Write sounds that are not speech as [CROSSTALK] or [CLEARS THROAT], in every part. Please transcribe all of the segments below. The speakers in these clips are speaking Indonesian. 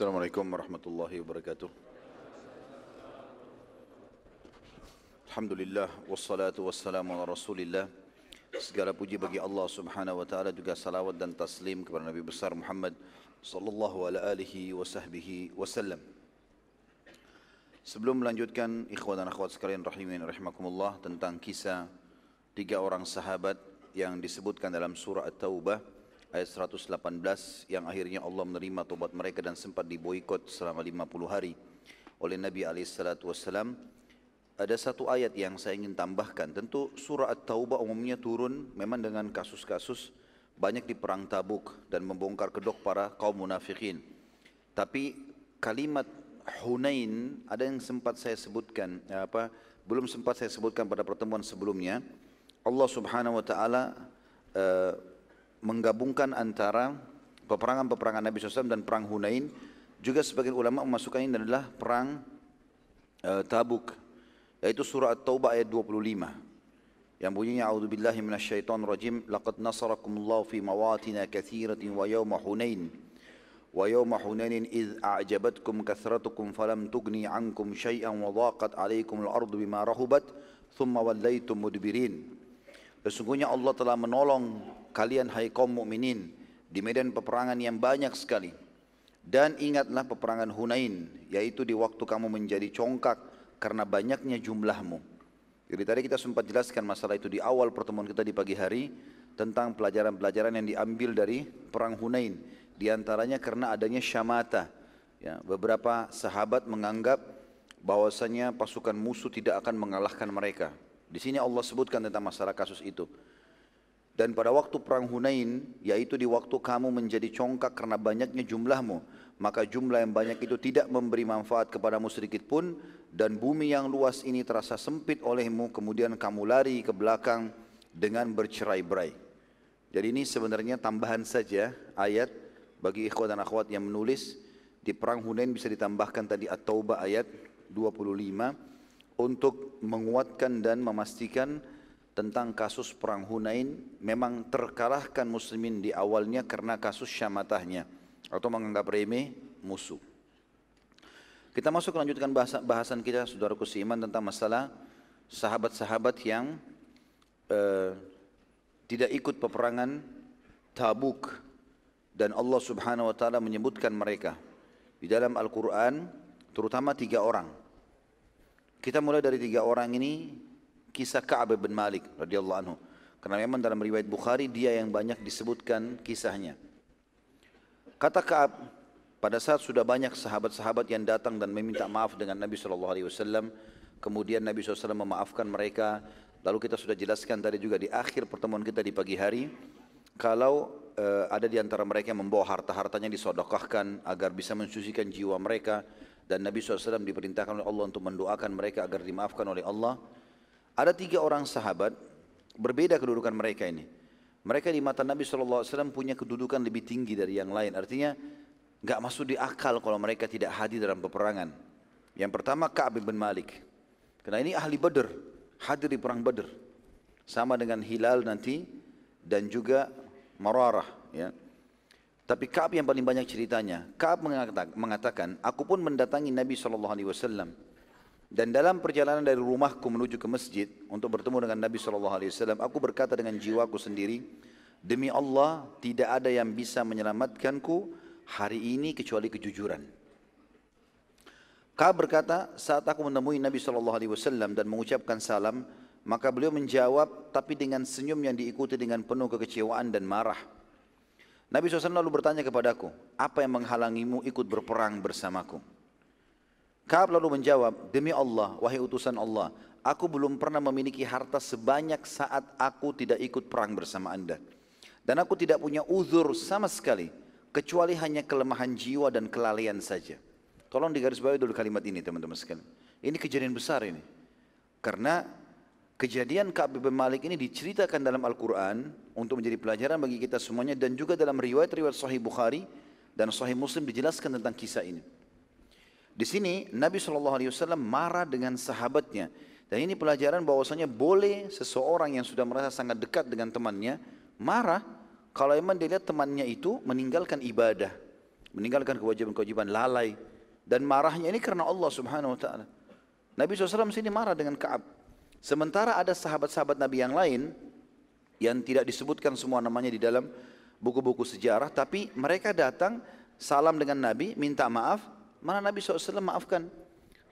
Assalamualaikum warahmatullahi wabarakatuh. Alhamdulillah wassalatu wassalamu ala Rasulillah. Segala puji bagi Allah Subhanahu wa taala juga salawat dan taslim kepada Nabi besar Muhammad sallallahu ala alihi wa sahbihi wasallam. Sebelum melanjutkan ikhwan dan akhwat sekalian rahimin rahimakumullah tentang kisah tiga orang sahabat yang disebutkan dalam surah At-Taubah ayat 118 yang akhirnya Allah menerima tobat mereka dan sempat diboikot selama 50 hari oleh Nabi alaihissalatu ada satu ayat yang saya ingin tambahkan. Tentu surah At-Taubah umumnya turun memang dengan kasus-kasus banyak di perang Tabuk dan membongkar kedok para kaum munafikin. Tapi kalimat Hunain ada yang sempat saya sebutkan ya apa belum sempat saya sebutkan pada pertemuan sebelumnya. Allah Subhanahu wa taala uh, menggabungkan antara peperangan-peperangan Nabi SAW dan perang Hunain juga sebagian ulama memasukkan ini adalah perang uh, Tabuk yaitu surah At-Taubah ayat 25 yang bunyinya a'udzubillahi minasyaitonir rajim laqad nasarakumullahu fi mawatin katsiratin wa yawma hunain. Wa yawma hunain id a'jabatkum kathratukum falam tughni 'ankum syai'an wa dhaqat 'alaykum al-ardu bima rahubat thumma wallaytum mudbirin Sesungguhnya Allah telah menolong kalian hai kaum mukminin di medan peperangan yang banyak sekali. Dan ingatlah peperangan Hunain, yaitu di waktu kamu menjadi congkak karena banyaknya jumlahmu. Jadi tadi kita sempat jelaskan masalah itu di awal pertemuan kita di pagi hari tentang pelajaran-pelajaran yang diambil dari perang Hunain. Di antaranya karena adanya syamata. Ya, beberapa sahabat menganggap bahwasanya pasukan musuh tidak akan mengalahkan mereka. Di sini Allah sebutkan tentang masalah kasus itu. Dan pada waktu perang Hunain, yaitu di waktu kamu menjadi congkak karena banyaknya jumlahmu, maka jumlah yang banyak itu tidak memberi manfaat kepadamu sedikit pun, dan bumi yang luas ini terasa sempit olehmu, kemudian kamu lari ke belakang dengan bercerai-berai. Jadi ini sebenarnya tambahan saja ayat bagi ikhwan dan akhwat yang menulis di perang Hunain bisa ditambahkan tadi At-Taubah ayat 25 untuk menguatkan dan memastikan tentang kasus perang Hunain memang terkalahkan muslimin di awalnya karena kasus syamatahnya atau menganggap remeh musuh. Kita masuk lanjutkan bahasa, bahasan kita saudaraku seiman tentang masalah sahabat-sahabat yang uh, tidak ikut peperangan Tabuk dan Allah Subhanahu wa taala menyebutkan mereka di dalam Al-Qur'an terutama tiga orang. Kita mulai dari tiga orang ini kisah Ka'ab bin Malik radhiyallahu anhu. Karena memang dalam riwayat Bukhari dia yang banyak disebutkan kisahnya. Kata Ka'ab, pada saat sudah banyak sahabat-sahabat yang datang dan meminta maaf dengan Nabi Shallallahu Alaihi Wasallam, kemudian Nabi SAW memaafkan mereka. Lalu kita sudah jelaskan tadi juga di akhir pertemuan kita di pagi hari, kalau uh, ada di antara mereka yang membawa harta-hartanya disodokahkan agar bisa mensucikan jiwa mereka, dan Nabi SAW diperintahkan oleh Allah untuk mendoakan mereka agar dimaafkan oleh Allah. Ada tiga orang sahabat, berbeda kedudukan mereka ini. Mereka di mata Nabi SAW punya kedudukan lebih tinggi dari yang lain. Artinya nggak masuk di akal kalau mereka tidak hadir dalam peperangan. Yang pertama Ka'ab bin Malik. Karena ini ahli Badr, hadir di perang Badr. Sama dengan Hilal nanti dan juga Mararah. Ya. Tapi Ka'ab yang paling banyak ceritanya. Ka'ab mengatakan, aku pun mendatangi Nabi SAW dan dalam perjalanan dari rumahku menuju ke masjid untuk bertemu dengan Nabi SAW, aku berkata dengan jiwaku sendiri, demi Allah tidak ada yang bisa menyelamatkanku hari ini kecuali kejujuran. Ka'ab berkata, saat aku menemui Nabi SAW dan mengucapkan salam, maka beliau menjawab tapi dengan senyum yang diikuti dengan penuh kekecewaan dan marah. Nabi SAW lalu bertanya kepadaku, apa yang menghalangimu ikut berperang bersamaku? Kaab lalu menjawab, demi Allah, wahai utusan Allah, aku belum pernah memiliki harta sebanyak saat aku tidak ikut perang bersama anda. Dan aku tidak punya uzur sama sekali, kecuali hanya kelemahan jiwa dan kelalaian saja. Tolong digarisbawahi dulu kalimat ini teman-teman sekalian. Ini kejadian besar ini. Karena kejadian Ka'ab bin Malik ini diceritakan dalam Al-Quran untuk menjadi pelajaran bagi kita semuanya dan juga dalam riwayat-riwayat Sahih Bukhari dan Sahih Muslim dijelaskan tentang kisah ini. Di sini Nabi SAW marah dengan sahabatnya. Dan ini pelajaran bahwasanya boleh seseorang yang sudah merasa sangat dekat dengan temannya marah kalau memang dia lihat temannya itu meninggalkan ibadah meninggalkan kewajiban-kewajiban lalai dan marahnya ini karena Allah Subhanahu wa taala. Nabi SAW sini marah dengan Ka'ab. Sementara ada sahabat-sahabat Nabi yang lain yang tidak disebutkan semua namanya di dalam buku-buku sejarah, tapi mereka datang salam dengan Nabi, minta maaf, mana Nabi SAW maafkan.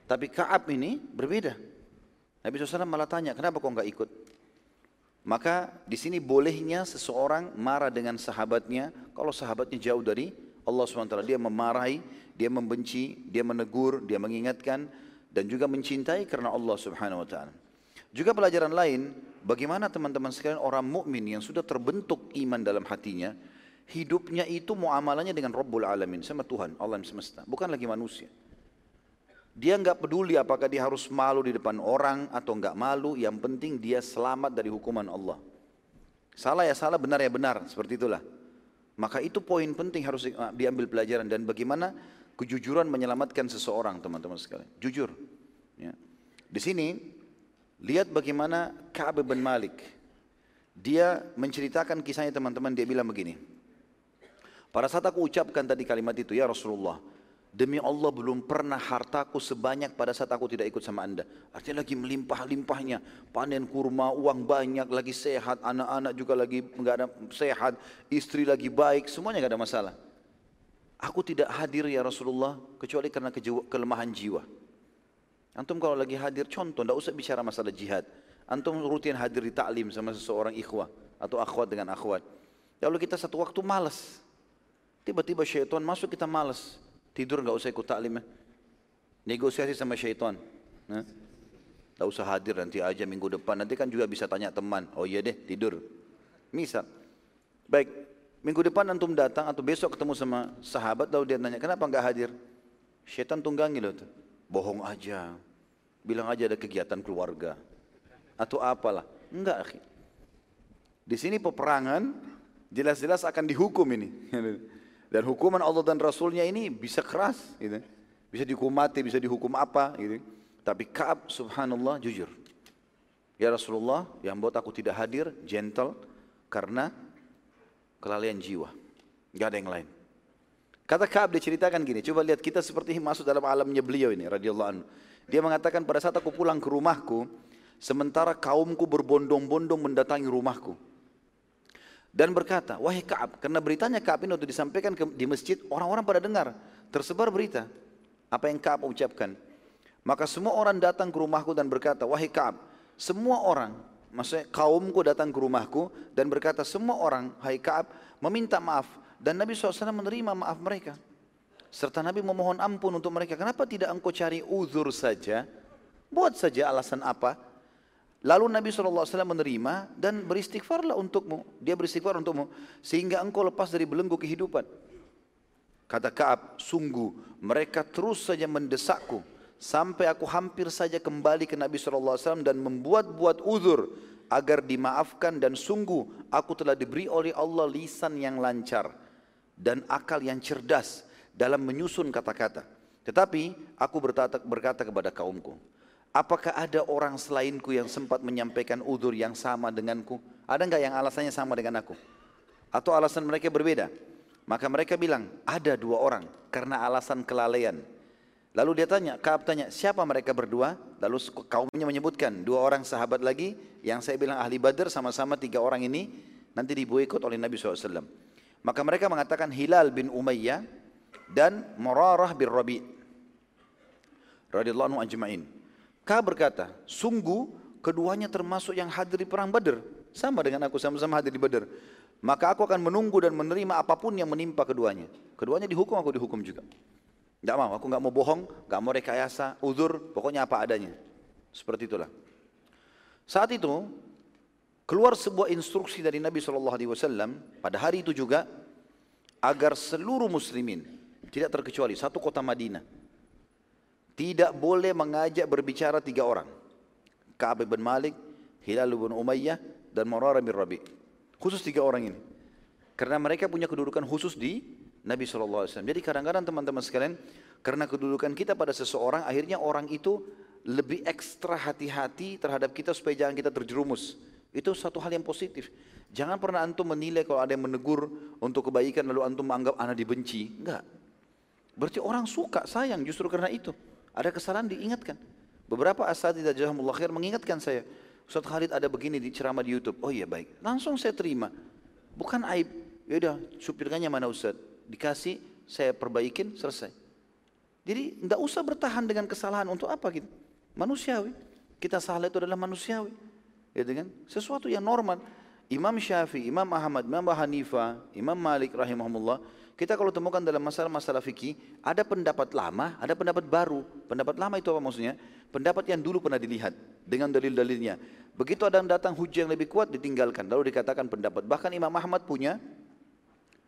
Tapi Ka'ab ini berbeda. Nabi SAW malah tanya, kenapa kau nggak ikut? Maka di sini bolehnya seseorang marah dengan sahabatnya kalau sahabatnya jauh dari Allah SWT. Dia memarahi, dia membenci, dia menegur, dia mengingatkan dan juga mencintai karena Allah Subhanahu wa taala. Juga pelajaran lain, bagaimana teman-teman sekalian orang mukmin yang sudah terbentuk iman dalam hatinya, hidupnya itu muamalahnya dengan Rabbul Alamin, sama Tuhan, Allah semesta, bukan lagi manusia. Dia nggak peduli apakah dia harus malu di depan orang atau nggak malu, yang penting dia selamat dari hukuman Allah. Salah ya salah, benar ya benar, seperti itulah. Maka itu poin penting harus diambil pelajaran dan bagaimana kejujuran menyelamatkan seseorang teman-teman sekalian. Jujur. Ya. Di sini lihat bagaimana Ka'ab bin Malik. Dia menceritakan kisahnya teman-teman dia bilang begini. Pada saat aku ucapkan tadi kalimat itu ya Rasulullah. Demi Allah belum pernah hartaku sebanyak pada saat aku tidak ikut sama anda. Artinya lagi melimpah-limpahnya. Panen kurma, uang banyak, lagi sehat. Anak-anak juga lagi nggak ada sehat. Istri lagi baik, semuanya nggak ada masalah. Aku tidak hadir ya Rasulullah kecuali karena kelemahan jiwa. Antum kalau lagi hadir contoh, tidak usah bicara masalah jihad. Antum rutin hadir di taklim sama seseorang ikhwah atau akhwat dengan akhwat. Lalu kita satu waktu malas. Tiba-tiba syaitan masuk kita malas. Tidur nggak usah ikut taklim. Ya. Negosiasi sama syaitan. Nah. Usah hadir nanti aja minggu depan. Nanti kan juga bisa tanya teman. Oh iya deh tidur. Misal. Baik, Minggu depan antum datang atau besok ketemu sama sahabat lalu dia nanya kenapa nggak hadir? Syaitan tunggangi loh. Bohong aja. Bilang aja ada kegiatan keluarga. Atau apalah. Enggak akhi. Di sini peperangan jelas-jelas akan dihukum ini. [LAUGHS] Dan hukuman Allah dan Rasulnya ini bisa keras. Gitu. Bisa dihukum mati, bisa dihukum apa. Gitu. Tapi Kaab subhanallah jujur. Ya Rasulullah yang buat aku tidak hadir, gentle. Karena kelalaian jiwa. Gak ada yang lain. Kata Kaab diceritakan gini, coba lihat kita seperti masuk dalam alamnya beliau ini radhiyallahu anhu. Dia mengatakan pada saat aku pulang ke rumahku, sementara kaumku berbondong-bondong mendatangi rumahku. Dan berkata, wahai Kaab, karena beritanya Kaab ini waktu disampaikan ke, di masjid, orang-orang pada dengar, tersebar berita. Apa yang Kaab ucapkan. Maka semua orang datang ke rumahku dan berkata, wahai Kaab, semua orang Maksudnya kaumku datang ke rumahku dan berkata semua orang, hai Kaab, meminta maaf. Dan Nabi SAW menerima maaf mereka. Serta Nabi memohon ampun untuk mereka. Kenapa tidak engkau cari uzur saja? Buat saja alasan apa? Lalu Nabi SAW menerima dan beristighfarlah untukmu. Dia beristighfar untukmu. Sehingga engkau lepas dari belenggu kehidupan. Kata Kaab, sungguh mereka terus saja mendesakku sampai aku hampir saja kembali ke Nabi SAW dan membuat-buat uzur agar dimaafkan dan sungguh aku telah diberi oleh Allah lisan yang lancar dan akal yang cerdas dalam menyusun kata-kata. Tetapi aku berkata, kepada kaumku, apakah ada orang selainku yang sempat menyampaikan uzur yang sama denganku? Ada enggak yang alasannya sama dengan aku? Atau alasan mereka berbeda? Maka mereka bilang, ada dua orang karena alasan kelalaian. Lalu dia tanya, Kaab tanya, siapa mereka berdua? Lalu kaumnya menyebutkan dua orang sahabat lagi yang saya bilang ahli badar sama-sama tiga orang ini nanti diboikot oleh Nabi SAW. Maka mereka mengatakan Hilal bin Umayyah dan Murarah bin Rabi. Radiyallahu anhu. Kaab berkata, sungguh keduanya termasuk yang hadir di perang Badar. Sama dengan aku sama-sama hadir di Badar. Maka aku akan menunggu dan menerima apa pun yang menimpa keduanya. Keduanya dihukum, aku dihukum juga. Tidak mau, aku nggak mau bohong, nggak mau rekayasa, uzur, pokoknya apa adanya. Seperti itulah. Saat itu keluar sebuah instruksi dari Nabi saw pada hari itu juga agar seluruh muslimin tidak terkecuali satu kota Madinah tidak boleh mengajak berbicara tiga orang. Ka'ab bin Malik, Hilal bin Umayyah, dan Murarah bin Rabi. Khusus tiga orang ini. Karena mereka punya kedudukan khusus di Nabi SAW. Jadi kadang-kadang teman-teman sekalian, karena kedudukan kita pada seseorang, akhirnya orang itu lebih ekstra hati-hati terhadap kita supaya jangan kita terjerumus. Itu satu hal yang positif. Jangan pernah antum menilai kalau ada yang menegur untuk kebaikan lalu antum menganggap anak dibenci. Enggak. Berarti orang suka, sayang justru karena itu. Ada kesalahan diingatkan. Beberapa asatidah jazahumullah khair mengingatkan saya. Ustaz Khalid ada begini di ceramah di YouTube. Oh iya baik. Langsung saya terima. Bukan aib. Ya udah, supirkannya mana Ustaz? Dikasih, saya perbaikin, selesai. Jadi tidak usah bertahan dengan kesalahan untuk apa gitu. Manusiawi. Kita salah itu adalah manusiawi. Ya kan? Sesuatu yang normal. Imam Syafi'i, Imam Ahmad, Imam Hanifah, Imam Malik rahimahumullah kita kalau temukan dalam masalah-masalah fikih, ada pendapat lama, ada pendapat baru. Pendapat lama itu apa maksudnya? Pendapat yang dulu pernah dilihat dengan dalil-dalilnya. Begitu ada yang datang hujah yang lebih kuat ditinggalkan. Lalu dikatakan pendapat. Bahkan Imam Ahmad punya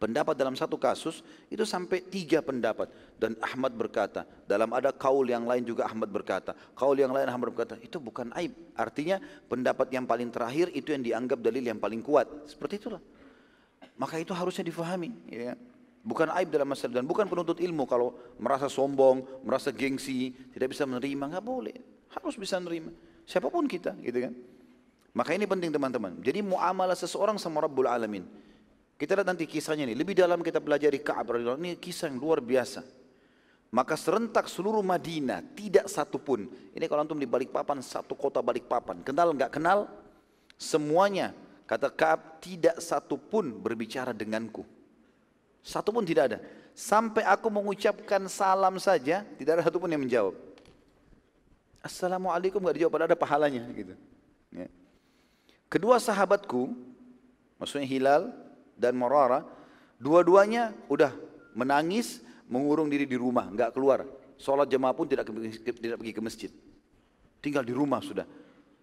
pendapat dalam satu kasus itu sampai tiga pendapat. Dan Ahmad berkata, dalam ada kaul yang lain juga Ahmad berkata. Kaul yang lain Ahmad berkata, itu bukan aib. Artinya pendapat yang paling terakhir itu yang dianggap dalil yang paling kuat. Seperti itulah. Maka itu harusnya difahami. Ya. Bukan aib dalam masalah dan bukan penuntut ilmu kalau merasa sombong, merasa gengsi, tidak bisa menerima, nggak boleh. Harus bisa menerima. Siapa pun kita, gitu kan. Maka ini penting teman-teman. Jadi muamalah seseorang sama Rabbul Alamin. Kita lihat nanti kisahnya ini. Lebih dalam kita pelajari Ka'ab Ini kisah yang luar biasa. Maka serentak seluruh Madinah, tidak satu pun. Ini kalau antum di balik papan, satu kota balik papan. Kenal nggak kenal? Semuanya, kata Ka'ab, tidak satu pun berbicara denganku. Satu pun tidak ada. Sampai aku mengucapkan salam saja, tidak ada satu pun yang menjawab. Assalamualaikum gak dijawab, padahal ada pahalanya. Gitu. Ya. Kedua sahabatku, maksudnya Hilal dan Morara, dua-duanya udah menangis, mengurung diri di rumah, nggak keluar. Sholat jemaah pun tidak, tidak pergi ke masjid. Tinggal di rumah sudah.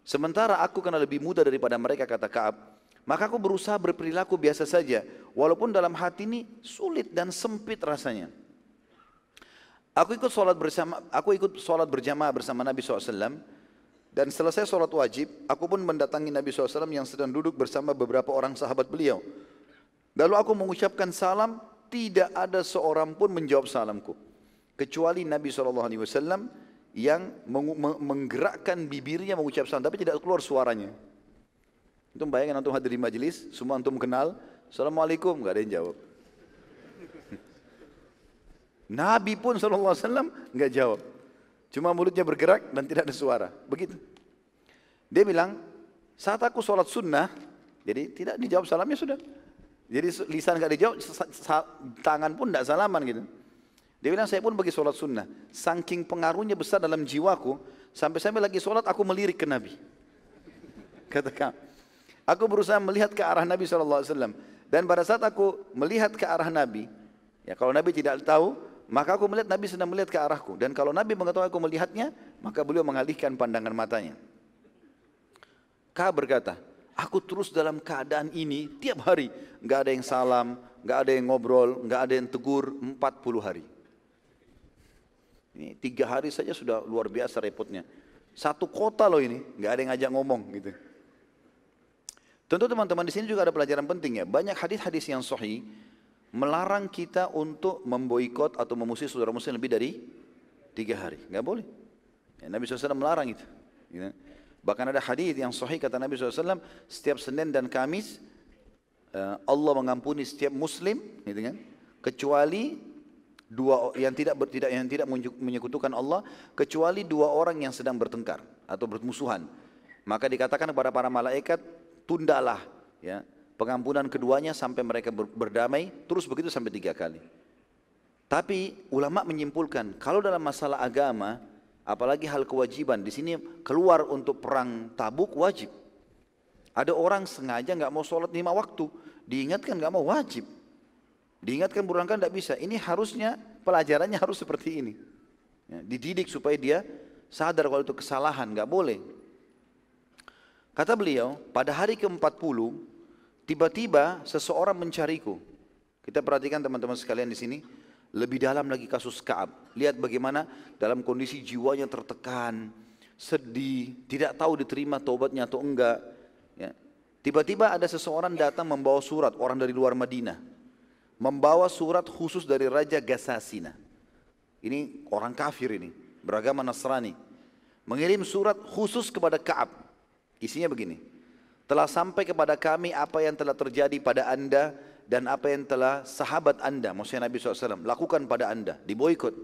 Sementara aku karena lebih muda daripada mereka, kata Kaab, maka aku berusaha berperilaku biasa saja. Walaupun dalam hati ini sulit dan sempit rasanya. Aku ikut sholat bersama, aku ikut sholat berjamaah bersama Nabi SAW. Dan selesai sholat wajib, aku pun mendatangi Nabi SAW yang sedang duduk bersama beberapa orang sahabat beliau. Lalu aku mengucapkan salam, tidak ada seorang pun menjawab salamku. Kecuali Nabi SAW yang menggerakkan bibirnya mengucap salam, tapi tidak keluar suaranya. Antum bayangkan antum hadir di majelis, semua antum kenal, Assalamualaikum, gak ada yang jawab. [LAUGHS] Nabi pun SAW nggak jawab. Cuma mulutnya bergerak dan tidak ada suara. Begitu. Dia bilang, saat aku sholat sunnah, jadi tidak dijawab salamnya sudah. Jadi lisan nggak dijawab, tangan pun tidak salaman gitu. Dia bilang saya pun bagi sholat sunnah. Saking pengaruhnya besar dalam jiwaku, sampai-sampai lagi sholat aku melirik ke Nabi. [LAUGHS] Kata Aku berusaha melihat ke arah Nabi SAW. Dan pada saat aku melihat ke arah Nabi, ya kalau Nabi tidak tahu, maka aku melihat Nabi sedang melihat ke arahku. Dan kalau Nabi mengetahui aku melihatnya, maka beliau mengalihkan pandangan matanya. Ka berkata, aku terus dalam keadaan ini tiap hari. Gak ada yang salam, gak ada yang ngobrol, gak ada yang tegur, 40 hari. Ini tiga hari saja sudah luar biasa repotnya. Satu kota loh ini, gak ada yang ngajak ngomong gitu. Tentu teman-teman di sini juga ada pelajaran penting ya. Banyak hadis-hadis yang sahih melarang kita untuk memboikot atau memusuhi saudara muslim lebih dari tiga hari. Nggak boleh. Ya, Nabi SAW melarang itu. Ya. Bahkan ada hadis yang sahih kata Nabi SAW, setiap Senin dan Kamis eh, Allah mengampuni setiap Muslim, gitu kan? Kecuali dua yang tidak tidak yang tidak menyekutukan Allah, kecuali dua orang yang sedang bertengkar atau bermusuhan. Maka dikatakan kepada para malaikat, tundalah ya. Pengampunan keduanya sampai mereka berdamai terus begitu sampai tiga kali. Tapi ulama menyimpulkan kalau dalam masalah agama apalagi hal kewajiban di sini keluar untuk perang tabuk wajib. Ada orang sengaja nggak mau sholat lima waktu diingatkan nggak mau wajib. Diingatkan berangkat tidak bisa. Ini harusnya pelajarannya harus seperti ini. Ya, dididik supaya dia sadar kalau itu kesalahan nggak boleh Kata beliau, pada hari ke-40, tiba-tiba seseorang mencariku. Kita perhatikan teman-teman sekalian di sini, lebih dalam lagi kasus Kaab. Lihat bagaimana dalam kondisi jiwanya tertekan, sedih, tidak tahu diterima taubatnya atau enggak. Ya. Tiba-tiba ada seseorang datang membawa surat, orang dari luar Madinah. Membawa surat khusus dari Raja Gasasina. Ini orang kafir ini, beragama Nasrani. Mengirim surat khusus kepada Kaab Isinya begini. Telah sampai kepada kami apa yang telah terjadi pada anda dan apa yang telah sahabat anda, maksudnya Nabi SAW, lakukan pada anda, diboikot.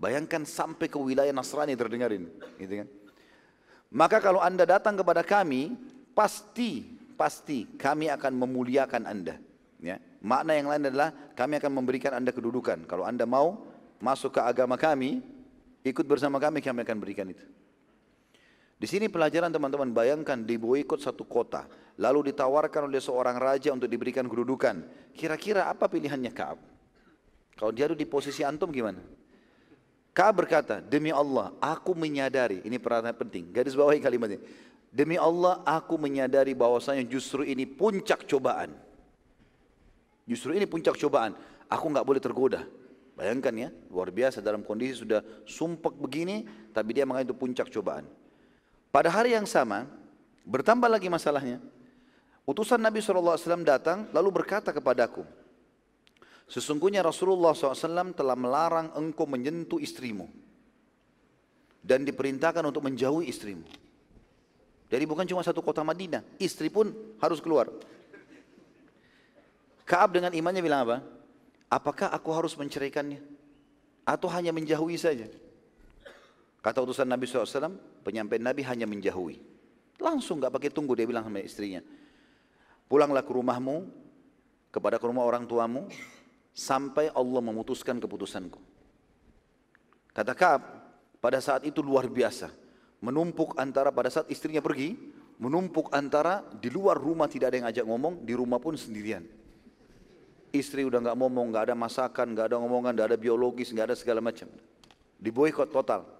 Bayangkan sampai ke wilayah Nasrani terdengarin, gitu kan? Maka kalau anda datang kepada kami, pasti, pasti kami akan memuliakan anda. Ya. Makna yang lain adalah kami akan memberikan anda kedudukan. Kalau anda mau masuk ke agama kami, ikut bersama kami, kami akan berikan itu. Di sini pelajaran teman-teman bayangkan diboikot satu kota, lalu ditawarkan oleh seorang raja untuk diberikan kedudukan. Kira-kira apa pilihannya Kaab? Kalau dia ada di posisi antum gimana? Kaab berkata, demi Allah, aku menyadari, ini perhatian penting, gadis bawahi kalimat ini. Demi Allah, aku menyadari bahwasanya justru ini puncak cobaan. Justru ini puncak cobaan. Aku nggak boleh tergoda. Bayangkan ya, luar biasa dalam kondisi sudah sumpek begini, tapi dia menganggap itu puncak cobaan. Pada hari yang sama, bertambah lagi masalahnya. Utusan Nabi SAW datang lalu berkata kepadaku, Sesungguhnya Rasulullah SAW telah melarang engkau menyentuh istrimu. Dan diperintahkan untuk menjauhi istrimu. Jadi bukan cuma satu kota Madinah, istri pun harus keluar. Kaab dengan imannya bilang apa? Apakah aku harus menceraikannya? Atau hanya menjauhi saja? Kata utusan Nabi SAW, penyampaian Nabi hanya menjauhi. Langsung nggak pakai tunggu dia bilang sama istrinya. Pulanglah ke rumahmu, kepada ke rumah orang tuamu, sampai Allah memutuskan keputusanku. Kata Kaab, pada saat itu luar biasa. Menumpuk antara pada saat istrinya pergi, menumpuk antara di luar rumah tidak ada yang ajak ngomong, di rumah pun sendirian. Istri udah nggak ngomong, nggak ada masakan, nggak ada ngomongan, nggak ada biologis, nggak ada segala macam. Diboykot total.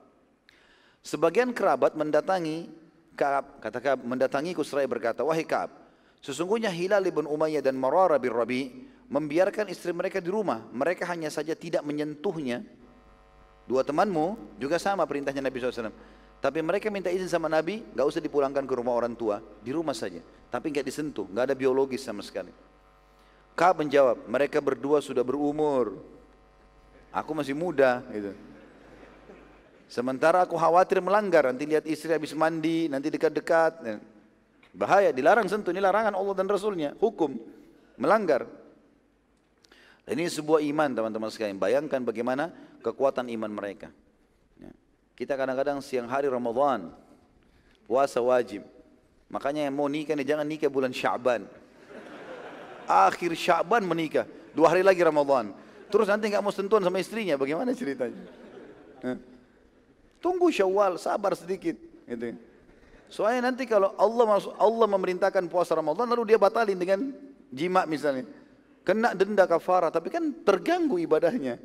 Sebagian kerabat mendatangi Kaab, kata Kaab, mendatangi Kusrai berkata, wahai Kaab, sesungguhnya Hilal ibn Umayyah dan Marara bin Rabi membiarkan istri mereka di rumah, mereka hanya saja tidak menyentuhnya. Dua temanmu juga sama perintahnya Nabi SAW. Tapi mereka minta izin sama Nabi, gak usah dipulangkan ke rumah orang tua, di rumah saja. Tapi gak disentuh, gak ada biologis sama sekali. Kaab menjawab, mereka berdua sudah berumur. Aku masih muda. Gitu. Sementara aku khawatir melanggar, nanti lihat istri habis mandi, nanti dekat-dekat. Ya. Bahaya, dilarang sentuh, ini larangan Allah dan Rasulnya, hukum, melanggar. Dan ini sebuah iman teman-teman sekalian, bayangkan bagaimana kekuatan iman mereka. Ya. Kita kadang-kadang siang hari Ramadan, puasa wajib. Makanya yang mau nikah ini jangan nikah bulan Syaban. Akhir Syaban menikah, dua hari lagi Ramadan. Terus nanti nggak mau sentuhan sama istrinya, bagaimana ceritanya? Tunggu Syawal, sabar sedikit. Gitu. Soalnya nanti kalau Allah Allah memerintahkan puasa Ramadan lalu dia batalin dengan jima misalnya. Kena denda kafara tapi kan terganggu ibadahnya.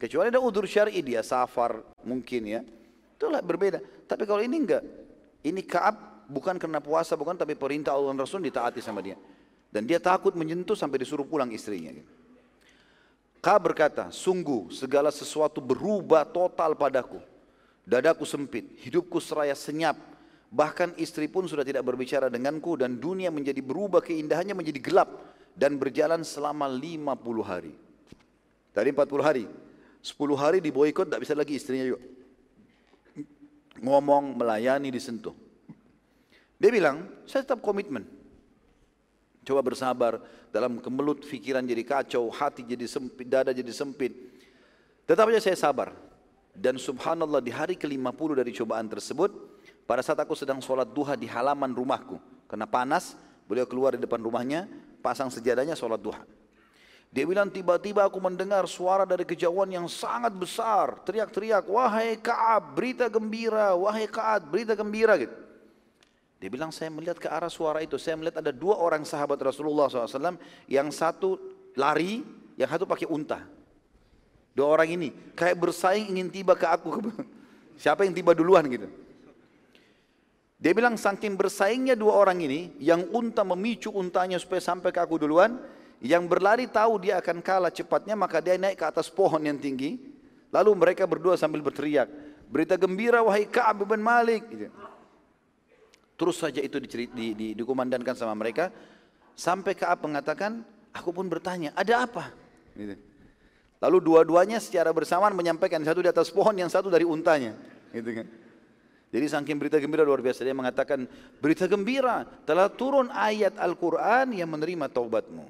Kecuali ada udur syar'i dia safar mungkin ya. Itulah berbeda. Tapi kalau ini enggak. Ini Kaab bukan karena puasa bukan tapi perintah Allah dan Rasul ditaati sama dia. Dan dia takut menyentuh sampai disuruh pulang istrinya. Kaab berkata, sungguh segala sesuatu berubah total padaku Dadaku sempit, hidupku seraya senyap. Bahkan istri pun sudah tidak berbicara denganku dan dunia menjadi berubah keindahannya menjadi gelap dan berjalan selama 50 hari. Tadi 40 hari. 10 hari diboikot tidak bisa lagi istrinya juga. Ngomong, melayani, disentuh. Dia bilang, saya tetap komitmen. Coba bersabar dalam kemelut pikiran jadi kacau, hati jadi sempit, dada jadi sempit. Tetap saja saya sabar. Dan subhanallah di hari ke-50 dari cobaan tersebut, pada saat aku sedang sholat duha di halaman rumahku, karena panas, beliau keluar di depan rumahnya, pasang sejadahnya sholat duha. Dia bilang tiba-tiba aku mendengar suara dari kejauhan yang sangat besar, teriak-teriak, wahai Kaab, berita gembira, wahai Kaab, berita gembira gitu. Dia bilang saya melihat ke arah suara itu, saya melihat ada dua orang sahabat Rasulullah SAW, yang satu lari, yang satu pakai unta. Dua orang ini kayak bersaing ingin tiba ke aku. [LAUGHS] Siapa yang tiba duluan gitu. Dia bilang saking bersaingnya dua orang ini, yang unta memicu untanya supaya sampai ke aku duluan, yang berlari tahu dia akan kalah cepatnya, maka dia naik ke atas pohon yang tinggi. Lalu mereka berdua sambil berteriak, berita gembira wahai Ka'ab bin Malik. Gitu. Terus saja itu di, di, di, dikumandangkan sama mereka, sampai Ka'ab mengatakan, aku pun bertanya, ada apa? Gitu. Lalu dua-duanya secara bersamaan menyampaikan satu di atas pohon, yang satu dari untanya. Gitu kan. Jadi saking berita gembira luar biasa dia mengatakan berita gembira telah turun ayat Al-Quran yang menerima taubatmu.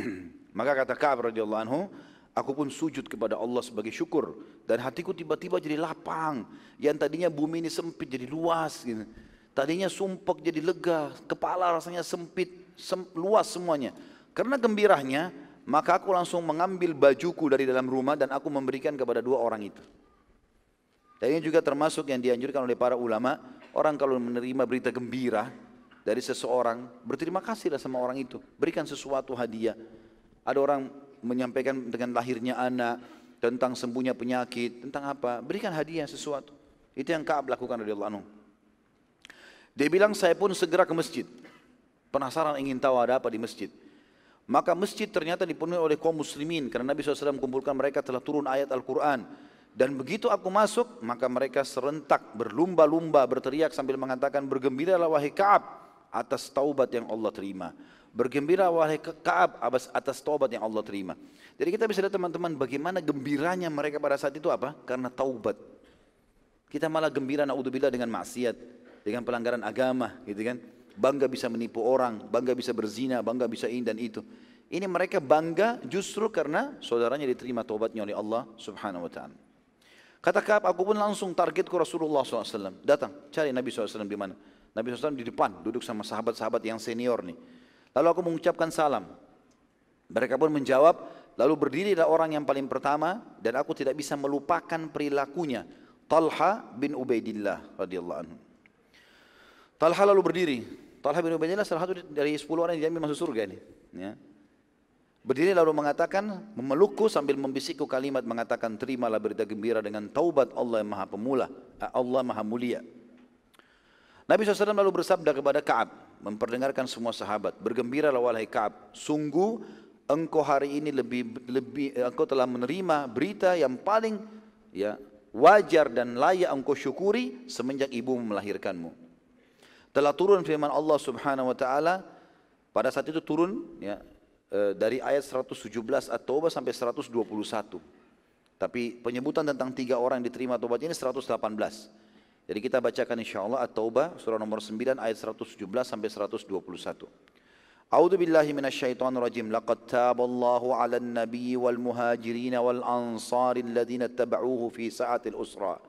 [CLEARS THROAT] Maka kata Ka'ab radhiyallahu anhu, aku pun sujud kepada Allah sebagai syukur dan hatiku tiba-tiba jadi lapang. Yang tadinya bumi ini sempit jadi luas gitu. Tadinya sumpek jadi lega, kepala rasanya sempit, sem luas semuanya. Karena gembiranya, maka aku langsung mengambil bajuku dari dalam rumah dan aku memberikan kepada dua orang itu. Dan ini juga termasuk yang dianjurkan oleh para ulama, orang kalau menerima berita gembira dari seseorang, berterima kasihlah sama orang itu, berikan sesuatu hadiah. Ada orang menyampaikan dengan lahirnya anak, tentang sembuhnya penyakit, tentang apa, berikan hadiah sesuatu. Itu yang Ka'ab lakukan radhiyallahu anhu. Dia bilang saya pun segera ke masjid. Penasaran ingin tahu ada apa di masjid. Maka masjid ternyata dipenuhi oleh kaum muslimin karena Nabi SAW kumpulkan mereka telah turun ayat Al-Quran. Dan begitu aku masuk, maka mereka serentak berlumba-lumba berteriak sambil mengatakan bergembiralah wahai Ka'ab atas taubat yang Allah terima. Bergembira wahai Ka'ab atas taubat yang Allah terima. Jadi kita bisa lihat teman-teman bagaimana gembiranya mereka pada saat itu apa? Karena taubat. Kita malah gembira naudzubillah dengan maksiat dengan pelanggaran agama gitu kan bangga bisa menipu orang bangga bisa berzina bangga bisa ini dan itu. Ini mereka bangga justru karena saudaranya diterima taubatnya oleh Allah subhanahu wa ta'ala. Kata Kaab aku pun langsung targetku Rasulullah SAW datang cari Nabi SAW di mana? Nabi SAW di depan duduk sama sahabat-sahabat yang senior nih. Lalu aku mengucapkan salam. Mereka pun menjawab lalu berdirilah orang yang paling pertama dan aku tidak bisa melupakan perilakunya. Talha bin Ubaidillah radhiyallahu anhu. Talha lalu berdiri. Talha bin Ubaidillah salah satu dari 10 orang yang diambil masuk surga ini. Ya. Berdiri lalu mengatakan, memelukku sambil membisikku kalimat mengatakan, terimalah berita gembira dengan taubat Allah yang maha pemula, eh, Allah maha mulia. Nabi SAW lalu bersabda kepada Ka'ab, memperdengarkan semua sahabat, bergembiralah wahai Ka'ab, sungguh engkau hari ini lebih lebih eh, engkau telah menerima berita yang paling ya wajar dan layak engkau syukuri semenjak ibu melahirkanmu telah turun firman Allah Subhanahu wa taala pada saat itu turun ya e, dari ayat 117 At-Taubah sampai 121. Tapi penyebutan tentang tiga orang yang diterima taubat ini 118. Jadi kita bacakan insya Allah At-Taubah surah nomor 9 ayat 117 sampai 121. A'udzu billahi minasyaitonir rajim. Laqad taballahu 'alan nabiyyi wal muhajirin wal ansari alladziina ittaba'uuhu fi sa'atil usra.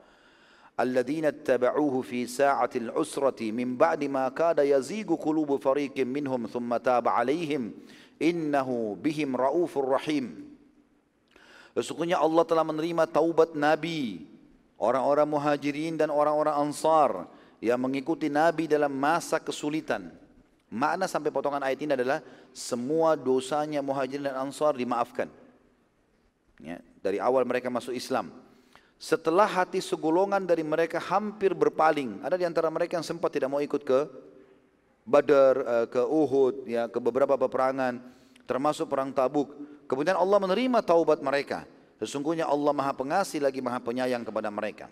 الذين اتبعوه في ساعة العسرة من بعد ما كاد يزيغ قلوب فريق منهم ثم تاب عليهم إنه بهم رؤوف رحيم Sesungguhnya Allah telah menerima taubat Nabi, orang-orang muhajirin dan orang-orang ansar yang mengikuti Nabi dalam masa kesulitan. Makna sampai potongan ayat ini adalah semua dosanya muhajirin dan ansar dimaafkan. Ya, dari awal mereka masuk Islam. Setelah hati segolongan dari mereka hampir berpaling, ada di antara mereka yang sempat tidak mau ikut ke Badar, eh, ke Uhud, ya, ke beberapa peperangan, termasuk perang Tabuk. Kemudian Allah menerima taubat mereka. Sesungguhnya Allah Maha Pengasih lagi Maha Penyayang kepada mereka.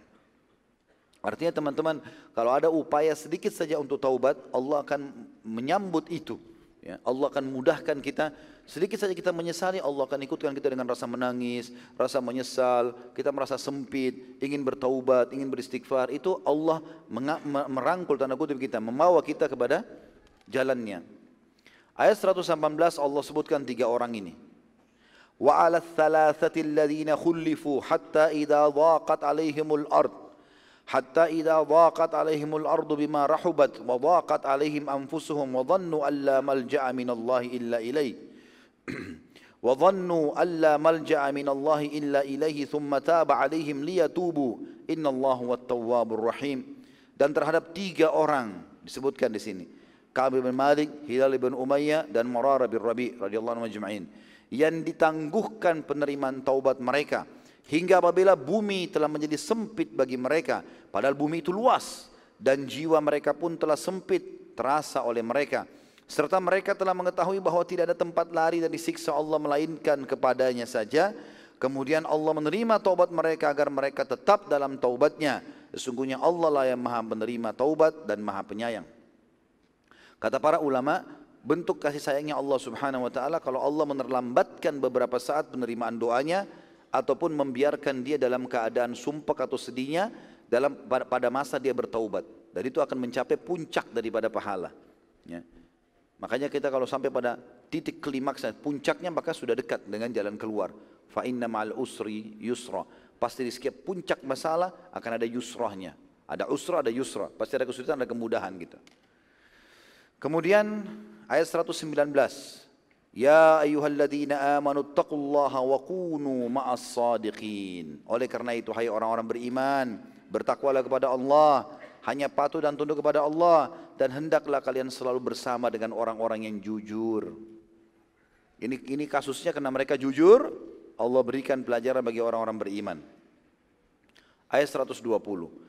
Artinya teman-teman, kalau ada upaya sedikit saja untuk taubat, Allah akan menyambut itu. Ya, Allah akan mudahkan kita. Sedikit saja kita menyesali, Allah akan ikutkan kita dengan rasa menangis, rasa menyesal, kita merasa sempit, ingin bertaubat, ingin beristighfar. Itu Allah merangkul tanda kutip kita, membawa kita kepada jalannya. Ayat 118 Allah sebutkan tiga orang ini. Wa ala thalathati alladhina khulifu hatta idha dhaqat alaihimul ard حتى إذا ضاقت عليهم الأرض حتى إذا ضاقت عليهم الأرض بما رحبت وضاقت عليهم أنفسهم وظنوا ألا ملجأ من الله إلا إليه وظنوا ألا ملجأ من الله إلا إليه ثم تاب عليهم ليتوبوا إن الله wat-tawwabur dan terhadap tiga orang disebutkan di sini. Ka'ab bin Malik, Hilal bin Umayyah dan Murarah bin Rabi radhiyallahu anhu yang ditangguhkan penerimaan taubat mereka. Hingga apabila bumi telah menjadi sempit bagi mereka, padahal bumi itu luas dan jiwa mereka pun telah sempit terasa oleh mereka. Serta mereka telah mengetahui bahwa tidak ada tempat lari dari siksa Allah melainkan kepadanya saja. Kemudian Allah menerima taubat mereka agar mereka tetap dalam taubatnya. Sesungguhnya Allah lah yang maha menerima taubat dan maha penyayang. Kata para ulama, bentuk kasih sayangnya Allah subhanahu wa ta'ala kalau Allah menerlambatkan beberapa saat penerimaan doanya, ataupun membiarkan dia dalam keadaan sumpah atau sedihnya dalam pada masa dia bertaubat. Dan itu akan mencapai puncak daripada pahala. Ya. Makanya kita kalau sampai pada titik klimaks puncaknya maka sudah dekat dengan jalan keluar. Fa inna ma'al usri yusra. Pasti di setiap puncak masalah akan ada yusrahnya. Ada usra, ada yusra. Pasti ada kesulitan, ada kemudahan gitu. Kemudian ayat 119. Ya ayyuhalladzina amanu taqullaha wa kunu ma'as sadiqin. Oleh karena itu hai orang-orang beriman, bertakwalah kepada Allah, hanya patuh dan tunduk kepada Allah dan hendaklah kalian selalu bersama dengan orang-orang yang jujur. Ini ini kasusnya karena mereka jujur, Allah berikan pelajaran bagi orang-orang beriman. Ayat 120.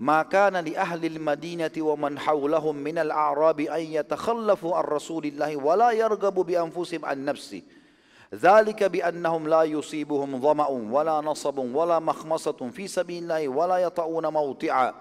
Ahli al-Madinati wa man hawlahum min al-a'rabi an yatakhallafu an Rasulillah wa la yarghabu bi anfusihim an nafsi. ذلك بأنهم لا يصيبهم ظمأ ولا نصب ولا مخمصة في سبيل الله ولا يطعون موطعا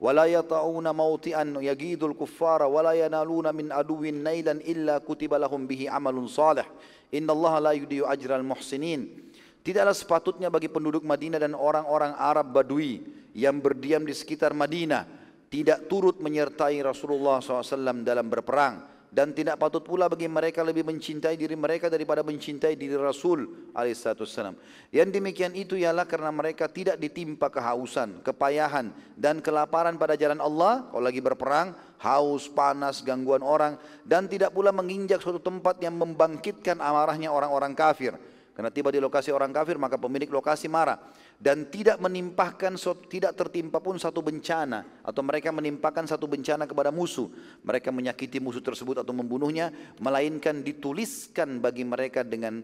ولا يطعون موطئا. يجيد الكفار ولا ينالون من عدو نيلا إلا كتب لهم به عمل صالح. إن الله لا يضيع أجر المحسنين. Tidaklah sepatutnya bagi penduduk Madinah dan orang-orang Arab Badui yang berdiam di sekitar Madinah tidak turut menyertai Rasulullah SAW dalam berperang dan tidak patut pula bagi mereka lebih mencintai diri mereka daripada mencintai diri Rasul alaihissalam. Yang demikian itu ialah karena mereka tidak ditimpa kehausan, kepayahan dan kelaparan pada jalan Allah kalau lagi berperang, haus, panas, gangguan orang dan tidak pula menginjak suatu tempat yang membangkitkan amarahnya orang-orang kafir. Karena tiba di lokasi orang kafir maka pemilik lokasi marah dan tidak menimpahkan tidak tertimpa pun satu bencana atau mereka menimpakan satu bencana kepada musuh. Mereka menyakiti musuh tersebut atau membunuhnya melainkan dituliskan bagi mereka dengan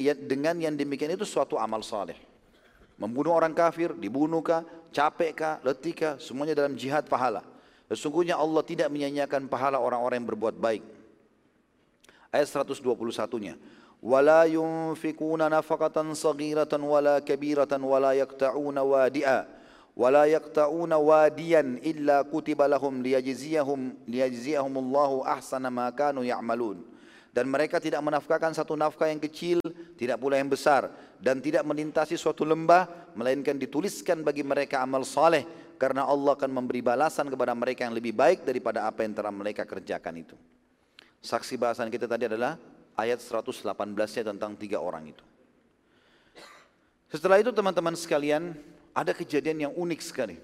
ya, dengan yang demikian itu suatu amal saleh. Membunuh orang kafir, dibunuhkah, capekkah, letikah, semuanya dalam jihad pahala. Sesungguhnya Allah tidak menyanyiakan pahala orang-orang yang berbuat baik. Ayat 121-nya. ولا ينفقون نفقة صغيرة ولا كبيرة ولا يقطعون وادئا ولا يقطعون واديا إلا كتب لهم ليجزيهم ليجزيهم الله أحسن ما كانوا يعملون dan mereka tidak menafkahkan satu nafkah yang kecil, tidak pula yang besar dan tidak melintasi suatu lembah melainkan dituliskan bagi mereka amal saleh karena Allah akan memberi balasan kepada mereka yang lebih baik daripada apa yang telah mereka kerjakan itu. Saksi bahasan kita tadi adalah ayat 118-nya tentang tiga orang itu. Setelah itu teman-teman sekalian, ada kejadian yang unik sekali.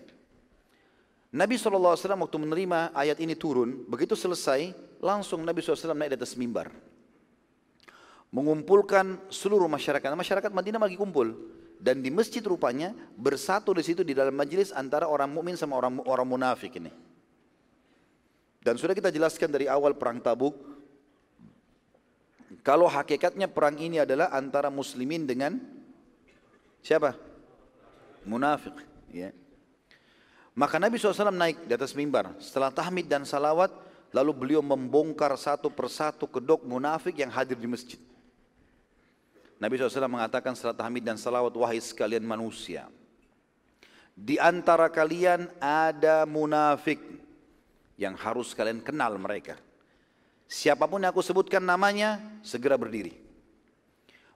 Nabi SAW waktu menerima ayat ini turun, begitu selesai, langsung Nabi SAW naik di atas mimbar. Mengumpulkan seluruh masyarakat. Masyarakat Madinah lagi kumpul. Dan di masjid rupanya bersatu di situ di dalam majelis antara orang mukmin sama orang orang munafik ini. Dan sudah kita jelaskan dari awal perang Tabuk, kalau hakikatnya perang ini adalah antara muslimin dengan siapa? Munafik. Ya. Maka Nabi SAW naik di atas mimbar. Setelah tahmid dan salawat, lalu beliau membongkar satu persatu kedok munafik yang hadir di masjid. Nabi SAW mengatakan setelah tahmid dan salawat, wahai sekalian manusia. Di antara kalian ada munafik yang harus kalian kenal mereka. Siapa pun yang aku sebutkan namanya, segera berdiri.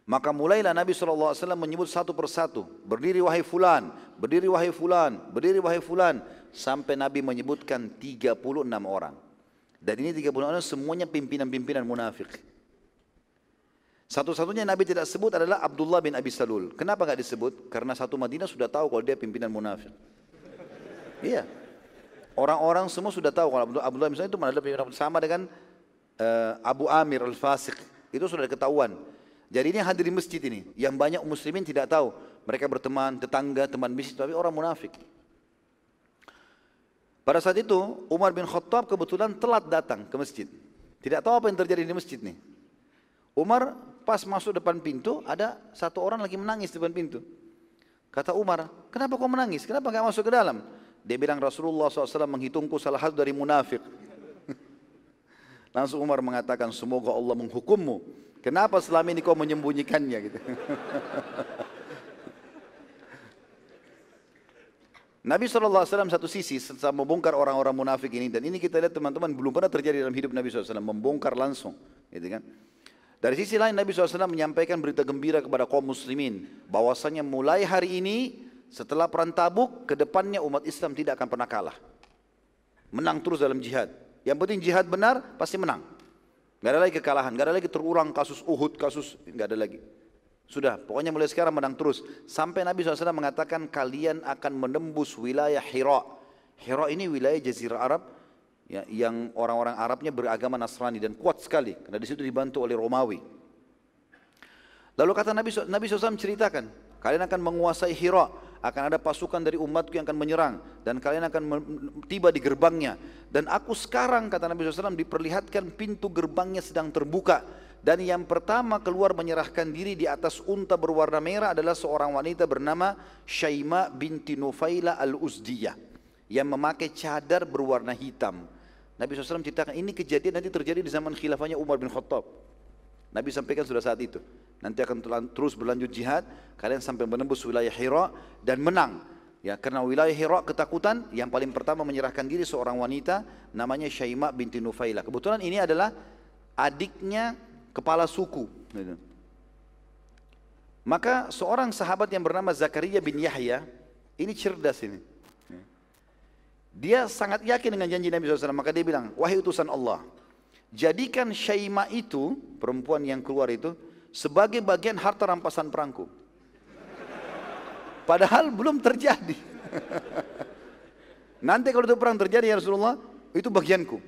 Maka mulailah Nabi SAW menyebut satu persatu. Berdiri wahai fulan, berdiri wahai fulan, berdiri wahai fulan. Sampai Nabi menyebutkan 36 orang. Dan ini 36 orang semuanya pimpinan-pimpinan munafik. Satu-satunya Nabi tidak sebut adalah Abdullah bin Abi Salul. Kenapa nggak disebut? Karena satu Madinah sudah tahu kalau dia pimpinan munafik. Iya. Orang-orang semua sudah tahu kalau Abdullah bin Salul itu adalah pimpinan sama dengan uh, Abu Amir al-Fasiq itu sudah ketahuan. Jadi ini hadir di masjid ini yang banyak muslimin tidak tahu. Mereka berteman, tetangga, teman bisnis tapi orang munafik. Pada saat itu Umar bin Khattab kebetulan telat datang ke masjid. Tidak tahu apa yang terjadi di masjid nih. Umar pas masuk depan pintu ada satu orang lagi menangis depan pintu. Kata Umar, kenapa kau menangis? Kenapa nggak masuk ke dalam? Dia bilang Rasulullah SAW menghitungku salah satu dari munafik. Langsung Umar mengatakan, semoga Allah menghukummu. Kenapa selama ini kau menyembunyikannya gitu. [LAUGHS] Nabi SAW satu sisi setelah membongkar orang-orang munafik ini dan ini kita lihat teman-teman belum pernah terjadi dalam hidup Nabi SAW membongkar langsung, gitu kan? Dari sisi lain Nabi SAW menyampaikan berita gembira kepada kaum muslimin bahwasanya mulai hari ini setelah perang Tabuk ke depannya umat Islam tidak akan pernah kalah. Menang terus dalam jihad. Yang penting jihad benar pasti menang. Gak ada lagi kekalahan, gak ada lagi terulang kasus Uhud, kasus gak ada lagi. Sudah, pokoknya mulai sekarang menang terus. Sampai Nabi SAW mengatakan kalian akan menembus wilayah Hira. Hira ini wilayah Jazirah Arab ya, yang orang-orang Arabnya beragama Nasrani dan kuat sekali. Karena di situ dibantu oleh Romawi. Lalu kata Nabi, Nabi SAW ceritakan, kalian akan menguasai Hira akan ada pasukan dari umatku yang akan menyerang. Dan kalian akan tiba di gerbangnya. Dan aku sekarang kata Nabi SAW diperlihatkan pintu gerbangnya sedang terbuka. Dan yang pertama keluar menyerahkan diri di atas unta berwarna merah adalah seorang wanita bernama Syaima binti Nufaila al-Uzdiyah yang memakai cadar berwarna hitam. Nabi SAW ceritakan ini kejadian nanti terjadi di zaman khilafahnya Umar bin Khattab. Nabi sampaikan sudah saat itu. Nanti akan terus berlanjut jihad, kalian sampai menembus wilayah Hira dan menang. Ya, karena wilayah Hira ketakutan, yang paling pertama menyerahkan diri seorang wanita namanya Syaima binti Nufaila. Kebetulan ini adalah adiknya kepala suku. Gitu. Maka seorang sahabat yang bernama Zakaria bin Yahya, ini cerdas ini. Dia sangat yakin dengan janji Nabi SAW, maka dia bilang, wahai utusan Allah, jadikan Syaima itu, perempuan yang keluar itu, sebagai bagian harta rampasan perangku. Padahal belum terjadi. [LAUGHS] Nanti kalau itu perang terjadi ya Rasulullah, itu bagianku. [LAUGHS]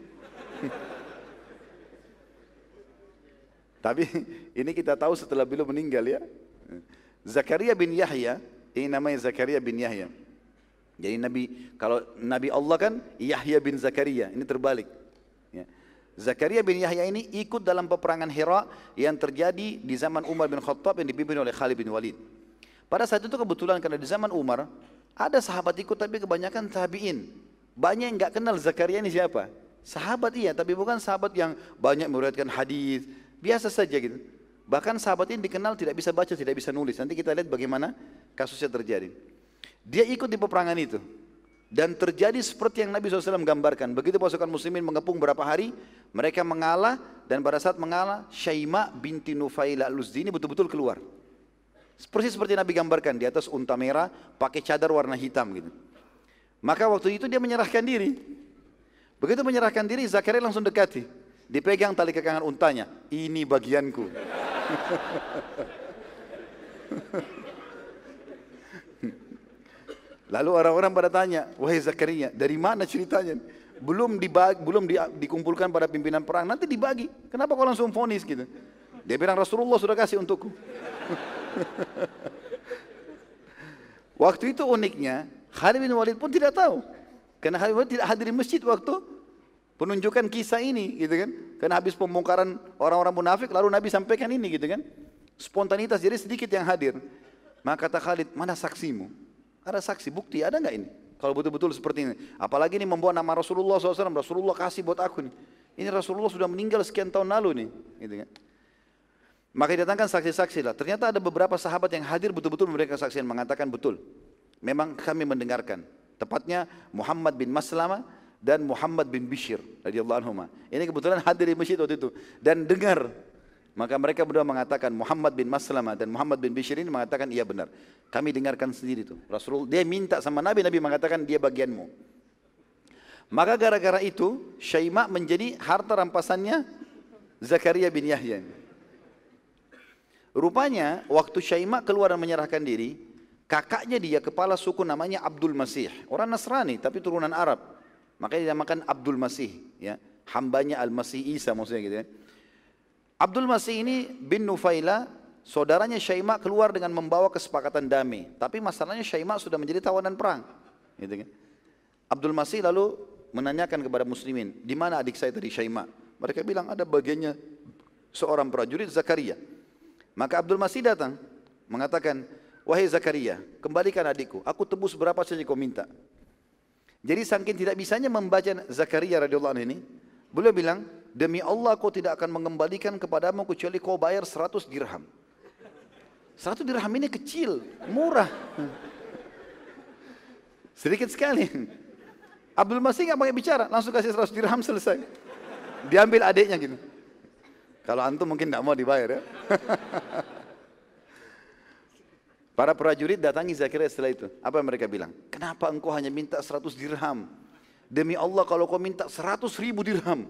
Tapi ini kita tahu setelah beliau meninggal ya. Zakaria bin Yahya, ini namanya Zakaria bin Yahya. Jadi Nabi, kalau Nabi Allah kan Yahya bin Zakaria, ini terbalik. Zakaria bin Yahya ini ikut dalam peperangan Hira yang terjadi di zaman Umar bin Khattab yang dipimpin oleh Khalid bin Walid. Pada saat itu kebetulan karena di zaman Umar ada sahabat ikut tapi kebanyakan tabi'in. Banyak yang nggak kenal Zakaria ini siapa. Sahabat iya, tapi bukan sahabat yang banyak meriwayatkan hadis, biasa saja gitu. Bahkan sahabat ini dikenal tidak bisa baca, tidak bisa nulis. Nanti kita lihat bagaimana kasusnya terjadi. Dia ikut di peperangan itu. Dan terjadi seperti yang Nabi SAW gambarkan. Begitu pasukan muslimin mengepung berapa hari, mereka mengalah dan pada saat mengalah, Syaima binti Nufaila al-Uzdi ini betul-betul keluar. Seperti seperti Nabi gambarkan di atas unta merah, pakai cadar warna hitam gitu. Maka waktu itu dia menyerahkan diri. Begitu menyerahkan diri, Zakaria langsung dekati. Dipegang tali kekangan untanya. Ini bagianku. [LAUGHS] Lalu orang-orang pada tanya, wahai Zakaria, dari mana ceritanya? Belum dibagi, belum di, dikumpulkan pada pimpinan perang, nanti dibagi. Kenapa kau langsung fonis gitu? Dia bilang Rasulullah sudah kasih untukku. [LAUGHS] waktu itu uniknya, Khalid bin Walid pun tidak tahu. Karena Khalid bin Walid tidak hadir di masjid waktu penunjukan kisah ini gitu kan. Karena habis pembongkaran orang-orang munafik lalu Nabi sampaikan ini gitu kan. Spontanitas jadi sedikit yang hadir. Maka kata Khalid, mana saksimu? Ada saksi, bukti, ada nggak ini? Kalau betul-betul seperti ini. Apalagi ini membawa nama Rasulullah SAW, Rasulullah kasih buat aku nih. Ini Rasulullah sudah meninggal sekian tahun lalu nih. Gitu kan. Maka didatangkan saksi-saksi lah. Ternyata ada beberapa sahabat yang hadir betul-betul memberikan kesaksian mengatakan betul. Memang kami mendengarkan. Tepatnya Muhammad bin Maslama dan Muhammad bin Bishir radhiyallahu anhu. Ini kebetulan hadir di masjid waktu itu dan dengar maka mereka berdua mengatakan Muhammad bin Maslama dan Muhammad bin Bishir ini mengatakan iya benar. Kami dengarkan sendiri itu. Rasulullah dia minta sama Nabi, Nabi mengatakan dia bagianmu. Maka gara-gara itu Syaima menjadi harta rampasannya Zakaria bin Yahya. Rupanya waktu Syaima keluar dan menyerahkan diri, kakaknya dia kepala suku namanya Abdul Masih, orang Nasrani tapi turunan Arab. Makanya dinamakan Abdul Masih, ya. Hambanya Al-Masih Isa maksudnya gitu ya. Abdul Masih ini bin Nufaila, saudaranya Syaima keluar dengan membawa kesepakatan damai. Tapi masalahnya Syaima sudah menjadi tawanan perang. Gitu kan? Abdul Masih lalu menanyakan kepada muslimin, di mana adik saya tadi Syaima? Mereka bilang ada bagiannya seorang prajurit Zakaria. Maka Abdul Masih datang mengatakan, wahai Zakaria, kembalikan adikku. Aku tebus berapa saja kau minta. Jadi saking tidak bisanya membaca Zakaria radhiyallahu anhu ini, beliau bilang, Demi Allah kau tidak akan mengembalikan kepadamu kecuali kau bayar 100 dirham. 100 dirham ini kecil, murah. Sedikit sekali. Abdul Masih nggak pakai bicara, langsung kasih 100 dirham selesai. Diambil adiknya gitu. Kalau antum mungkin tidak mau dibayar ya. [LAUGHS] Para prajurit datangi Zakaria setelah itu. Apa yang mereka bilang? Kenapa engkau hanya minta 100 dirham? Demi Allah kalau kau minta 100 ribu dirham,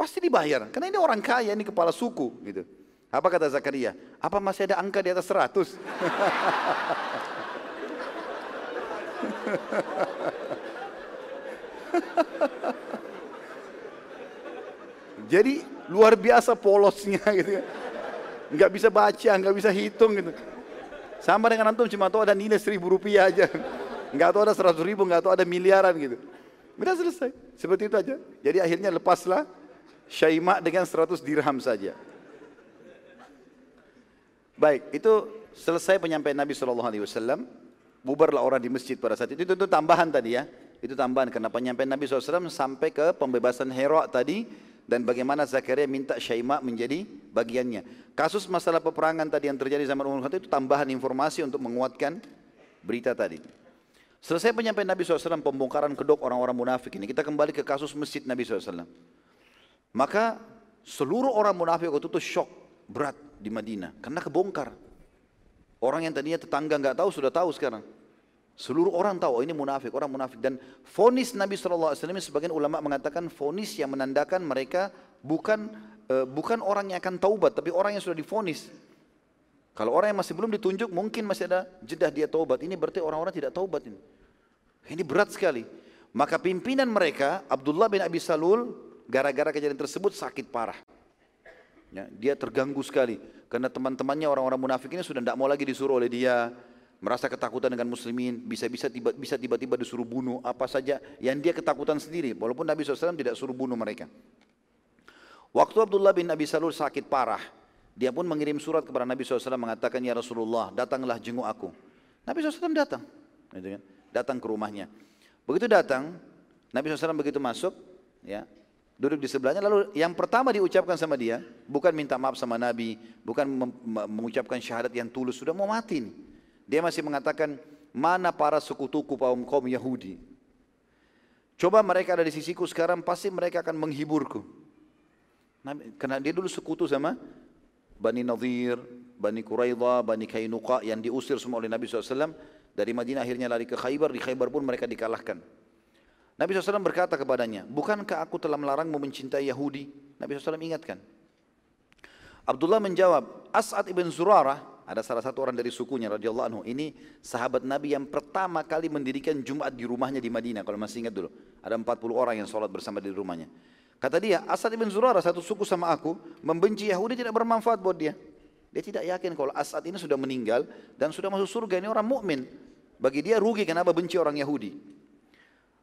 Pasti dibayar. Karena ini orang kaya, ini kepala suku. gitu. Apa kata Zakaria? Apa masih ada angka di atas 100? [LAUGHS] Jadi luar biasa polosnya gitu ya. Nggak bisa baca, nggak bisa hitung gitu. Sama dengan antum cuma tahu ada nilai seribu rupiah aja. Nggak tahu ada seratus ribu, nggak tahu ada miliaran gitu. Udah selesai. Seperti itu aja. Jadi akhirnya lepaslah Syaima dengan seratus dirham saja. Baik, itu selesai penyampaian Nabi SAW. Bubarlah orang di masjid pada saat itu. Itu, itu tambahan tadi ya. Itu tambahan karena penyampaian Nabi SAW sampai ke pembebasan Hera tadi dan bagaimana Zakaria minta Syaima menjadi bagiannya. Kasus masalah peperangan tadi yang terjadi zaman Umar Khattab itu tambahan informasi untuk menguatkan berita tadi. Selesai penyampaian Nabi SAW pembongkaran kedok orang-orang munafik ini. Kita kembali ke kasus masjid Nabi SAW. Maka seluruh orang munafik waktu itu shock berat di Madinah karena kebongkar. Orang yang tadinya tetangga nggak tahu sudah tahu sekarang. Seluruh orang tahu oh ini munafik, orang munafik dan fonis Nabi SAW sebagian ulama mengatakan fonis yang menandakan mereka bukan uh, bukan orang yang akan taubat tapi orang yang sudah difonis. Kalau orang yang masih belum ditunjuk mungkin masih ada jedah dia taubat. Ini berarti orang-orang tidak taubat ini. Ini berat sekali. Maka pimpinan mereka Abdullah bin Abi Salul gara-gara kejadian tersebut sakit parah. Ya, dia terganggu sekali karena teman-temannya orang-orang munafik ini sudah tidak mau lagi disuruh oleh dia merasa ketakutan dengan muslimin, bisa-bisa tiba, bisa tiba-tiba disuruh bunuh apa saja yang dia ketakutan sendiri, walaupun Nabi SAW tidak suruh bunuh mereka. Waktu Abdullah bin Abi Salul sakit parah, dia pun mengirim surat kepada Nabi SAW mengatakan, Ya Rasulullah, datanglah jenguk aku. Nabi SAW datang, gitu kan? datang ke rumahnya. Begitu datang, Nabi SAW begitu masuk, ya, duduk di sebelahnya. Lalu yang pertama diucapkan sama dia, bukan minta maaf sama Nabi, bukan mengucapkan syahadat yang tulus, sudah mau mati nih. Dia masih mengatakan, mana para sekutuku kaum kaum Yahudi. Coba mereka ada di sisiku sekarang, pasti mereka akan menghiburku. Karena dia dulu sekutu sama Bani Nadir, Bani Quraidah, Bani Kainuqa yang diusir semua oleh Nabi SAW. Dari Madinah akhirnya lari ke Khaybar, di Khaybar pun mereka dikalahkan. Nabi SAW berkata kepadanya, bukankah aku telah melarangmu mencintai Yahudi? Nabi SAW ingatkan. Abdullah menjawab, As'ad ibn Zurarah ada salah satu orang dari sukunya radhiyallahu anhu. Ini sahabat Nabi yang pertama kali mendirikan Jumat di rumahnya di Madinah. Kalau masih ingat dulu. Ada 40 orang yang sholat bersama di rumahnya. Kata dia, Asad ibn Zurarah satu suku sama aku, membenci Yahudi tidak bermanfaat buat dia. Dia tidak yakin kalau Asad ini sudah meninggal dan sudah masuk surga. Ini orang mukmin. Bagi dia rugi kenapa benci orang Yahudi.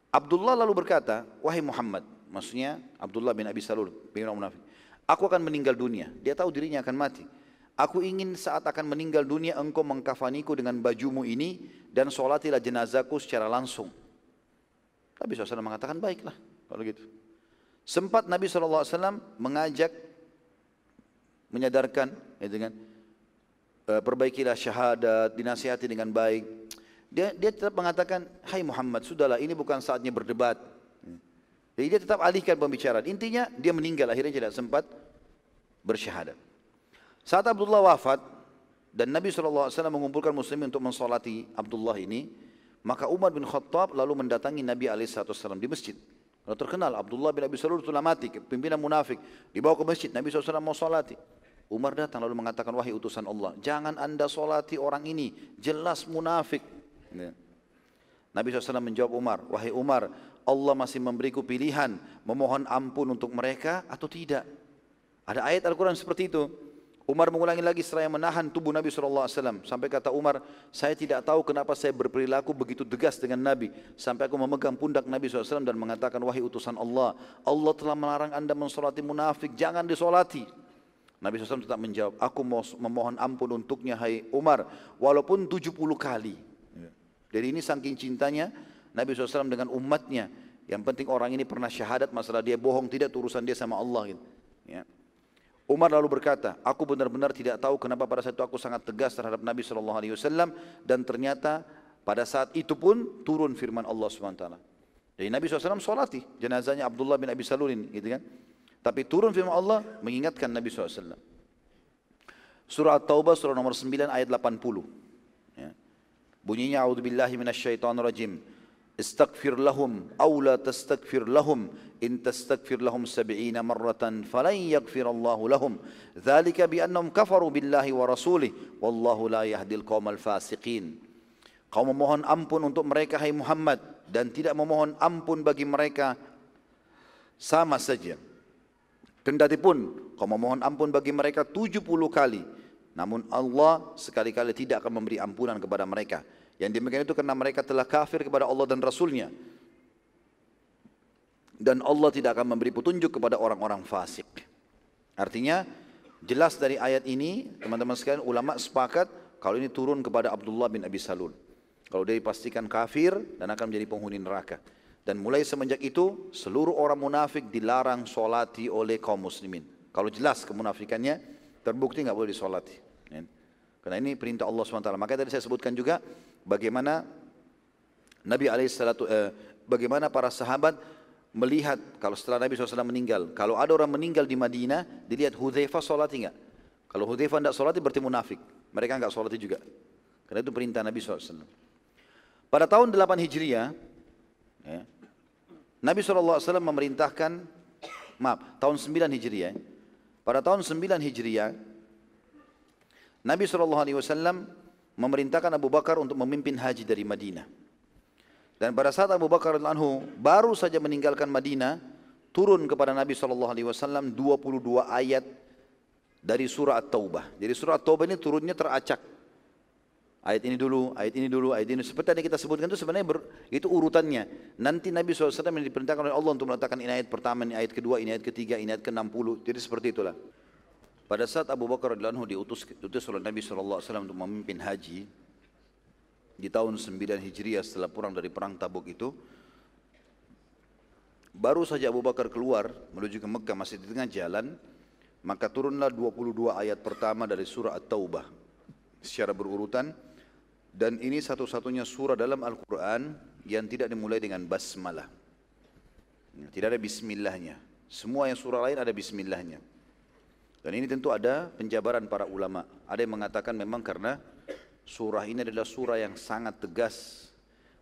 Abdullah lalu berkata, wahai Muhammad, maksudnya Abdullah bin Abi Salul, bin munafik. Aku akan meninggal dunia. Dia tahu dirinya akan mati. Aku ingin saat akan meninggal dunia engkau mengkafaniku dengan bajumu ini dan sholatilah jenazahku secara langsung. Nabi SAW mengatakan baiklah kalau gitu. Sempat Nabi SAW mengajak menyadarkan ya dengan e, perbaikilah syahadat, dinasihati dengan baik. Dia, dia tetap mengatakan, Hai Muhammad, sudahlah ini bukan saatnya berdebat. Jadi dia tetap alihkan pembicaraan. Intinya dia meninggal akhirnya tidak sempat bersyahadat. Saat Abdullah wafat dan Nabi SAW mengumpulkan muslimin untuk mensolati Abdullah ini, maka Umar bin Khattab lalu mendatangi Nabi SAW di masjid. Lalu terkenal Abdullah bin Abi Salul itu mati, pimpinan munafik, dibawa ke masjid, Nabi SAW mau solati. Umar datang lalu mengatakan, wahai utusan Allah, jangan anda solati orang ini, jelas munafik. Ya. Nabi SAW menjawab Umar, wahai Umar, Allah masih memberiku pilihan, memohon ampun untuk mereka atau tidak. Ada ayat Al-Quran seperti itu. Umar mengulangi lagi yang menahan tubuh Nabi SAW. Sampai kata Umar, saya tidak tahu kenapa saya berperilaku begitu tegas dengan Nabi. Sampai aku memegang pundak Nabi SAW dan mengatakan, wahai utusan Allah, Allah telah melarang anda mensolati munafik, jangan disolati. Nabi SAW tetap menjawab, aku memohon ampun untuknya, hai Umar, walaupun 70 kali. Jadi ini saking cintanya Nabi SAW dengan umatnya. Yang penting orang ini pernah syahadat, masalah dia bohong, tidak urusan dia sama Allah. Gitu. Ya. Umar lalu berkata, aku benar-benar tidak tahu kenapa pada saat itu aku sangat tegas terhadap Nabi SAW dan ternyata pada saat itu pun turun firman Allah SWT. Jadi Nabi SAW solati jenazahnya Abdullah bin Abi Salulin gitu kan. Tapi turun firman Allah mengingatkan Nabi SAW. Surah At-Taubah surah nomor 9 ayat 80. Bunyinya a'udzubillahi minasyaitonirrajim. Istaghfir lahum aw la tastaghfir lahum in tastaghfir lahum 70 marratan falan yaghfirallahu lahum. Dzalika bi annahum kafaru billahi wa rasulih wallahu la yahdil qaumal fasiqin. Kau memohon ampun untuk mereka hai Muhammad dan tidak memohon ampun bagi mereka sama saja. Kendati pun kau memohon ampun bagi mereka 70 kali Namun Allah sekali-kali tidak akan memberi ampunan kepada mereka. Yang demikian itu karena mereka telah kafir kepada Allah dan Rasulnya. Dan Allah tidak akan memberi petunjuk kepada orang-orang fasik. Artinya jelas dari ayat ini teman-teman sekalian ulama sepakat kalau ini turun kepada Abdullah bin Abi Salul. Kalau dia dipastikan kafir dan akan menjadi penghuni neraka. Dan mulai semenjak itu seluruh orang munafik dilarang solati oleh kaum muslimin. Kalau jelas kemunafikannya terbukti nggak boleh disolati. Ya. Karena ini perintah Allah SWT. Makanya tadi saya sebutkan juga bagaimana Nabi alaihissalatu eh, bagaimana para sahabat melihat kalau setelah Nabi SAW meninggal, kalau ada orang meninggal di Madinah, dilihat Hudzaifah solati enggak? Kalau Hudzaifah tidak solati berarti munafik. Mereka enggak solati juga. Karena itu perintah Nabi SAW. Pada tahun 8 Hijriah, ya, Nabi SAW memerintahkan, maaf, tahun 9 Hijriah, pada tahun 9 Hijriah, Nabi SAW memerintahkan Abu Bakar untuk memimpin haji dari Madinah. Dan pada saat Abu Bakar anhu baru saja meninggalkan Madinah, turun kepada Nabi SAW 22 ayat dari surah At-Taubah. Jadi surah At-Taubah ini turunnya teracak Ayat ini dulu, ayat ini dulu, ayat ini. Seperti yang kita sebutkan itu sebenarnya ber, itu urutannya. Nanti Nabi SAW yang diperintahkan oleh Allah untuk meletakkan ini ayat pertama, ini ayat kedua, ini ayat ketiga, ini ayat ke-60. Jadi seperti itulah. Pada saat Abu Bakar radhiyallahu diutus diutus oleh Nabi SAW untuk memimpin haji di tahun 9 Hijriah setelah pulang dari perang Tabuk itu, baru saja Abu Bakar keluar menuju ke Mekah masih di tengah jalan, maka turunlah 22 ayat pertama dari surah At-Taubah secara berurutan dan ini satu-satunya surah dalam Al-Quran yang tidak dimulai dengan basmalah. Tidak ada bismillahnya. Semua yang surah lain ada bismillahnya. Dan ini tentu ada penjabaran para ulama. Ada yang mengatakan memang karena surah ini adalah surah yang sangat tegas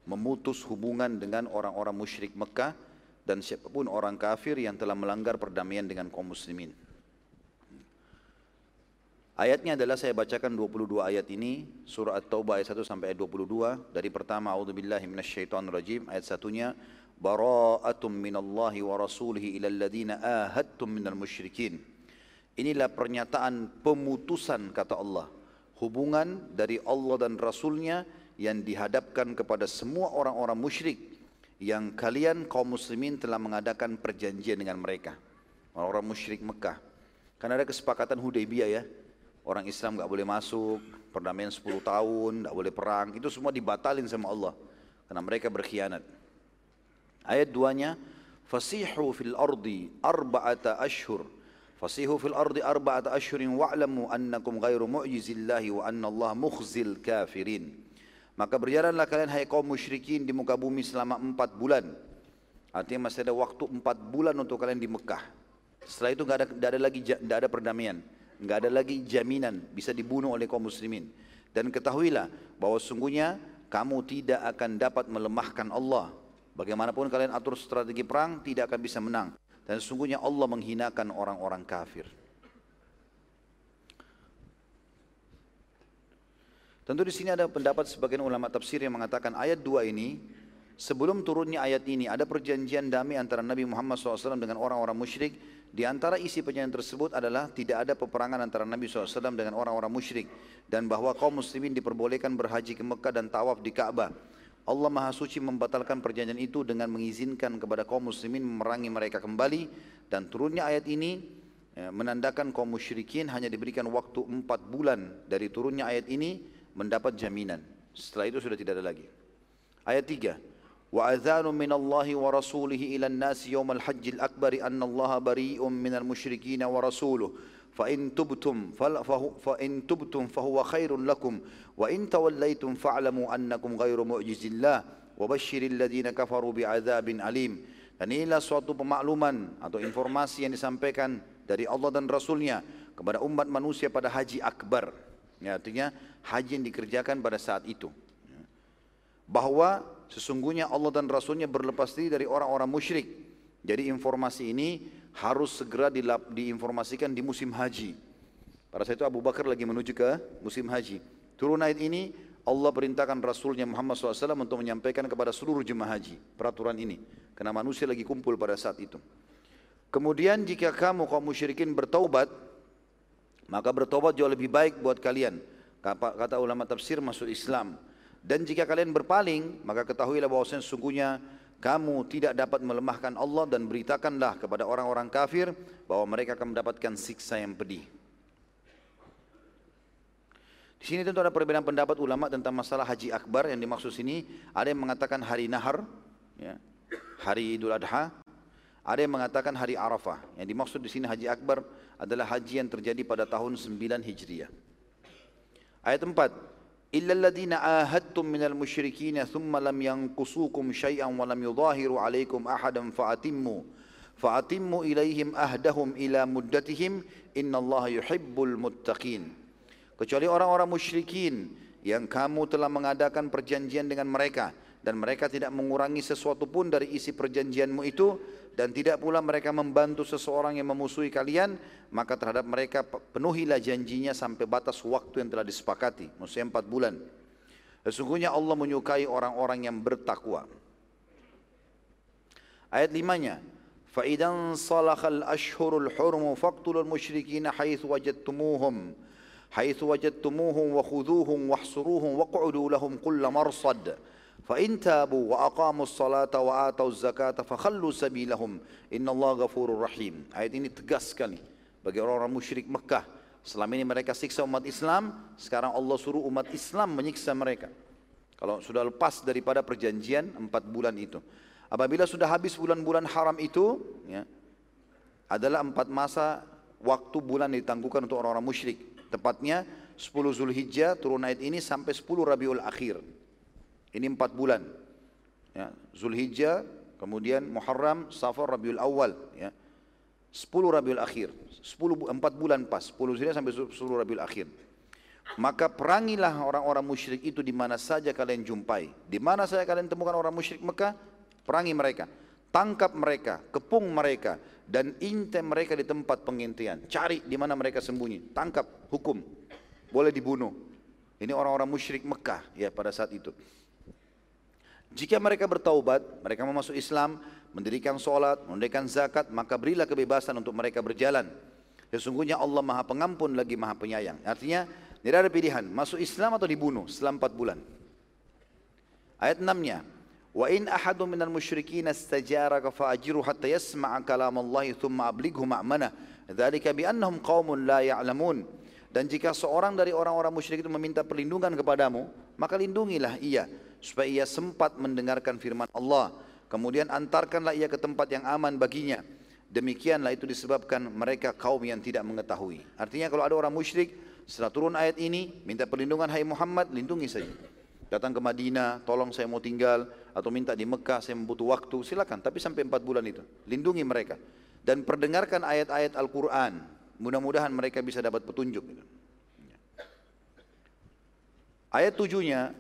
memutus hubungan dengan orang-orang musyrik Mekah dan siapa pun orang kafir yang telah melanggar perdamaian dengan kaum muslimin. Ayatnya adalah saya bacakan 22 ayat ini, surah At-Taubah ayat 1 sampai ayat 22. Dari pertama, A'udzubillahi minasyaitonirrajim, ayat satunya, Bara'atum minallahi wa rasulihi ila alladhina ahadtum minal musyrikin. Inilah pernyataan pemutusan kata Allah. Hubungan dari Allah dan Rasulnya yang dihadapkan kepada semua orang-orang musyrik yang kalian kaum muslimin telah mengadakan perjanjian dengan mereka. Orang-orang musyrik Mekah. Karena ada kesepakatan Hudaybiyah ya, orang Islam nggak boleh masuk, perdamaian 10 tahun, nggak boleh perang, itu semua dibatalin sama Allah karena mereka berkhianat. Ayat duanya, fasihu fil ardi arba'ata ashhur. Fasihu fil ardi arba'ata ashhurin wa'lamu annakum ghairu mu'jizillahi wa anna Allah mukhzil kafirin. Maka berjalanlah kalian hai kaum musyrikin di muka bumi selama empat bulan. Artinya masih ada waktu empat bulan untuk kalian di Mekah. Setelah itu nggak ada, ada lagi nggak ada perdamaian nggak ada lagi jaminan bisa dibunuh oleh kaum muslimin. Dan ketahuilah bahwa sungguhnya kamu tidak akan dapat melemahkan Allah. Bagaimanapun kalian atur strategi perang tidak akan bisa menang. Dan sungguhnya Allah menghinakan orang-orang kafir. Tentu di sini ada pendapat sebagian ulama tafsir yang mengatakan ayat 2 ini sebelum turunnya ayat ini ada perjanjian damai antara Nabi Muhammad SAW dengan orang-orang musyrik di antara isi perjanjian tersebut adalah tidak ada peperangan antara Nabi SAW dengan orang-orang musyrik dan bahwa kaum muslimin diperbolehkan berhaji ke Mekah dan tawaf di Ka'bah. Allah Maha Suci membatalkan perjanjian itu dengan mengizinkan kepada kaum muslimin memerangi mereka kembali dan turunnya ayat ini ya, menandakan kaum musyrikin hanya diberikan waktu 4 bulan dari turunnya ayat ini mendapat jaminan. Setelah itu sudah tidak ada lagi. Ayat 3. Wa adzanu minallahi wa rasulih ila an-nas yawmal hajjil akbari anna Allaha bari'un minal musyrikin wa rasuluhu فإن تبتم فإن تبتم فهو خير لكم وإن توليتم فاعلموا أنكم غير معجز الله وبشر الذين كفروا بعذاب أليم dan inilah suatu pemakluman atau informasi yang disampaikan dari Allah dan Rasulnya kepada umat manusia pada haji akbar ya, artinya haji yang dikerjakan pada saat itu bahwa sesungguhnya Allah dan Rasulnya berlepas diri dari orang-orang musyrik. Jadi informasi ini harus segera diinformasikan di musim haji. Pada saat itu Abu Bakar lagi menuju ke musim haji. Turun ayat ini, Allah perintahkan Rasulnya Muhammad SAW untuk menyampaikan kepada seluruh jemaah haji peraturan ini. Karena manusia lagi kumpul pada saat itu. Kemudian jika kamu kaum musyrikin bertaubat, maka bertobat jauh lebih baik buat kalian. Kata ulama tafsir masuk Islam. Dan jika kalian berpaling, maka ketahuilah bahwa sesungguhnya kamu tidak dapat melemahkan Allah dan beritakanlah kepada orang-orang kafir bahwa mereka akan mendapatkan siksa yang pedih. Di sini tentu ada perbedaan pendapat ulama tentang masalah haji akbar yang dimaksud sini. Ada yang mengatakan hari nahar, ya, hari idul adha. Ada yang mengatakan hari arafah. Yang dimaksud di sini haji akbar adalah haji yang terjadi pada tahun 9 hijriah. Ayat 4. إلا الذين آهدتم من المشركين ثم لم ينقصوكم شيئا ولم يظاهروا عليكم أحدا فأتموا فأتموا إليهم أهدهم إلى مدتهم. إن الله يحب المتقين. kecuali orang-orang musyrikin yang kamu telah mengadakan perjanjian dengan mereka. dan mereka tidak mengurangi sesuatu pun dari isi perjanjianmu itu dan tidak pula mereka membantu seseorang yang memusuhi kalian maka terhadap mereka penuhilah janjinya sampai batas waktu yang telah disepakati maksudnya empat bulan sesungguhnya Allah menyukai orang-orang yang bertakwa ayat limanya فَإِذَا انصَلَخَ الْأَشْهُرُ الْحُرُمُ فَاقْتُلُوا الْمُشْرِكِينَ حَيْثُ وَجَدْتُمُوهُمْ حَيْثُ وَجَدْتُمُوهُمْ وَخُذُوهُمْ وَاحْصُرُوهُمْ وَاقْعُدُوا لَهُمْ كُلَّ مَرْصَدٍ fa in tabu wa aqamus salata wa atauz zakata fa khallu sabilahum innallaha ghafurur rahim. Ayat ini tegas sekali bagi orang-orang musyrik Mekah. Selama ini mereka siksa umat Islam, sekarang Allah suruh umat Islam menyiksa mereka. Kalau sudah lepas daripada perjanjian empat bulan itu. Apabila sudah habis bulan-bulan haram itu, ya, adalah empat masa waktu bulan ditangguhkan untuk orang-orang musyrik. Tepatnya 10 Zulhijjah turun ayat ini sampai 10 Rabiul Akhir ini empat bulan. Ya, Zulhijjah, kemudian Muharram, Safar, Rabiul Awal. Ya. Sepuluh Rabiul Akhir. Sepuluh, empat bulan pas. Sepuluh Zulhijjah sampai sepuluh Rabiul Akhir. Maka perangilah orang-orang musyrik itu di mana saja kalian jumpai. Di mana saja kalian temukan orang musyrik Mekah, perangi mereka. Tangkap mereka, kepung mereka, dan intai mereka di tempat pengintian. Cari di mana mereka sembunyi. Tangkap, hukum. Boleh dibunuh. Ini orang-orang musyrik Mekah ya pada saat itu. Jika mereka bertaubat, mereka mau masuk Islam, mendirikan solat, mendirikan zakat, maka berilah kebebasan untuk mereka berjalan. Sesungguhnya Allah maha pengampun lagi maha penyayang. Artinya, tidak ada pilihan, masuk Islam atau dibunuh selama empat bulan. Ayat 6-nya, Wa in ahadu minal musyrikin astajaraka fa'ajiru hatta yasma'a kalam Allah thumma ablighu ma'manah. Dzalika bi annahum qaumun la ya'lamun. Dan jika seorang dari orang-orang musyrik itu meminta perlindungan kepadamu, maka lindungilah ia supaya ia sempat mendengarkan firman Allah. Kemudian antarkanlah ia ke tempat yang aman baginya. Demikianlah itu disebabkan mereka kaum yang tidak mengetahui. Artinya kalau ada orang musyrik setelah turun ayat ini minta perlindungan hai Muhammad lindungi saja. Datang ke Madinah, tolong saya mau tinggal atau minta di Mekah saya membutuh waktu, silakan. Tapi sampai empat bulan itu, lindungi mereka dan perdengarkan ayat-ayat Al-Quran. Mudah-mudahan mereka bisa dapat petunjuk. Ayat tujuhnya,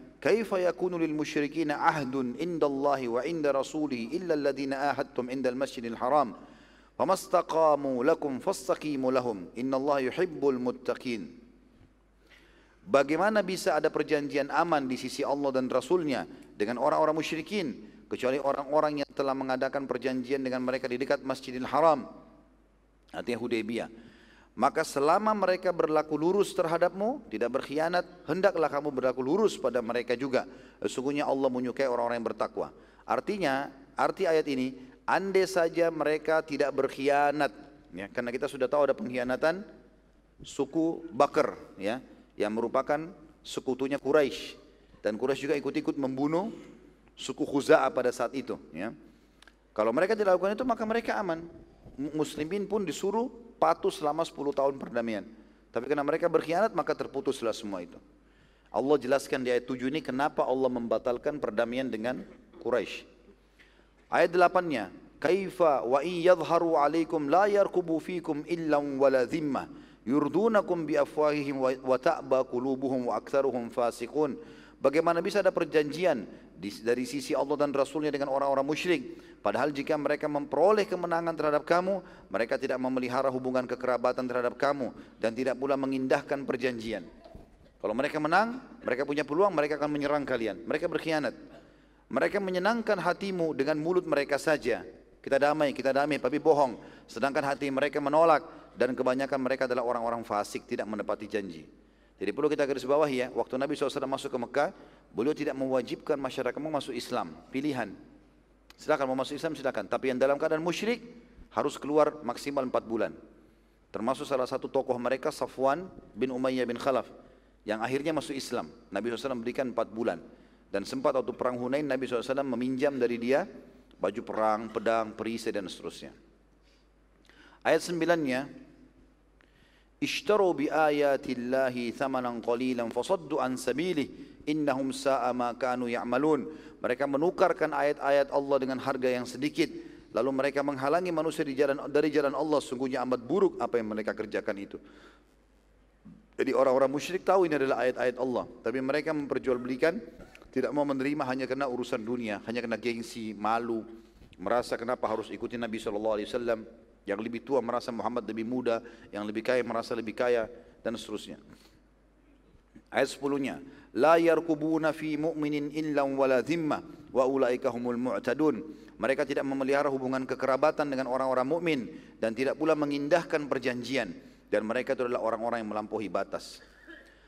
Bagaimana bisa ada perjanjian aman di sisi Allah dan Rasulnya dengan orang-orang musyrikin kecuali orang-orang yang telah mengadakan perjanjian dengan mereka di dekat Masjidil Haram? Artinya Hudaybiyah maka selama mereka berlaku lurus terhadapmu, tidak berkhianat, hendaklah kamu berlaku lurus pada mereka juga. Sesungguhnya Allah menyukai orang-orang yang bertakwa. Artinya, arti ayat ini, andai saja mereka tidak berkhianat, ya, karena kita sudah tahu ada pengkhianatan suku Bakar, ya, yang merupakan sekutunya Quraisy dan Quraisy juga ikut-ikut membunuh suku Khuza'ah pada saat itu, ya. Kalau mereka tidak lakukan itu maka mereka aman. Muslimin pun disuruh patuh selama 10 tahun perdamaian. Tapi karena mereka berkhianat maka terputuslah semua itu. Allah jelaskan di ayat 7 ini kenapa Allah membatalkan perdamaian dengan Quraisy. Ayat 8-nya, "Kaifa wa in yadhharu 'alaikum la yarqubu fikum illa wala dhimma yurdunakum bi afwahihim wa ta'ba qulubuhum wa aktsaruhum fasiqun." Bagaimana bisa ada perjanjian dari sisi Allah dan Rasulnya dengan orang-orang musyrik? Padahal jika mereka memperoleh kemenangan terhadap kamu, mereka tidak memelihara hubungan kekerabatan terhadap kamu dan tidak pula mengindahkan perjanjian. Kalau mereka menang, mereka punya peluang, mereka akan menyerang kalian. Mereka berkhianat. Mereka menyenangkan hatimu dengan mulut mereka saja. Kita damai, kita damai, tapi bohong. Sedangkan hati mereka menolak dan kebanyakan mereka adalah orang-orang fasik, tidak menepati janji. Jadi perlu kita garis bawah ya, waktu Nabi SAW masuk ke Mekah, beliau tidak mewajibkan masyarakat mau masuk Islam, pilihan. Silakan mau masuk Islam silakan, tapi yang dalam keadaan musyrik harus keluar maksimal 4 bulan. Termasuk salah satu tokoh mereka Safwan bin Umayyah bin Khalaf yang akhirnya masuk Islam. Nabi SAW berikan 4 bulan. Dan sempat waktu perang Hunain Nabi SAW meminjam dari dia baju perang, pedang, perisai dan seterusnya. Ayat 9-nya اشتروا بآيات الله ثمنا قليلا فصدوا عن سبيله innahum sa'a ma kanu ya'malun mereka menukarkan ayat-ayat Allah dengan harga yang sedikit lalu mereka menghalangi manusia di jalan dari jalan Allah sungguhnya amat buruk apa yang mereka kerjakan itu jadi orang-orang musyrik tahu ini adalah ayat-ayat Allah tapi mereka memperjualbelikan tidak mau menerima hanya karena urusan dunia hanya karena gengsi malu merasa kenapa harus ikuti Nabi SAW yang lebih tua merasa Muhammad lebih muda, yang lebih kaya merasa lebih kaya dan seterusnya. Ayat 10-nya, la yarkubuna fi mu'minin illa wala dhimma wa ulaika humul mu'tadun. Mereka tidak memelihara hubungan kekerabatan dengan orang-orang mukmin dan tidak pula mengindahkan perjanjian dan mereka itu adalah orang-orang yang melampaui batas.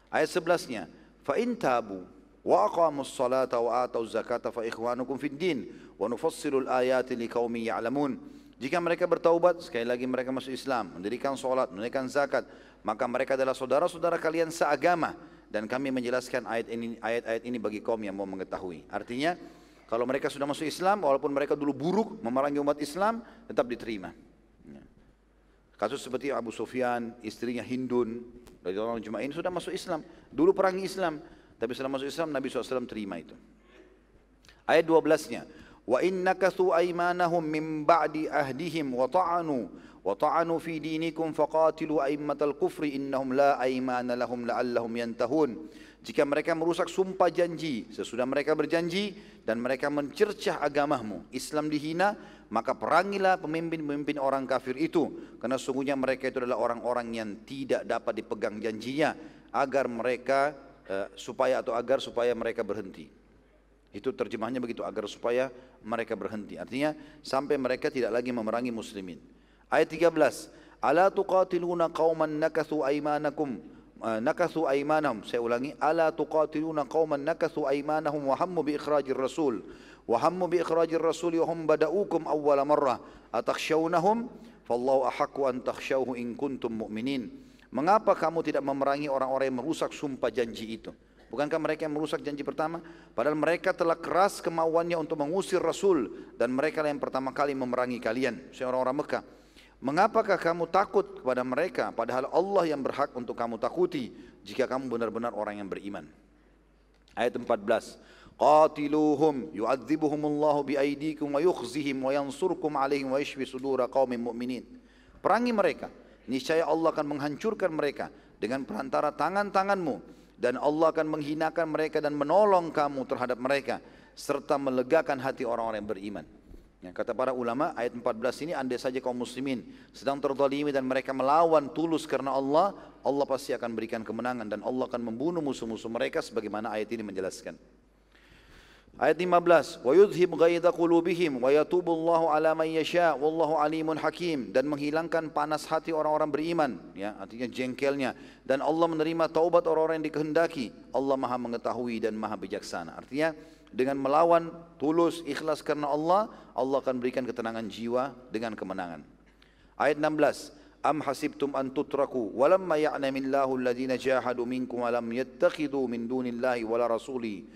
Ayat 11-nya, fa in tabu wa aqamus salata wa atau zakata fa ikhwanukum fid din wa nufassilul ayati liqaumin ya'lamun. Jika mereka bertaubat, sekali lagi mereka masuk Islam, mendirikan sholat, mendirikan zakat, maka mereka adalah saudara-saudara kalian seagama. Dan kami menjelaskan ayat ini, ayat-ayat ini bagi kaum yang mau mengetahui. Artinya, kalau mereka sudah masuk Islam, walaupun mereka dulu buruk memerangi umat Islam, tetap diterima. Ya. Kasus seperti Abu Sufyan, istrinya Hindun, dari orang Jumain sudah masuk Islam. Dulu perangi Islam, tapi setelah masuk Islam Nabi SAW terima itu. Ayat 12-nya, wa in nakathu aymanahum min ba'di ahdihim wa ta'anu wa ta'anu fi dinikum faqatilu aimmatal kufri innahum la aymana lahum jika mereka merusak sumpah janji sesudah mereka berjanji dan mereka mencercah agamamu Islam dihina maka perangilah pemimpin-pemimpin orang kafir itu. Karena sungguhnya mereka itu adalah orang-orang yang tidak dapat dipegang janjinya agar mereka uh, supaya atau agar supaya mereka berhenti. Itu terjemahnya begitu agar supaya mereka berhenti. Artinya sampai mereka tidak lagi memerangi muslimin. Ayat 13. Ala tuqatiluna qauman nakathu aymanakum uh, nakathu aymanahum. Saya ulangi. Ala tuqatiluna qauman nakathu aymanahum wa hammu bi ikhrajir rasul. Wa hammu bi ikhrajir rasul wa hum bada'ukum awwala marrah. Atakhshawnahum fallahu ahaqqu an takhshawhu in kuntum mu'minin. Mengapa kamu tidak memerangi orang-orang yang merusak sumpah janji itu? Bukankah mereka yang merusak janji pertama? Padahal mereka telah keras kemauannya untuk mengusir Rasul dan mereka yang pertama kali memerangi kalian, orang-orang Mekah. Mengapakah kamu takut kepada mereka padahal Allah yang berhak untuk kamu takuti jika kamu benar-benar orang yang beriman. Ayat 14. Qatiluhum yu'adzibuhumullahu biaidikum wa yukhzihim wa yansurkum alaihim wa yashfi sudura mu'minin. Perangi mereka. Niscaya Allah akan menghancurkan mereka dengan perantara tangan-tanganmu dan Allah akan menghinakan mereka dan menolong kamu terhadap mereka serta melegakan hati orang-orang yang beriman. Ya, kata para ulama ayat 14 ini andai saja kaum muslimin sedang terzalimi dan mereka melawan tulus karena Allah, Allah pasti akan berikan kemenangan dan Allah akan membunuh musuh-musuh mereka sebagaimana ayat ini menjelaskan. Ayat 15, wa yudhib ghaidha qulubihim wa yatubullahu ala man yasha wallahu alimun hakim. Dan menghilangkan panas hati orang-orang beriman ya artinya jengkelnya. Dan Allah menerima taubat orang-orang yang dikehendaki. Allah Maha mengetahui dan Maha bijaksana. Artinya dengan melawan tulus ikhlas karena Allah Allah akan berikan ketenangan jiwa dengan kemenangan. Ayat 16 am hasibtum an tutraku walamma ya'lamillahu alladhina jahadu minkum wa yattakhidhu min dunillahi wala rasuli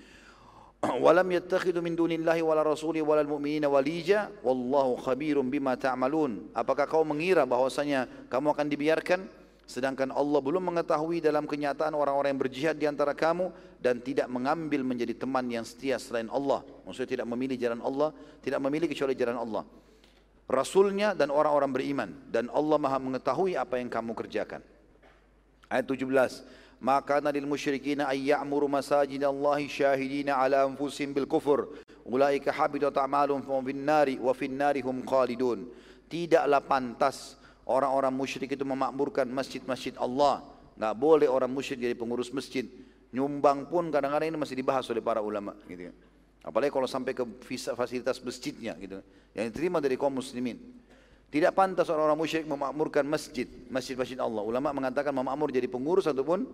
[CLEARS THROAT] walam yattakhidhu min dunillahi wala rasuli wala mu'minina walija wallahu khabirum bima ta'malun. Apakah kau mengira bahwasanya kamu akan dibiarkan? Sedangkan Allah belum mengetahui dalam kenyataan orang-orang yang berjihad di antara kamu dan tidak mengambil menjadi teman yang setia selain Allah. Maksudnya tidak memilih jalan Allah tidak memilih kecuali jalan Allah. Rasulnya dan orang-orang beriman. Dan Allah maha mengetahui apa yang kamu kerjakan. Ayat 17. Musyrikin ay ya'muru masajid Allah syahidina ala anfusihim bil kufur. Ulaika habitat a'malum fa fin nari wa fin nari hum khalidun. Tidaklah pantas orang-orang musyrik itu memakmurkan masjid-masjid Allah. Enggak boleh orang musyrik jadi pengurus masjid. Nyumbang pun kadang-kadang ini masih dibahas oleh para ulama gitu ya. Apalagi kalau sampai ke fasilitas masjidnya gitu. Yang diterima dari kaum muslimin. Tidak pantas orang-orang musyrik memakmurkan masjid, masjid-masjid Allah. Ulama mengatakan memakmur jadi pengurus ataupun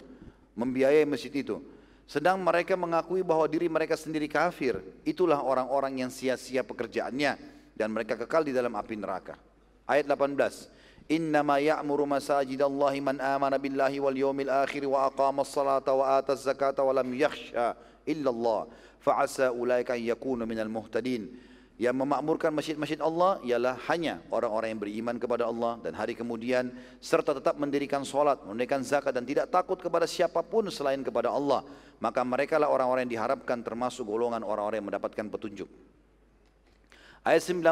membiayai masjid itu. Sedang mereka mengakui bahwa diri mereka sendiri kafir. Itulah orang-orang yang sia-sia pekerjaannya dan mereka kekal di dalam api neraka. Ayat 18. Innama ya'muru masajidallahi man amana billahi wal yawmil akhir wa aqama as-salata wa ata az-zakata wa lam yakhsha illa Allah. Fa'asa ulaika yakunu minal muhtadin. Yang memakmurkan masjid-masjid Allah ialah hanya orang-orang yang beriman kepada Allah dan hari kemudian serta tetap mendirikan solat, menunaikan zakat dan tidak takut kepada siapa pun selain kepada Allah. Maka mereka lah orang-orang yang diharapkan termasuk golongan orang-orang yang mendapatkan petunjuk. Ayat 19.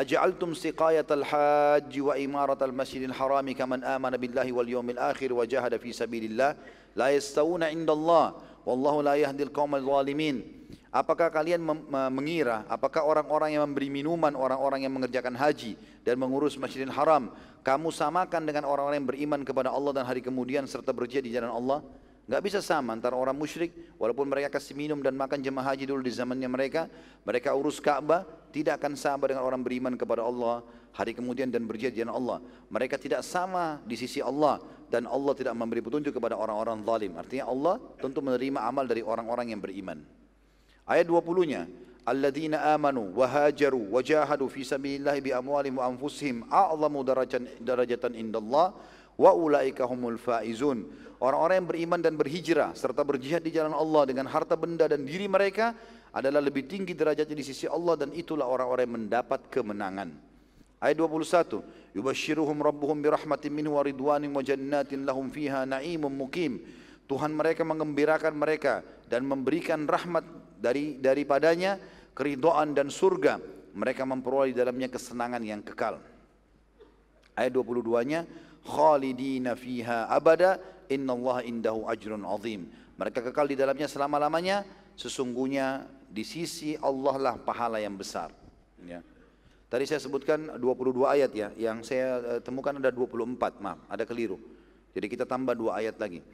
Aj'altum siqayatal hajj wa imaratal masjidil harami kaman amana billahi wal yawmil akhir wa jahada fi sabilillah la yastawuna indallah wallahu la yahdil qaumal zalimin. Apakah kalian mengira, apakah orang-orang yang memberi minuman, orang-orang yang mengerjakan haji dan mengurus Masjidil Haram, kamu samakan dengan orang-orang yang beriman kepada Allah dan hari kemudian serta berjihad di jalan Allah? Gak bisa sama antara orang musyrik, walaupun mereka kasih minum dan makan jemaah haji dulu di zamannya mereka, mereka urus Ka'bah, tidak akan sama dengan orang beriman kepada Allah hari kemudian dan berjihad di jalan Allah. Mereka tidak sama di sisi Allah dan Allah tidak memberi petunjuk kepada orang-orang zalim. Artinya Allah tentu menerima amal dari orang-orang yang beriman. Ayat 20-nya, alladzina amanu wa hajaru wa jahadu fi sabilillah bi amwalihim wa anfusihim a'zamu darajatan darajatan indallah wa ulaika humul faizun. Orang-orang yang beriman dan berhijrah serta berjihad di jalan Allah dengan harta benda dan diri mereka adalah lebih tinggi derajatnya di sisi Allah dan itulah orang-orang yang mendapat kemenangan. Ayat 21. Yubashshiruhum rabbuhum birahmatin minhu wa ridwanin wa jannatin lahum fiha na'imun mukim. Tuhan mereka mengembirakan mereka dan memberikan rahmat dari daripadanya keridhaan dan surga mereka memperoleh di dalamnya kesenangan yang kekal ayat 22-nya khalidina fiha abada innallaha indahu ajrun azim mereka kekal di dalamnya selama-lamanya sesungguhnya di sisi Allah lah pahala yang besar ya Tadi saya sebutkan 22 ayat ya, yang saya eh, temukan ada 24, maaf, ada keliru. Jadi kita tambah dua ayat lagi.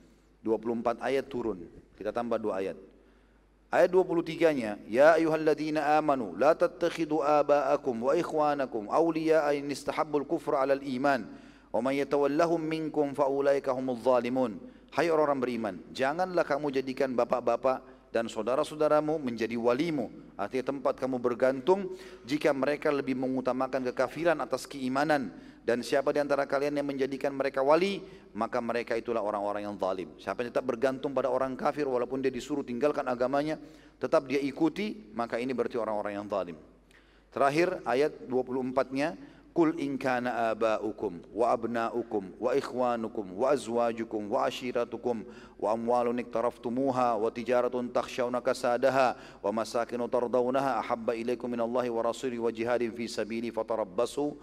24 ayat turun. Kita tambah dua ayat. Ayat 23-nya, Ya ayuhalladzina amanu, la tattakhidu aba'akum wa ikhwanakum awliya'a in istahabbul kufra 'alal iman, wa man yatawallahum minkum fa ulaika humudz zalimun. Hai orang-orang beriman, janganlah kamu jadikan bapak-bapak dan saudara-saudaramu menjadi walimu, artinya tempat kamu bergantung jika mereka lebih mengutamakan kekafiran atas keimanan dan siapa di antara kalian yang menjadikan mereka wali, maka mereka itulah orang-orang yang zalim. Siapa yang tetap bergantung pada orang kafir walaupun dia disuruh tinggalkan agamanya, tetap dia ikuti, maka ini berarti orang-orang yang zalim. Terakhir ayat 24-nya, Kul in kana aba'ukum wa abna'ukum wa ikhwanukum wa azwajukum wa ashiratukum wa amwalun iktaraftumuha wa tijaratun takhshawna kasadaha wa masakinu tardawnaha ahabba ilaikum minallahi wa rasuli wa jihadin fi sabili fatarabbasu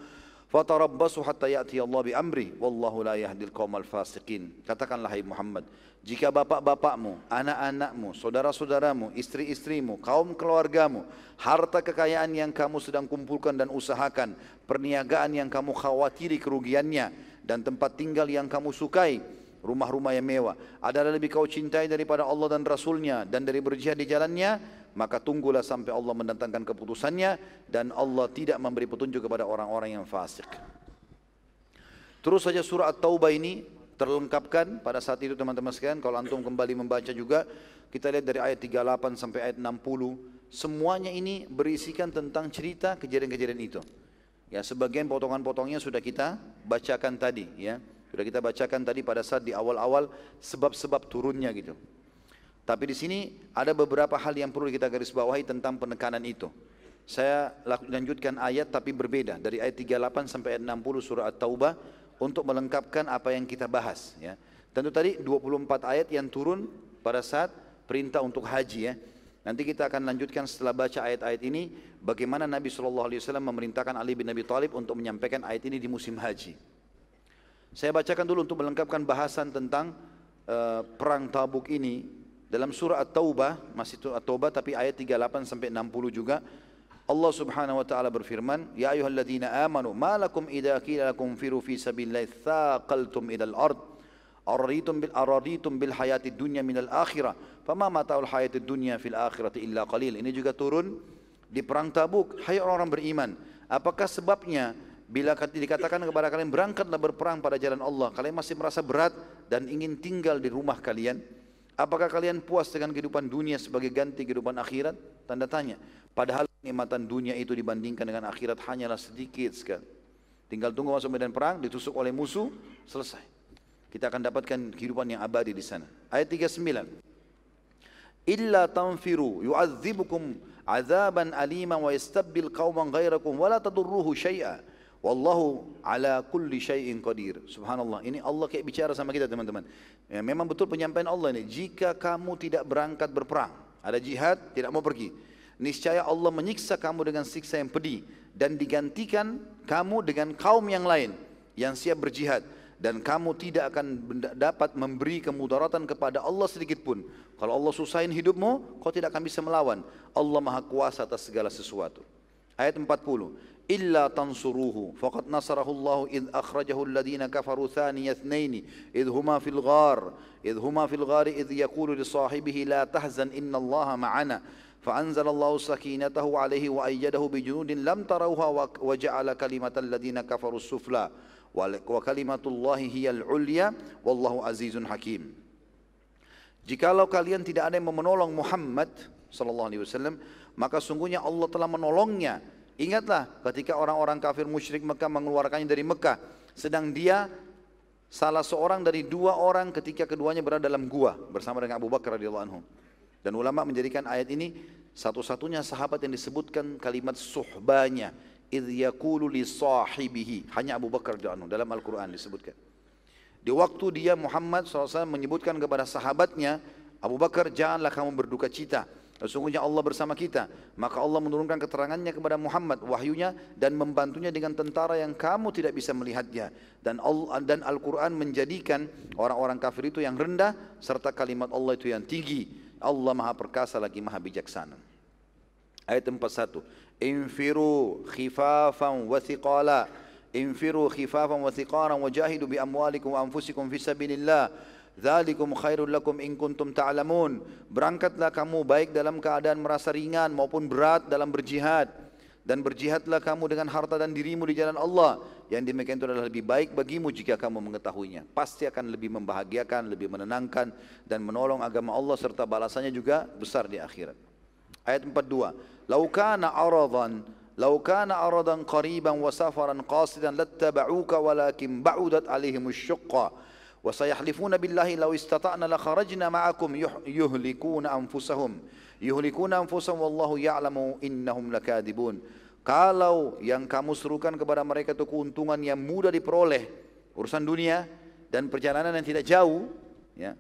Fatarabbasu hatta ya'ti Allah bi amri wallahu la yahdil qaumal fasiqin. Katakanlah hai Muhammad, jika bapak-bapakmu, anak-anakmu, saudara-saudaramu, istri-istrimu, kaum keluargamu, harta kekayaan yang kamu sedang kumpulkan dan usahakan, perniagaan yang kamu khawatiri kerugiannya dan tempat tinggal yang kamu sukai, rumah-rumah yang mewah adalah lebih kau cintai daripada Allah dan Rasulnya dan dari berjihad di jalannya maka tunggulah sampai Allah mendatangkan keputusannya dan Allah tidak memberi petunjuk kepada orang-orang yang fasik. Terus saja surah At-Taubah ini terlengkapkan pada saat itu teman-teman sekalian kalau antum kembali membaca juga kita lihat dari ayat 38 sampai ayat 60 semuanya ini berisikan tentang cerita kejadian-kejadian itu. Ya, sebagian potongan-potongnya sudah kita bacakan tadi ya. Sudah kita bacakan tadi pada saat di awal-awal sebab-sebab turunnya gitu. Tapi di sini ada beberapa hal yang perlu kita garis bawahi tentang penekanan itu. Saya lanjutkan ayat tapi berbeda dari ayat 38 sampai ayat 60 surah At-Taubah untuk melengkapkan apa yang kita bahas ya. Tentu tadi 24 ayat yang turun pada saat perintah untuk haji ya. Nanti kita akan lanjutkan setelah baca ayat-ayat ini bagaimana Nabi SAW memerintahkan Ali bin Abi Thalib untuk menyampaikan ayat ini di musim haji. Saya bacakan dulu untuk melengkapkan bahasan tentang uh, perang Tabuk ini dalam surah At-Taubah, masih At-Taubah tapi ayat 38 sampai 60 juga. Allah Subhanahu wa taala berfirman, "Ya ayyuhalladzina amanu, ma lakum idza qila lakum firu fi sabilillahi thaqaltum ila al-ard?" Araditum bil araditum bil hayati dunya minal akhirah. Fama mataul hayati dunya fil akhirati illa qalil. Ini juga turun di perang Tabuk. Hai orang-orang beriman, apakah sebabnya Bila dikatakan kepada kalian berangkatlah berperang pada jalan Allah, kalian masih merasa berat dan ingin tinggal di rumah kalian? Apakah kalian puas dengan kehidupan dunia sebagai ganti kehidupan akhirat? Tanda tanya. Padahal kenikmatan dunia itu dibandingkan dengan akhirat hanyalah sedikit sekali. Tinggal tunggu masuk medan perang, ditusuk oleh musuh, selesai. Kita akan dapatkan kehidupan yang abadi di sana. Ayat 39. Illa tanfiru yu'adzibukum azaban aliman wa yastabbil qauman ghairakum wa la tadurruhu syai'a. Wallahu ala kulli syai'in qadir. Subhanallah. Ini Allah kayak bicara sama kita teman-teman. Ya, memang betul penyampaian Allah ini. Jika kamu tidak berangkat berperang, ada jihad, tidak mau pergi. Niscaya Allah menyiksa kamu dengan siksa yang pedih dan digantikan kamu dengan kaum yang lain yang siap berjihad dan kamu tidak akan dapat memberi kemudaratan kepada Allah sedikit pun. Kalau Allah susahin hidupmu, kau tidak akan bisa melawan. Allah Maha Kuasa atas segala sesuatu. Ayat 40 إلا تنصروه فقد نصره الله إذ أخرجه الذين كفروا ثاني اثنين إذ هما في الغار إذ هما في الغار إذ يقول لصاحبه لا تحزن إن الله معنا فأنزل الله سكينته عليه وأيده بجنود لم تروها وجعل كلمة الذين كفروا السفلى وكلمة الله هي العليا والله عزيز حكيم Jikalau kalian tidak ada yang menolong Muhammad sallallahu alaihi wasallam, maka sungguhnya Allah telah menolongnya Ingatlah ketika orang-orang kafir musyrik Mekah mengeluarkannya dari Mekah. Sedang dia salah seorang dari dua orang ketika keduanya berada dalam gua bersama dengan Abu Bakar radhiyallahu anhu. Dan ulama menjadikan ayat ini satu-satunya sahabat yang disebutkan kalimat suhbanya idh li sahibihi hanya Abu Bakar radhiyallahu anhu dalam Al-Qur'an disebutkan. Di waktu dia Muhammad SAW menyebutkan kepada sahabatnya Abu Bakar janganlah kamu berduka cita Sesungguhnya Allah bersama kita. Maka Allah menurunkan keterangannya kepada Muhammad wahyunya dan membantunya dengan tentara yang kamu tidak bisa melihatnya. Dan Allah dan Al-Quran menjadikan orang-orang kafir itu yang rendah serta kalimat Allah itu yang tinggi. Allah maha perkasa lagi maha bijaksana. Ayat 41. Infiru khifafan wa thiqala. Infiru khifafan wa thiqaran wa jahidu bi amwalikum wa anfusikum fi sabilillah. Dzalikum khairul lakum in kuntum ta'lamun. Berangkatlah kamu baik dalam keadaan merasa ringan maupun berat dalam berjihad dan berjihadlah kamu dengan harta dan dirimu di jalan Allah. Yang demikian itu adalah lebih baik bagimu jika kamu mengetahuinya. Pasti akan lebih membahagiakan, lebih menenangkan dan menolong agama Allah serta balasannya juga besar di akhirat. Ayat 42. Lau kana aradan kana aradan qariban wa safaran qasidan lattaba'uka walakin ba'udat alaihim syuqqa وسيحلفون بالله لو استطعنا لخرجنا معكم يهلكون أنفسهم يهلكون أنفسهم والله يعلم إنهم لكاذبون kalau yang kamu serukan kepada mereka itu keuntungan yang mudah diperoleh urusan dunia dan perjalanan yang tidak jauh ya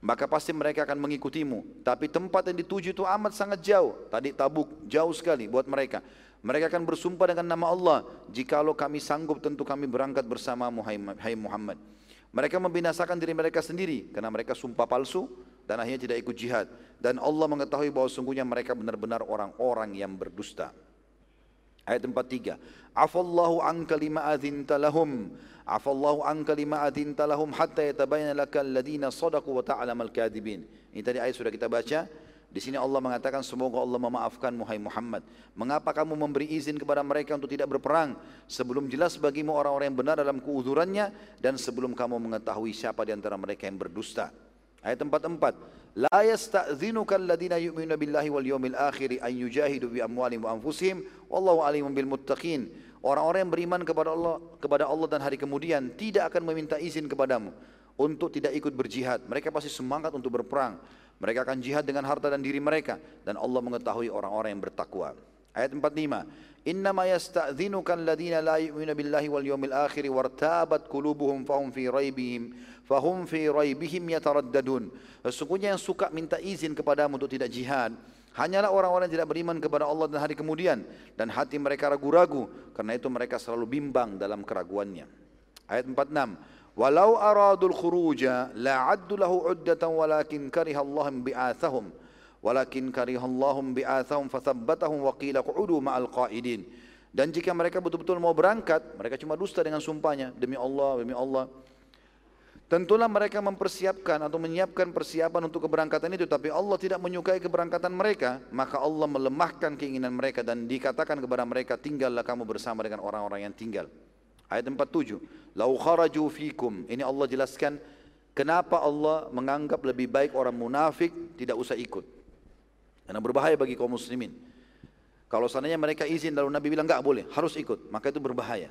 maka pasti mereka akan mengikutimu tapi tempat yang dituju itu amat sangat jauh tadi tabuk jauh sekali buat mereka mereka akan bersumpah dengan nama Allah jikalau kami sanggup tentu kami berangkat bersamamu hai Muhammad Mereka membinasakan diri mereka sendiri karena mereka sumpah palsu dan akhirnya tidak ikut jihad. Dan Allah mengetahui bahwa sungguhnya mereka benar-benar orang-orang yang berdusta. Ayat 43. Afallahu anka lima adhinta lahum. Afallahu anka lima adhinta lahum hatta yatabayana laka alladhina sadaku wa ta'lamal kadibin. Ini tadi ayat sudah kita baca. Di sini Allah mengatakan semoga Allah memaafkan Muhai Muhammad. Mengapa kamu memberi izin kepada mereka untuk tidak berperang sebelum jelas bagimu orang-orang yang benar dalam keuzurannya dan sebelum kamu mengetahui siapa di antara mereka yang berdusta. Ayat 44. La yasta'dhinuka alladhina yu'minuna billahi wal yawmil akhir an yujahidu bi amwalihim wa anfusihim wallahu bil muttaqin. Orang-orang yang beriman kepada Allah kepada Allah dan hari kemudian tidak akan meminta izin kepadamu untuk tidak ikut berjihad. Mereka pasti semangat untuk berperang. Mereka akan jihad dengan harta dan diri mereka dan Allah mengetahui orang-orang yang bertakwa. Ayat 45. Innama yasta'dhinuka alladhina la yu'minuna billahi wal yawmil akhir wartabat qulubuhum fahum fi raibihim fahum fi raibihim yataraddadun. Sesungguhnya yang suka minta izin kepadamu untuk tidak jihad hanyalah orang-orang yang tidak beriman kepada Allah dan hari kemudian dan hati mereka ragu-ragu karena itu mereka selalu bimbang dalam keraguannya. Ayat 46. Walau aradul khuruja la addu lahu uddatan walakin kariha Allah bi'athahum. Walakin kariha Allah bi'athahum fathabbatahum wa qila qu'udu ma'al qa'idin. Dan jika mereka betul-betul mau berangkat mereka cuma dusta dengan sumpahnya demi Allah demi Allah. Tentulah mereka mempersiapkan atau menyiapkan persiapan untuk keberangkatan itu tapi Allah tidak menyukai keberangkatan mereka maka Allah melemahkan keinginan mereka dan dikatakan kepada mereka tinggallah kamu bersama dengan orang-orang yang tinggal ayat 47 lau kharaju fikum. Ini Allah jelaskan kenapa Allah menganggap lebih baik orang munafik tidak usah ikut. Karena berbahaya bagi kaum muslimin. Kalau seandainya mereka izin lalu Nabi bilang enggak boleh harus ikut. Maka itu berbahaya.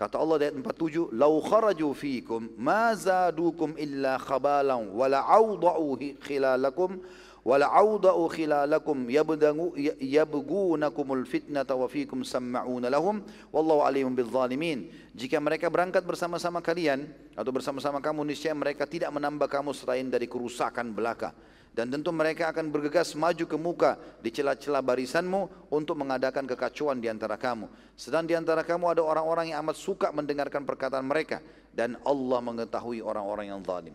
Kata Allah di ayat 47, "Lau kharaju fikum ma zadukum illa khabalan wa la awda'u khilalakum wa la awda'u khilalakum yabdangu yabgunakumul fitnata wa fikum sam'una lahum wallahu alimun bil zalimin." Jika mereka berangkat bersama-sama kalian atau bersama-sama kamu niscaya mereka tidak menambah kamu selain dari kerusakan belaka dan tentu mereka akan bergegas maju ke muka di celah-celah barisanmu untuk mengadakan kekacauan di antara kamu. Sedang di antara kamu ada orang-orang yang amat suka mendengarkan perkataan mereka dan Allah mengetahui orang-orang yang zalim.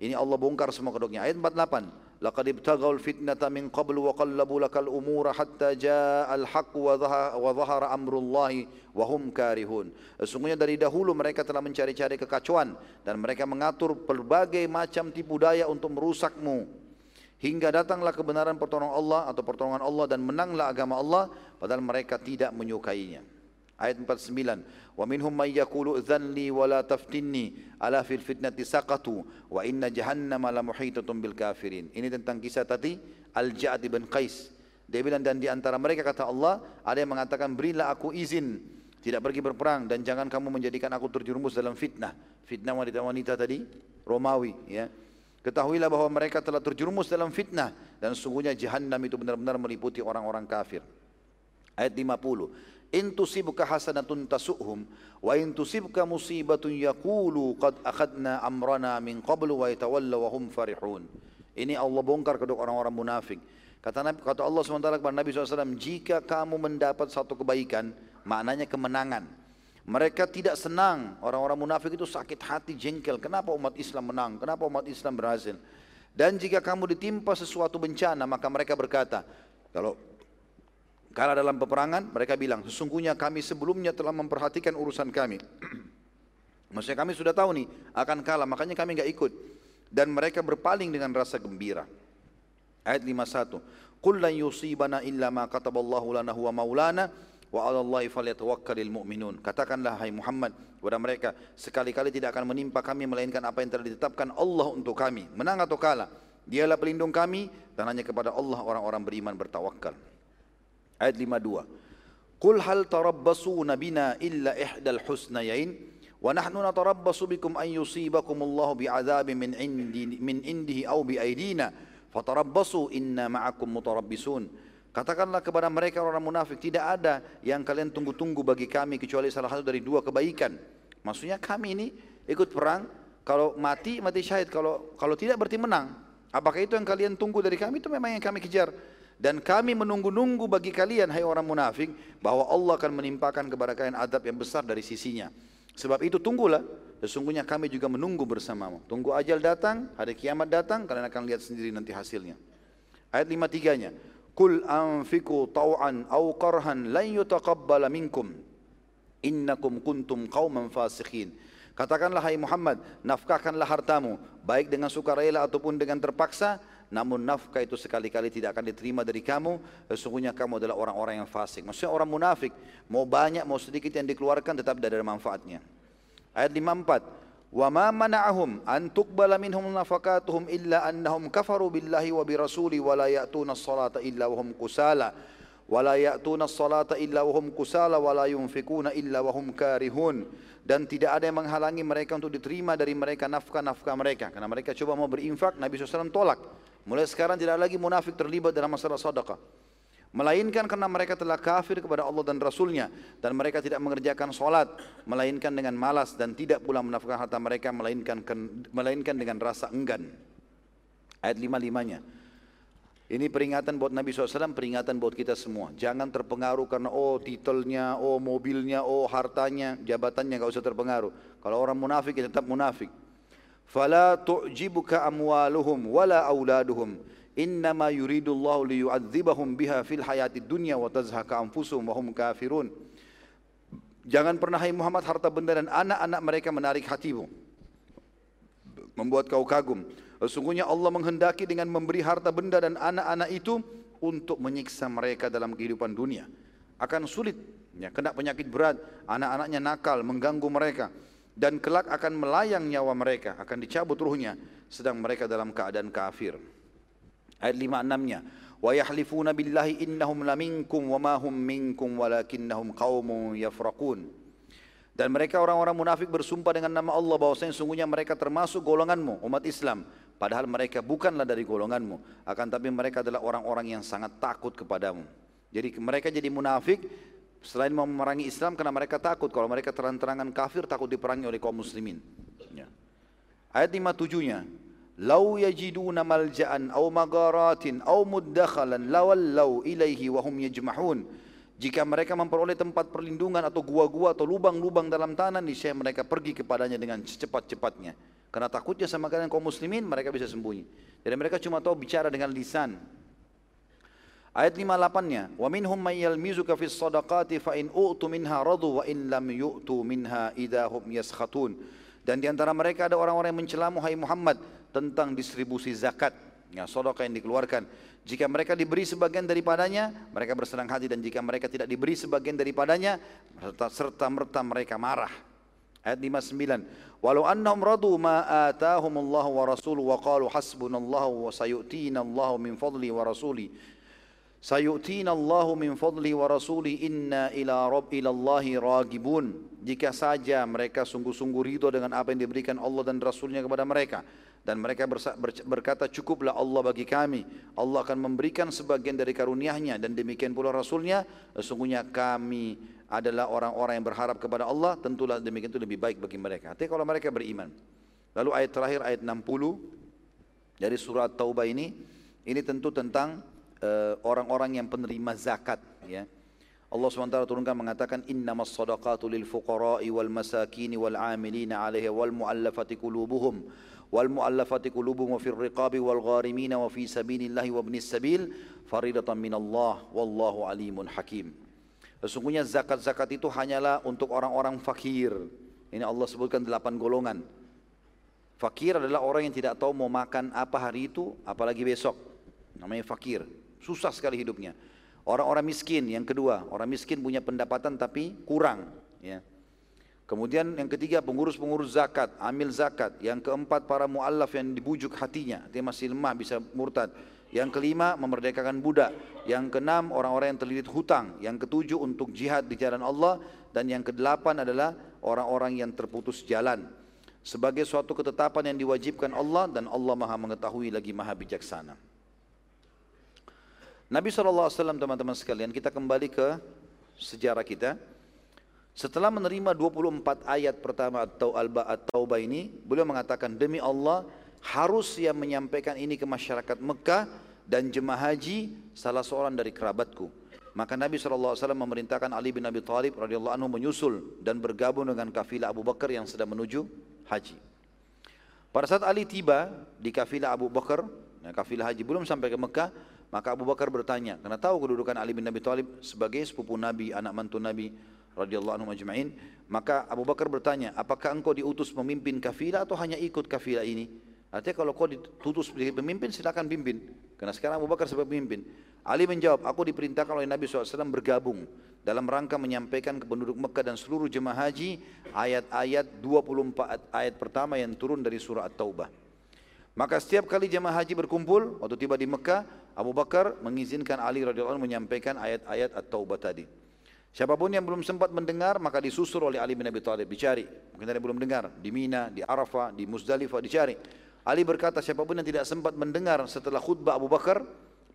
Ini Allah bongkar semua kedoknya. Ayat 48. Laqad ibtaghal fitnata min qabl wa qallabu lakal umura hatta jaa al-haq wa dhahara amrullahi wa hum karihun. Sesungguhnya dari dahulu mereka telah mencari-cari kekacauan dan mereka mengatur berbagai macam tipu daya untuk merusakmu. Hingga datanglah kebenaran pertolongan Allah atau pertolongan Allah dan menanglah agama Allah padahal mereka tidak menyukainya. Ayat 49. Wa minhum may yaqulu wa la taftinni ala fil fitnati saqatu wa inna jahannama la muhitatun bil kafirin. Ini tentang kisah tadi Al-Ja'd bin Qais. Dia bilang dan di antara mereka kata Allah ada yang mengatakan berilah aku izin tidak pergi berperang dan jangan kamu menjadikan aku terjerumus dalam fitnah. Fitnah wanita-wanita tadi Romawi ya. Ketahuilah bahwa mereka telah terjerumus dalam fitnah dan sungguhnya jahannam itu benar-benar meliputi orang-orang kafir. Ayat 50 in tusibka hasanatun tasuhum wa in tusibka musibatun yaqulu qad akhadna amrana min qablu wa yatawalla wa hum farihun. Ini Allah bongkar kedua orang-orang munafik. Kata Nabi kata Allah SWT kepada Nabi SAW jika kamu mendapat satu kebaikan maknanya kemenangan. Mereka tidak senang. Orang-orang munafik itu sakit hati jengkel. Kenapa umat Islam menang? Kenapa umat Islam berhasil? Dan jika kamu ditimpa sesuatu bencana maka mereka berkata kalau Kalah dalam peperangan, mereka bilang, sesungguhnya kami sebelumnya telah memperhatikan urusan kami. [CLEARS THROAT] Maksudnya kami sudah tahu nih, akan kalah, makanya kami nggak ikut. Dan mereka berpaling dengan rasa gembira. Ayat 51. Qul lan yusibana illa ma kataballahu lana huwa maulana wa 'ala Allahi falyatawakkalul mu'minun. Katakanlah hai Muhammad kepada mereka, sekali-kali tidak akan menimpa kami melainkan apa yang telah ditetapkan Allah untuk kami. Menang atau kalah, Dialah pelindung kami dan hanya kepada Allah orang-orang beriman bertawakal. Ayat 52. Qul hal tarabbasuna bina illa ihdal husnayain wa nahnu natarabbasu bikum an yusibakumullahu bi'adzabin min indi min indihi aw bi aidina fatarabbasu inna ma'akum mutarabbisun. Katakanlah kepada mereka orang munafik tidak ada yang kalian tunggu-tunggu bagi kami kecuali salah satu dari dua kebaikan. Maksudnya kami ini ikut perang kalau mati mati syahid kalau kalau tidak berarti menang. Apakah itu yang kalian tunggu dari kami itu memang yang kami kejar. Dan kami menunggu-nunggu bagi kalian, hai orang munafik, bahwa Allah akan menimpakan kepada kalian adab yang besar dari sisinya. Sebab itu tunggulah, sesungguhnya kami juga menunggu bersamamu. Tunggu ajal datang, hari kiamat datang, kalian akan lihat sendiri nanti hasilnya. Ayat 53-nya. Kul anfiku tau'an au qarhan lan yutaqabbala minkum innakum kuntum qauman fasikhin. Katakanlah hai Muhammad, nafkahkanlah hartamu, baik dengan sukarela ataupun dengan terpaksa, namun nafkah itu sekali-kali tidak akan diterima dari kamu, eh, sesungguhnya kamu adalah orang-orang yang fasik. Maksudnya orang munafik, mau banyak mau sedikit yang dikeluarkan tetap tidak ada manfaatnya. Ayat 54. Wa ma mana'ahum an tuqbala minhum nafaqatuhum illa annahum kafaru billahi wa bi rasuli wa la ya'tuna as-salata illa wa hum kusala wa la ya'tuna as-salata illa wa hum kusala wa la yunfikuna illa wa hum karihun dan tidak ada yang menghalangi mereka untuk diterima dari mereka nafkah-nafkah mereka karena mereka coba mau berinfak Nabi SAW tolak Mulai sekarang tidak lagi munafik terlibat dalam masalah sedekah. Melainkan karena mereka telah kafir kepada Allah dan Rasulnya dan mereka tidak mengerjakan solat melainkan dengan malas dan tidak pula menafkahkan harta mereka melainkan melainkan dengan rasa enggan. Ayat lima limanya. Ini peringatan buat Nabi SAW, peringatan buat kita semua. Jangan terpengaruh karena oh titelnya, oh mobilnya, oh hartanya, jabatannya nggak usah terpengaruh. Kalau orang munafik ya tetap munafik. Fala tu'jibuka amwaluhum wala auladuhum. Innama yuridullahu liyu'adzibahum biha fil hayatid dunya wa tazhaka anfusuhum wa hum. Jangan pernah hai Muhammad harta benda dan anak-anak mereka menarik hatimu. Membuat kau kagum. Sesungguhnya Allah menghendaki dengan memberi harta benda dan anak-anak itu untuk menyiksa mereka dalam kehidupan dunia. Akan sulit, ya, kena penyakit berat, anak-anaknya nakal, mengganggu mereka dan kelak akan melayang nyawa mereka, akan dicabut ruhnya sedang mereka dalam keadaan kafir. Ayat 56-nya, wa yahlifuna innahum laminkum wa ma hum minkum walakinnahum yafraqun. Dan mereka orang-orang munafik bersumpah dengan nama Allah bahwasanya sungguhnya mereka termasuk golonganmu, umat Islam, padahal mereka bukanlah dari golonganmu, akan tapi mereka adalah orang-orang yang sangat takut kepadamu. Jadi mereka jadi munafik selain mau memerangi Islam karena mereka takut kalau mereka terang-terangan kafir takut diperangi oleh kaum muslimin. Ya. Ayat 57-nya Lau yajiduna malja'an aw magaratin aw muddakhalan lawallaw ilaihi wa hum yajmahun jika mereka memperoleh tempat perlindungan atau gua-gua atau lubang-lubang dalam tanah, niscaya mereka pergi kepadanya dengan secepat-cepatnya. Karena takutnya sama kalian kaum muslimin, mereka bisa sembunyi. Jadi mereka cuma tahu bicara dengan lisan. Ayat 58-nya, "Wa minhum may yalmizuka fis sadaqati fa in u'tu minha radu wa in lam yu'tu minha yaskhatun." Dan di antara mereka ada orang-orang yang mencelamu hai Muhammad tentang distribusi zakat, ya sedekah yang dikeluarkan. Jika mereka diberi sebagian daripadanya, mereka bersenang hati dan jika mereka tidak diberi sebagian daripadanya, serta, serta merta mereka marah. Ayat 59. Walau annahum radu ma atahumullah wa rasuluhu wa qalu hasbunallahu wa sayu'tina Allah min fadli wa. Sayu'tina Allah min fadli wa rasuli inna ila rabb ila Allah ragibun. Jika saja mereka sungguh-sungguh ridho dengan apa yang diberikan Allah dan Rasulnya kepada mereka dan mereka berkata cukuplah Allah bagi kami. Allah akan memberikan sebagian dari karunia-Nya dan demikian pula Rasulnya. Sesungguhnya kami adalah orang-orang yang berharap kepada Allah. Tentulah demikian itu lebih baik bagi mereka. Artinya kalau mereka beriman. Lalu ayat terakhir ayat 60 dari surat Taubah ini ini tentu tentang orang-orang uh, yang penerima zakat ya Allah SWT turunkan mengatakan innamas sadaqatu lil fuqara'i wal masakini wal amilina 'alaiha wal mu'allafati qulubuhum wal mu'allafati qulubuhum fil riqabi wal gharimin wa fi sabilillah wa ibnis sabil faridatan minallah wallahu alimun hakim. Sesungguhnya zakat-zakat itu hanyalah untuk orang-orang fakir. Ini Allah sebutkan delapan golongan. Fakir adalah orang yang tidak tahu mau makan apa hari itu, apalagi besok. Namanya fakir. Susah sekali hidupnya. Orang-orang miskin, yang kedua, orang miskin punya pendapatan tapi kurang. Ya. Kemudian yang ketiga pengurus-pengurus zakat, amil zakat. Yang keempat para muallaf yang dibujuk hatinya, dia masih lemah bisa murtad. Yang kelima memerdekakan budak. Yang keenam orang-orang yang terlilit hutang. Yang ketujuh untuk jihad di jalan Allah dan yang kedelapan adalah orang-orang yang terputus jalan. Sebagai suatu ketetapan yang diwajibkan Allah dan Allah Maha mengetahui lagi Maha bijaksana. Nabi SAW teman-teman sekalian kita kembali ke sejarah kita. Setelah menerima 24 ayat pertama atau Al-Taubah ini, beliau mengatakan demi Allah harus yang menyampaikan ini ke masyarakat Mekah dan jemaah haji salah seorang dari kerabatku. Maka Nabi SAW memerintahkan Ali bin Abi Thalib radhiyallahu anhu menyusul dan bergabung dengan kafilah Abu Bakar yang sedang menuju haji. Pada saat Ali tiba di kafilah Abu Bakar, nah kafilah haji belum sampai ke Mekah, maka Abu Bakar bertanya, karena tahu kedudukan Ali bin Abi Thalib sebagai sepupu Nabi, anak mantu Nabi, radhiyallahu anhu majma'in? Maka Abu Bakar bertanya apakah engkau diutus memimpin kafilah atau hanya ikut kafilah ini? Artinya kalau kau ditutus sebagai pemimpin silakan pimpin. Karena sekarang Abu Bakar sebagai pemimpin. Ali menjawab aku diperintahkan oleh Nabi SAW bergabung dalam rangka menyampaikan ke penduduk Mekah dan seluruh jemaah haji ayat-ayat 24 ayat pertama yang turun dari surah At-Taubah. Maka setiap kali jemaah haji berkumpul waktu tiba di Mekah Abu Bakar mengizinkan Ali radhiyallahu anhu menyampaikan ayat-ayat At-Taubah tadi Siapa pun yang belum sempat mendengar maka disusur oleh Ali bin Abi Thalib dicari. Mungkin ada yang belum dengar di Mina, di Arafah, di Muzdalifah dicari. Ali berkata siapa pun yang tidak sempat mendengar setelah khutbah Abu Bakar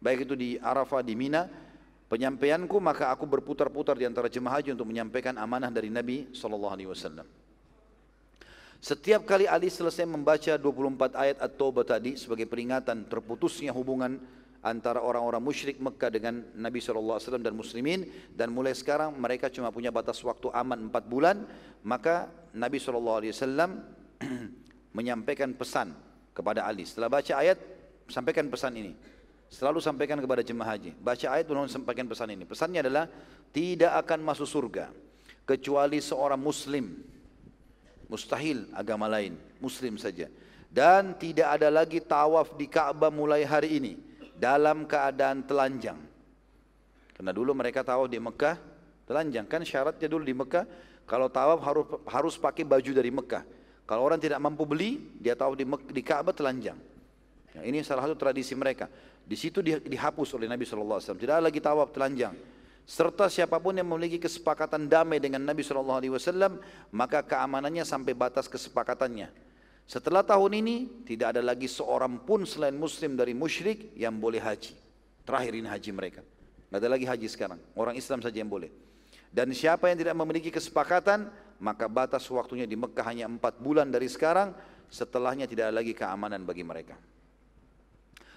baik itu di Arafah, di Mina, penyampaianku maka aku berputar-putar di antara jemaah haji untuk menyampaikan amanah dari Nabi sallallahu alaihi wasallam. Setiap kali Ali selesai membaca 24 ayat At-Taubah tadi sebagai peringatan terputusnya hubungan antara orang-orang musyrik Mekah dengan Nabi SAW dan muslimin dan mulai sekarang mereka cuma punya batas waktu aman 4 bulan maka Nabi SAW [CLEARS THROAT] menyampaikan pesan kepada Ali. Setelah baca ayat sampaikan pesan ini. Selalu sampaikan kepada jemaah haji. Baca ayat lalu sampaikan pesan ini. Pesannya adalah tidak akan masuk surga kecuali seorang muslim. Mustahil agama lain muslim saja. Dan tidak ada lagi tawaf di Ka'bah mulai hari ini dalam keadaan telanjang. Karena dulu mereka tawaf di Mekah telanjang. Kan syaratnya dulu di Mekah kalau tawaf harus harus pakai baju dari Mekah. Kalau orang tidak mampu beli, dia tawaf di, di Ka'bah telanjang. Ya, ini salah satu tradisi mereka. Di situ di, dihapus oleh Nabi SAW. Tidak lagi tawaf telanjang. Serta siapa pun yang memiliki kesepakatan damai dengan Nabi SAW, maka keamanannya sampai batas kesepakatannya. Setelah tahun ini tidak ada lagi seorang pun selain muslim dari musyrik yang boleh haji. Terakhir ini haji mereka. Tidak ada lagi haji sekarang. Orang Islam saja yang boleh. Dan siapa yang tidak memiliki kesepakatan, maka batas waktunya di Mekah hanya empat bulan dari sekarang. Setelahnya tidak ada lagi keamanan bagi mereka.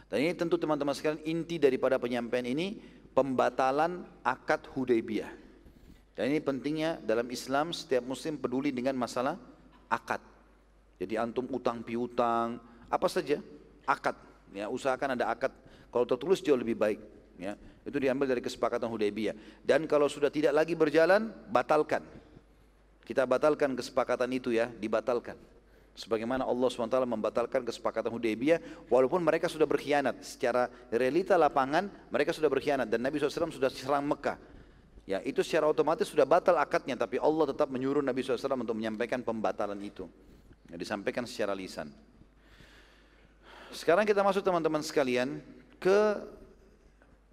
Dan ini tentu teman-teman sekalian inti daripada penyampaian ini pembatalan akad Hudaybiyah. Dan ini pentingnya dalam Islam setiap muslim peduli dengan masalah akad. Jadi antum utang piutang, apa saja, akad. Ya, usahakan ada akad. Kalau tertulis jauh lebih baik. Ya, itu diambil dari kesepakatan Hudaybiyah. Dan kalau sudah tidak lagi berjalan, batalkan. Kita batalkan kesepakatan itu ya, dibatalkan. Sebagaimana Allah SWT membatalkan kesepakatan Hudaybiyah, walaupun mereka sudah berkhianat. Secara realita lapangan, mereka sudah berkhianat. Dan Nabi SAW sudah serang Mekah. Ya, itu secara otomatis sudah batal akadnya, tapi Allah tetap menyuruh Nabi SAW untuk menyampaikan pembatalan itu. Yang disampaikan secara lisan. Sekarang kita masuk teman-teman sekalian ke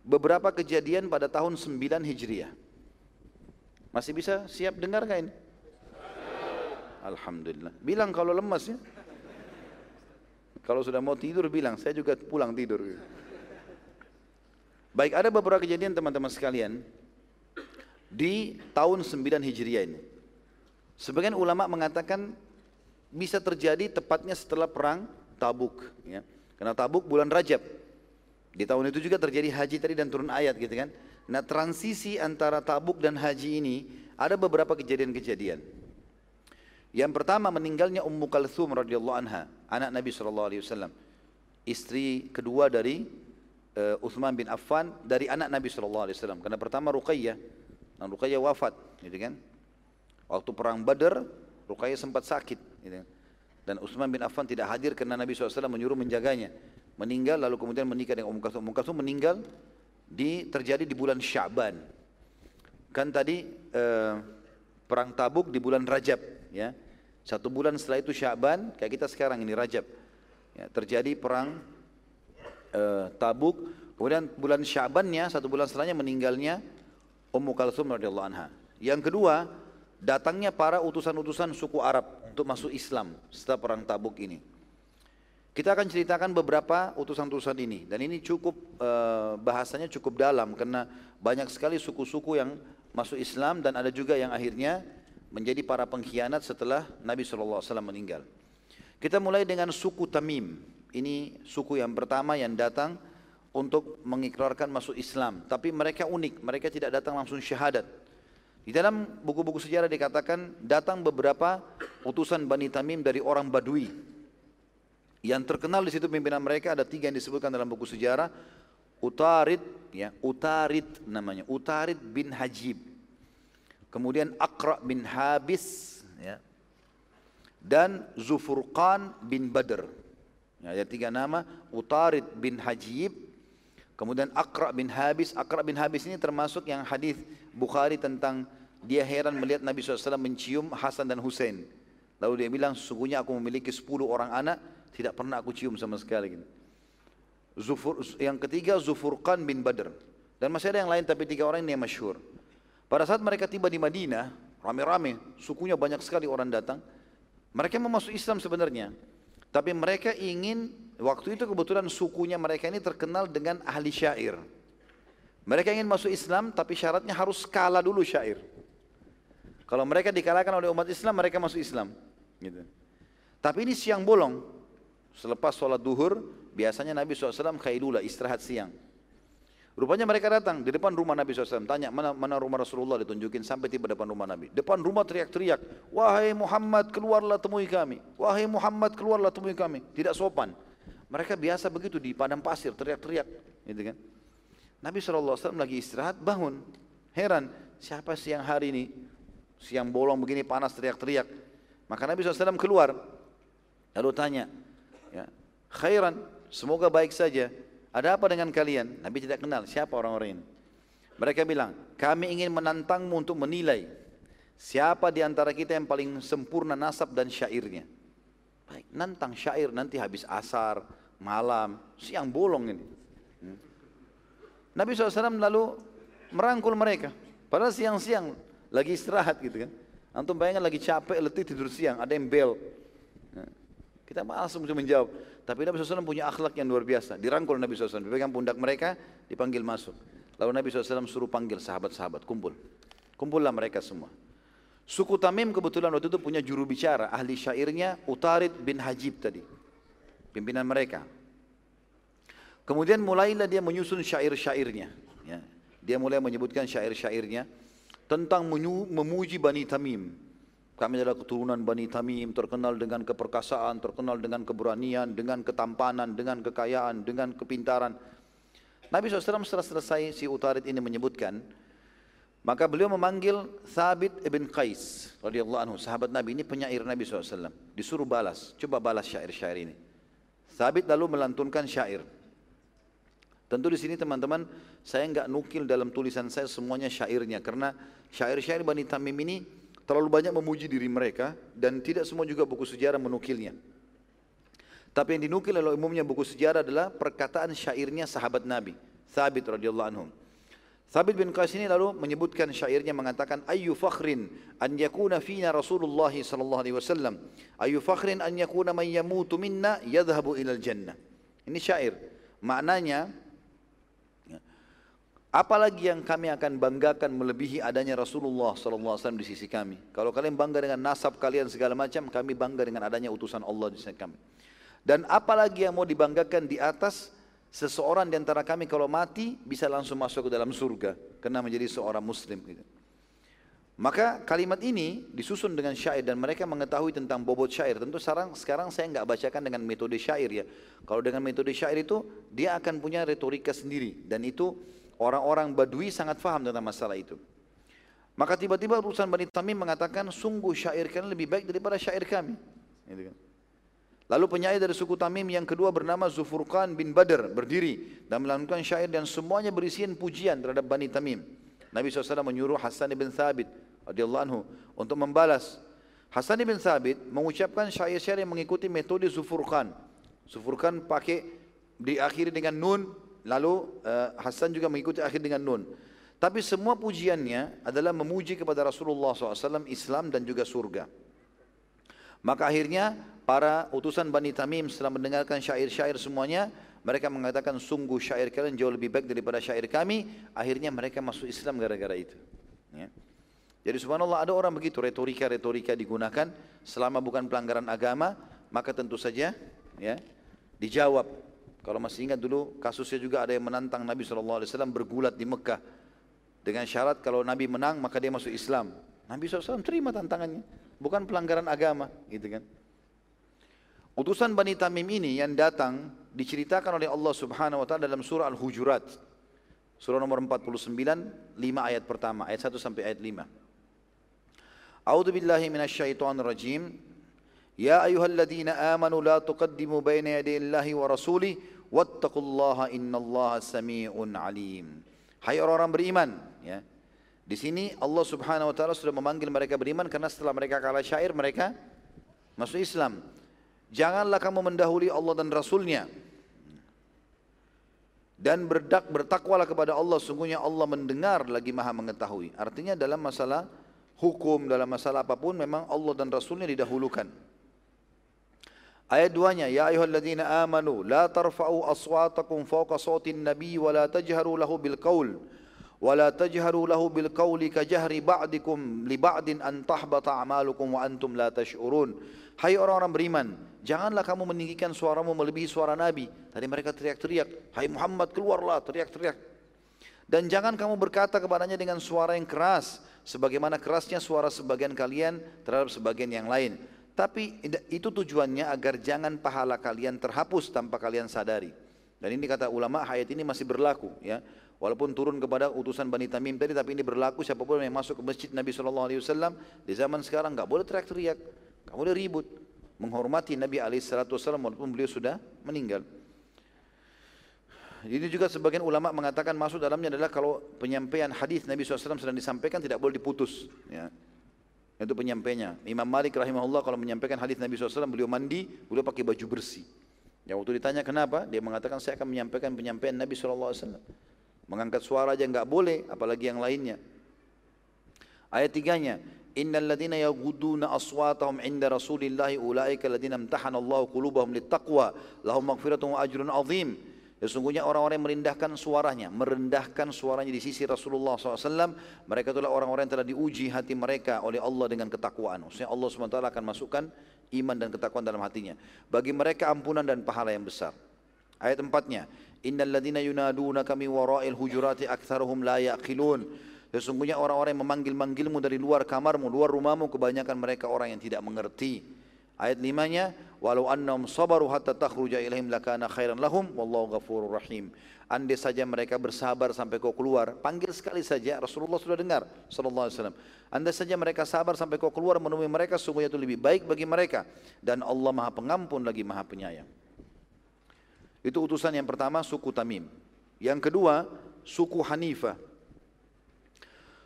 beberapa kejadian pada tahun 9 Hijriah. Masih bisa siap dengar gak ini? Alhamdulillah. Bilang kalau lemas ya. Kalau sudah mau tidur bilang, saya juga pulang tidur. Baik, ada beberapa kejadian teman-teman sekalian di tahun 9 Hijriah ini. Sebagian ulama mengatakan bisa terjadi tepatnya setelah perang Tabuk ya. Karena Tabuk bulan Rajab. Di tahun itu juga terjadi haji tadi dan turun ayat gitu kan. Nah, transisi antara Tabuk dan haji ini ada beberapa kejadian-kejadian. Yang pertama meninggalnya Ummu Kalthum radhiyallahu anha, anak Nabi sallallahu alaihi wasallam. Istri kedua dari uh, Uthman bin Affan dari anak Nabi sallallahu alaihi wasallam. Karena pertama Ruqayyah, dan Ruqayyah wafat, gitu kan. Waktu perang Badar, Ruqayyah sempat sakit. Dan Utsman bin Affan tidak hadir karena Nabi SAW menyuruh menjaganya. Meninggal lalu kemudian menikah dengan Ummu Kalsum. Ummu Kalsum meninggal di terjadi di bulan Sya'ban. Kan tadi eh, perang Tabuk di bulan Rajab, ya. Satu bulan setelah itu Sya'ban, kayak kita sekarang ini Rajab. Ya, terjadi perang eh, Tabuk, kemudian bulan Sya'bannya satu bulan setelahnya meninggalnya Ummu Kalsum radhiyallahu anha. Yang kedua, datangnya para utusan-utusan suku Arab untuk masuk Islam setelah perang Tabuk ini. Kita akan ceritakan beberapa utusan-utusan ini dan ini cukup eh, bahasanya cukup dalam karena banyak sekali suku-suku yang masuk Islam dan ada juga yang akhirnya menjadi para pengkhianat setelah Nabi SAW meninggal. Kita mulai dengan suku Tamim. Ini suku yang pertama yang datang untuk mengikrarkan masuk Islam. Tapi mereka unik, mereka tidak datang langsung syahadat. Di dalam buku-buku sejarah dikatakan datang beberapa utusan Bani Tamim dari orang Badui. Yang terkenal di situ pimpinan mereka ada tiga yang disebutkan dalam buku sejarah. Utarid, ya, Utarid namanya, Utarid bin Hajib. Kemudian Akra bin Habis, ya, dan Zufurqan bin Badr. Ya, ada tiga nama, Utarid bin Hajib, kemudian Akra bin Habis. Akra bin Habis ini termasuk yang hadis Bukhari tentang dia heran melihat Nabi SAW mencium Hasan dan Hussein. Lalu dia bilang, sesungguhnya aku memiliki 10 orang anak, tidak pernah aku cium sama sekali. Zufur, yang ketiga Zufurqan bin Badr. Dan masih ada yang lain tapi tiga orang ini yang masyhur. Pada saat mereka tiba di Madinah, rame-rame, sukunya banyak sekali orang datang. Mereka mau masuk Islam sebenarnya. Tapi mereka ingin, waktu itu kebetulan sukunya mereka ini terkenal dengan ahli syair. Mereka ingin masuk Islam tapi syaratnya harus kalah dulu syair. Kalau mereka dikalahkan oleh umat Islam, mereka masuk Islam. Gitu. Tapi ini siang bolong. Selepas sholat duhur, biasanya Nabi SAW khailula, istirahat siang. Rupanya mereka datang di depan rumah Nabi SAW, tanya mana, mana rumah Rasulullah ditunjukin sampai tiba depan rumah Nabi. Depan rumah teriak-teriak, wahai Muhammad keluarlah temui kami, wahai Muhammad keluarlah temui kami. Tidak sopan. Mereka biasa begitu di padang pasir teriak-teriak, gitu kan. Nabi SAW lagi istirahat bangun, heran siapa siang hari ini siang bolong begini panas teriak-teriak. Maka Nabi SAW keluar, lalu tanya, ya, khairan, semoga baik saja. Ada apa dengan kalian? Nabi tidak kenal siapa orang-orang ini. Mereka bilang, kami ingin menantangmu untuk menilai siapa di antara kita yang paling sempurna nasab dan syairnya. Baik, nantang syair nanti habis asar, malam, siang bolong ini. Nabi SAW lalu merangkul mereka. Padahal siang-siang lagi istirahat gitu kan. Antum bayangkan lagi capek, letih tidur siang, ada yang bel. Nah, kita malas untuk menjawab. Tapi Nabi SAW punya akhlak yang luar biasa. Dirangkul Nabi SAW, dipegang pundak mereka, dipanggil masuk. Lalu Nabi SAW suruh panggil sahabat-sahabat, kumpul. Kumpullah mereka semua. Suku Tamim kebetulan waktu itu punya juru bicara, ahli syairnya Utarid bin Hajib tadi. Pimpinan mereka. Kemudian mulailah dia menyusun syair-syairnya. Ya. Dia mulai menyebutkan syair-syairnya tentang memuji Bani Tamim. Kami adalah keturunan Bani Tamim, terkenal dengan keperkasaan, terkenal dengan keberanian, dengan ketampanan, dengan kekayaan, dengan kepintaran. Nabi SAW setelah selesai si Utarid ini menyebutkan, maka beliau memanggil Thabit ibn Qais radhiyallahu anhu, sahabat Nabi ini penyair Nabi SAW. Disuruh balas, coba balas syair-syair ini. Thabit lalu melantunkan syair. Tentu di sini teman-teman saya nggak nukil dalam tulisan saya semuanya syairnya karena syair-syair Bani Tamim ini terlalu banyak memuji diri mereka dan tidak semua juga buku sejarah menukilnya. Tapi yang dinukil oleh umumnya buku sejarah adalah perkataan syairnya sahabat Nabi, Thabit radhiyallahu anhum. Thabit bin Qais ini lalu menyebutkan syairnya mengatakan ayu fakhrin an yakuna fina Rasulullah sallallahu alaihi wasallam ayu fakhrin an yakuna man yamutu minna yadhhabu ila jannah. Ini syair. Maknanya Apalagi yang kami akan banggakan melebihi adanya Rasulullah SAW di sisi kami. Kalau kalian bangga dengan nasab kalian segala macam, kami bangga dengan adanya utusan Allah di sisi kami. Dan apalagi yang mau dibanggakan di atas seseorang di antara kami kalau mati bisa langsung masuk ke dalam surga karena menjadi seorang muslim. Gitu. Maka kalimat ini disusun dengan syair dan mereka mengetahui tentang bobot syair. Tentu sekarang sekarang saya nggak bacakan dengan metode syair ya. Kalau dengan metode syair itu dia akan punya retorika sendiri dan itu Orang-orang Badui sangat faham tentang masalah itu. Maka tiba-tiba utusan Bani Tamim mengatakan, sungguh syair kalian lebih baik daripada syair kami. Gitu kan. Lalu penyair dari suku Tamim yang kedua bernama Zufurqan bin Badr berdiri dan melantunkan syair dan semuanya berisian pujian terhadap Bani Tamim. Nabi SAW menyuruh Hasan bin Thabit radhiyallahu anhu untuk membalas. Hasan bin Thabit mengucapkan syair-syair yang mengikuti metode Zufurqan. Zufurqan pakai diakhiri dengan nun Lalu uh, Hasan juga mengikuti akhir dengan nun. Tapi semua pujiannya adalah memuji kepada Rasulullah SAW, Islam dan juga surga. Maka akhirnya para utusan Bani Tamim setelah mendengarkan syair-syair semuanya, mereka mengatakan sungguh syair kalian jauh lebih baik daripada syair kami. Akhirnya mereka masuk Islam gara-gara itu. Ya. Jadi subhanallah ada orang begitu retorika-retorika digunakan selama bukan pelanggaran agama, maka tentu saja ya dijawab kalau masih ingat dulu kasusnya juga ada yang menantang Nabi SAW bergulat di Mekah. Dengan syarat kalau Nabi menang maka dia masuk Islam. Nabi SAW terima tantangannya. Bukan pelanggaran agama gitu kan. Utusan Bani Tamim ini yang datang diceritakan oleh Allah Subhanahu wa taala dalam surah Al-Hujurat. Surah nomor 49, 5 ayat pertama, ayat 1 sampai ayat 5. A'udzu billahi minasyaitonir rajim. Ya ayyuhalladzina amanu la tuqaddimu baina yaday Allahi wa rasulih wattaqullaha innallaha sami'un alim. Hai orang-orang beriman, ya. Di sini Allah Subhanahu wa taala sudah memanggil mereka beriman karena setelah mereka kalah syair mereka masuk Islam. Janganlah kamu mendahului Allah dan Rasulnya dan berdak bertakwalah kepada Allah sungguhnya Allah mendengar lagi maha mengetahui artinya dalam masalah hukum dalam masalah apa pun memang Allah dan Rasulnya didahulukan Ayat duanya, Ya ayuhalladzina amanu, la tarfa'u aswatakum fawqa sawtin nabi wa la tajharu lahu bil wa la tajharu lahu bil qawli ba'dikum li ba'din an tahbata a'malukum wa antum la tash'urun. Hai orang-orang beriman, Janganlah kamu meninggikan suaramu melebihi suara Nabi. Tadi mereka teriak-teriak, Hai Muhammad keluarlah, teriak-teriak. Dan jangan kamu berkata kepadanya dengan suara yang keras, sebagaimana kerasnya suara sebagian kalian terhadap sebagian yang lain. Tapi itu tujuannya agar jangan pahala kalian terhapus tanpa kalian sadari. Dan ini kata ulama ayat ini masih berlaku ya. Walaupun turun kepada utusan Bani Tamim tadi tapi ini berlaku siapa pun yang masuk ke masjid Nabi SAW di zaman sekarang nggak boleh teriak-teriak, nggak boleh ribut, menghormati Nabi SAW walaupun beliau sudah meninggal. Ini juga sebagian ulama mengatakan masuk dalamnya adalah kalau penyampaian hadis Nabi SAW sedang disampaikan tidak boleh diputus. Ya. Itu penyampainya. Imam Malik rahimahullah kalau menyampaikan hadis Nabi SAW beliau mandi, beliau pakai baju bersih. Yang waktu ditanya kenapa, dia mengatakan saya akan menyampaikan penyampaian Nabi SAW. Mengangkat suara aja enggak boleh, apalagi yang lainnya. Ayat tiganya, Innal ladina yaghuduna aswatahum inda Rasulillahi ulaika ladina imtahana Allah qulubahum littaqwa lahum maghfiratun wa ajrun azim. Sesungguhnya orang-orang yang merendahkan suaranya, merendahkan suaranya di sisi Rasulullah SAW, mereka itulah orang-orang yang telah diuji hati mereka oleh Allah dengan ketakwaan. Maksudnya Allah SWT akan masukkan iman dan ketakwaan dalam hatinya. Bagi mereka ampunan dan pahala yang besar. Ayat empatnya, Innal ladina yunaduna kami wara'il hujurati aktharuhum la yaqilun. Sesungguhnya orang-orang yang memanggil-manggilmu dari luar kamarmu, luar rumahmu, kebanyakan mereka orang yang tidak mengerti. Ayat limanya, walau annahum sabaru hatta takhruja ilaihim lakana khairan lahum, wallahu ghafurur rahim. Andai saja mereka bersabar sampai kau keluar, panggil sekali saja, Rasulullah sudah dengar, sallallahu alaihi wasallam. Andai saja mereka sabar sampai kau keluar menemui mereka, sungguhnya itu lebih baik bagi mereka. Dan Allah maha pengampun lagi maha penyayang. Itu utusan yang pertama suku Tamim. Yang kedua suku Hanifah.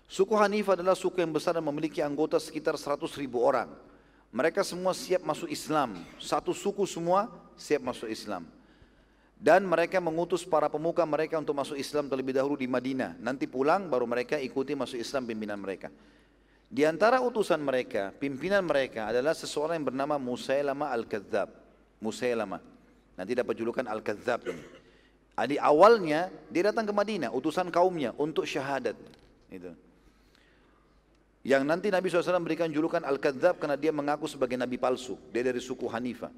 Suku Hanifah adalah suku yang besar dan memiliki anggota sekitar 100 ribu orang. Mereka semua siap masuk Islam. Satu suku semua siap masuk Islam. Dan mereka mengutus para pemuka mereka untuk masuk Islam terlebih dahulu di Madinah. Nanti pulang baru mereka ikuti masuk Islam pimpinan mereka. Di antara utusan mereka, pimpinan mereka adalah seseorang yang bernama Musailama Al-Kadzab. Musailama. Nanti dapat julukan Al-Kadzab ini. Di awalnya dia datang ke Madinah, utusan kaumnya untuk syahadat. Itu. Yang nanti Nabi SAW berikan julukan Al-Kadzab karena dia mengaku sebagai Nabi palsu. Dia dari suku Hanifah.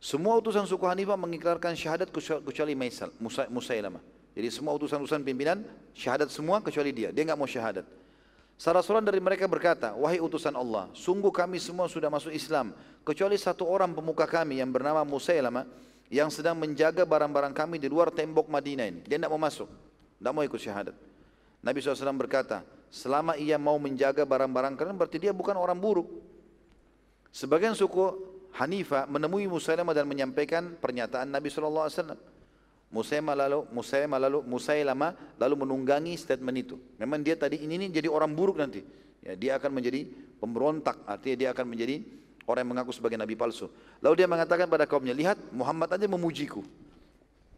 Semua utusan suku Hanifah mengikrarkan syahadat kecuali Maisal, Musa, Musailamah. Jadi semua utusan-utusan pimpinan syahadat semua kecuali dia. Dia enggak mau syahadat. Salah seorang dari mereka berkata, Wahai utusan Allah, sungguh kami semua sudah masuk Islam, kecuali satu orang pemuka kami yang bernama Musailamah, yang sedang menjaga barang-barang kami di luar tembok Madinah ini. Dia tidak mau masuk, tidak mau ikut syahadat. Nabi SAW berkata, selama ia mau menjaga barang-barang kalian berarti dia bukan orang buruk. Sebagian suku Hanifah menemui Musailamah dan menyampaikan pernyataan Nabi SAW. Musailamah lalu Musailamah lalu Musailamah lalu menunggangi statement itu. Memang dia tadi ini, ini jadi orang buruk nanti. Ya, dia akan menjadi pemberontak, artinya dia akan menjadi orang yang mengaku sebagai nabi palsu. Lalu dia mengatakan pada kaumnya, lihat Muhammad aja memujiku.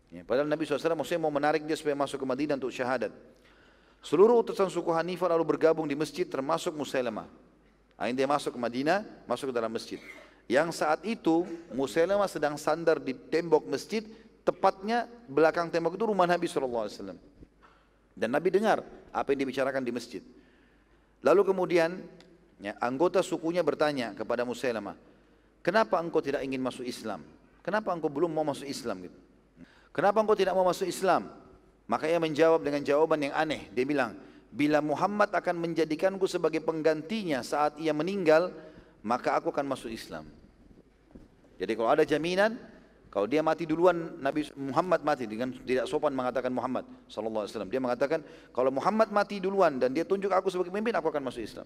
Ya, padahal Nabi SAW maksudnya mau menarik dia supaya masuk ke Madinah untuk syahadat. Seluruh utusan suku Hanifah lalu bergabung di masjid termasuk Musailamah. Akhirnya dia masuk ke Madinah, masuk ke dalam masjid. Yang saat itu Musailamah sedang sandar di tembok masjid, tepatnya belakang tembok itu rumah Nabi SAW. Dan Nabi dengar apa yang dibicarakan di masjid. Lalu kemudian Ya, anggota sukunya bertanya kepada Musailamah, kenapa engkau tidak ingin masuk Islam? Kenapa engkau belum mau masuk Islam? Gitu. Kenapa engkau tidak mau masuk Islam? Maka ia menjawab dengan jawaban yang aneh. Dia bilang, bila Muhammad akan menjadikanku sebagai penggantinya saat ia meninggal, maka aku akan masuk Islam. Jadi kalau ada jaminan, kalau dia mati duluan, Nabi Muhammad mati dengan tidak sopan mengatakan Muhammad Sallallahu Alaihi Wasallam. Dia mengatakan kalau Muhammad mati duluan dan dia tunjuk aku sebagai pemimpin, aku akan masuk Islam.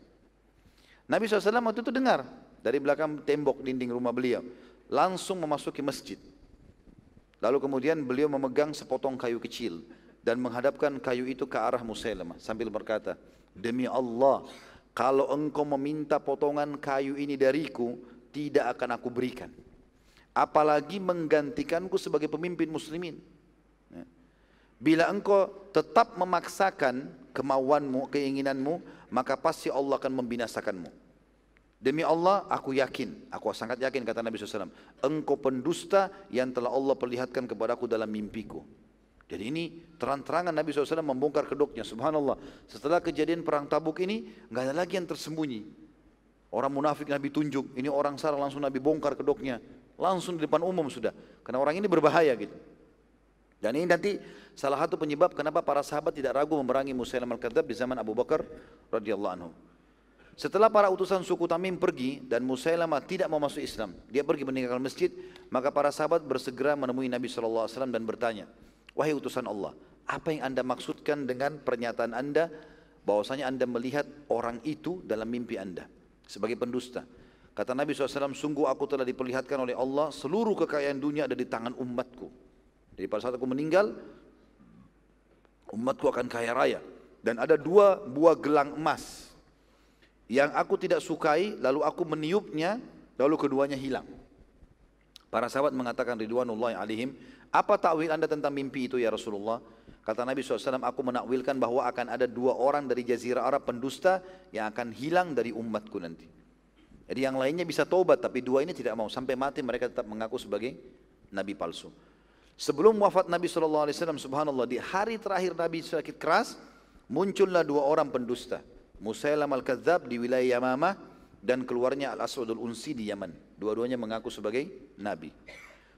Nabi SAW waktu itu dengar dari belakang tembok dinding rumah beliau. Langsung memasuki masjid. Lalu kemudian beliau memegang sepotong kayu kecil dan menghadapkan kayu itu ke arah Musailamah sambil berkata, Demi Allah, kalau engkau meminta potongan kayu ini dariku, tidak akan aku berikan. Apalagi menggantikanku sebagai pemimpin muslimin. Ya. Bila engkau tetap memaksakan kemauanmu, keinginanmu, maka pasti Allah akan membinasakanmu. Demi Allah, aku yakin, aku sangat yakin kata Nabi SAW, engkau pendusta yang telah Allah perlihatkan kepadaku dalam mimpiku. Jadi ini terang-terangan Nabi SAW membongkar kedoknya. Subhanallah. Setelah kejadian perang tabuk ini, nggak ada lagi yang tersembunyi. Orang munafik Nabi tunjuk, ini orang salah langsung Nabi bongkar kedoknya. langsung di depan umum sudah. Karena orang ini berbahaya gitu. Dan ini nanti salah satu penyebab kenapa para sahabat tidak ragu memerangi Musailamah al-Kadzab di zaman Abu Bakar radhiyallahu anhu. Setelah para utusan suku Tamim pergi dan Musailamah tidak mau masuk Islam, dia pergi meninggalkan masjid, maka para sahabat bersegera menemui Nabi SAW dan bertanya, Wahai utusan Allah, apa yang anda maksudkan dengan pernyataan anda bahwasanya anda melihat orang itu dalam mimpi anda sebagai pendusta? Kata Nabi SAW, sungguh aku telah diperlihatkan oleh Allah seluruh kekayaan dunia ada di tangan umatku. Jadi pada saat aku meninggal, umatku akan kaya raya. Dan ada dua buah gelang emas yang aku tidak sukai lalu aku meniupnya lalu keduanya hilang. Para sahabat mengatakan ridwanullah alaihim, apa takwil anda tentang mimpi itu ya Rasulullah? Kata Nabi SAW, aku menakwilkan bahwa akan ada dua orang dari jazirah Arab pendusta yang akan hilang dari umatku nanti. Jadi yang lainnya bisa taubat, tapi dua ini tidak mau. Sampai mati mereka tetap mengaku sebagai Nabi palsu. Sebelum wafat Nabi SAW, subhanallah, di hari terakhir Nabi sakit keras, muncullah dua orang pendusta. Musailam al-Kadzab di wilayah Yamamah dan keluarnya Al-Aswadul Unsi di Yaman. Dua-duanya mengaku sebagai nabi.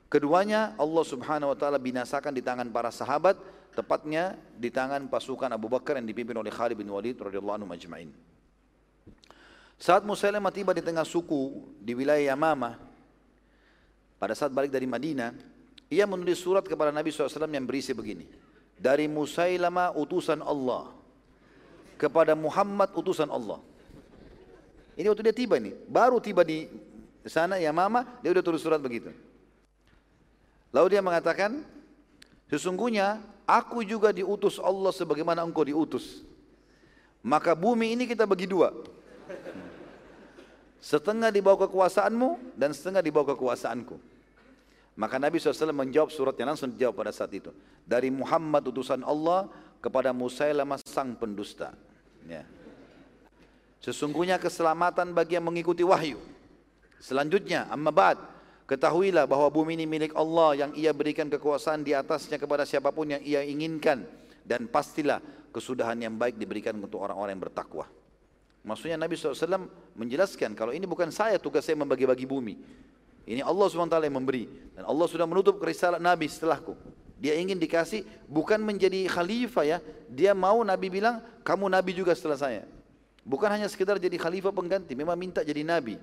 Keduanya Allah Subhanahu wa taala binasakan di tangan para sahabat, tepatnya di tangan pasukan Abu Bakar yang dipimpin oleh Khalid bin Walid radhiyallahu anhu majma'in. Saat Musailamah tiba di tengah suku di wilayah Yamamah, pada saat balik dari Madinah, ia menulis surat kepada Nabi SAW yang berisi begini. Dari Musailamah utusan Allah kepada Muhammad utusan Allah. Ini waktu dia tiba ini, baru tiba di sana ya mama, dia udah tulis surat begitu. Lalu dia mengatakan, sesungguhnya aku juga diutus Allah sebagaimana engkau diutus. Maka bumi ini kita bagi dua. Setengah di bawah kekuasaanmu dan setengah di bawah kekuasaanku. Maka Nabi SAW menjawab suratnya langsung dijawab pada saat itu. Dari Muhammad utusan Allah kepada Musailamah sang pendusta. Ya. Sesungguhnya keselamatan bagi yang mengikuti wahyu. Selanjutnya, amma ba'd, ketahuilah bahwa bumi ini milik Allah yang ia berikan kekuasaan di atasnya kepada siapa pun yang ia inginkan. Dan pastilah kesudahan yang baik diberikan untuk orang-orang yang bertakwa. Maksudnya Nabi SAW menjelaskan kalau ini bukan saya tugas saya membagi-bagi bumi. Ini Allah SWT yang memberi. Dan Allah sudah menutup kerisalah Nabi setelahku. Dia ingin dikasih bukan menjadi khalifah ya. Dia mau Nabi bilang, kamu Nabi juga setelah saya. Bukan hanya sekedar jadi khalifah pengganti, memang minta jadi Nabi.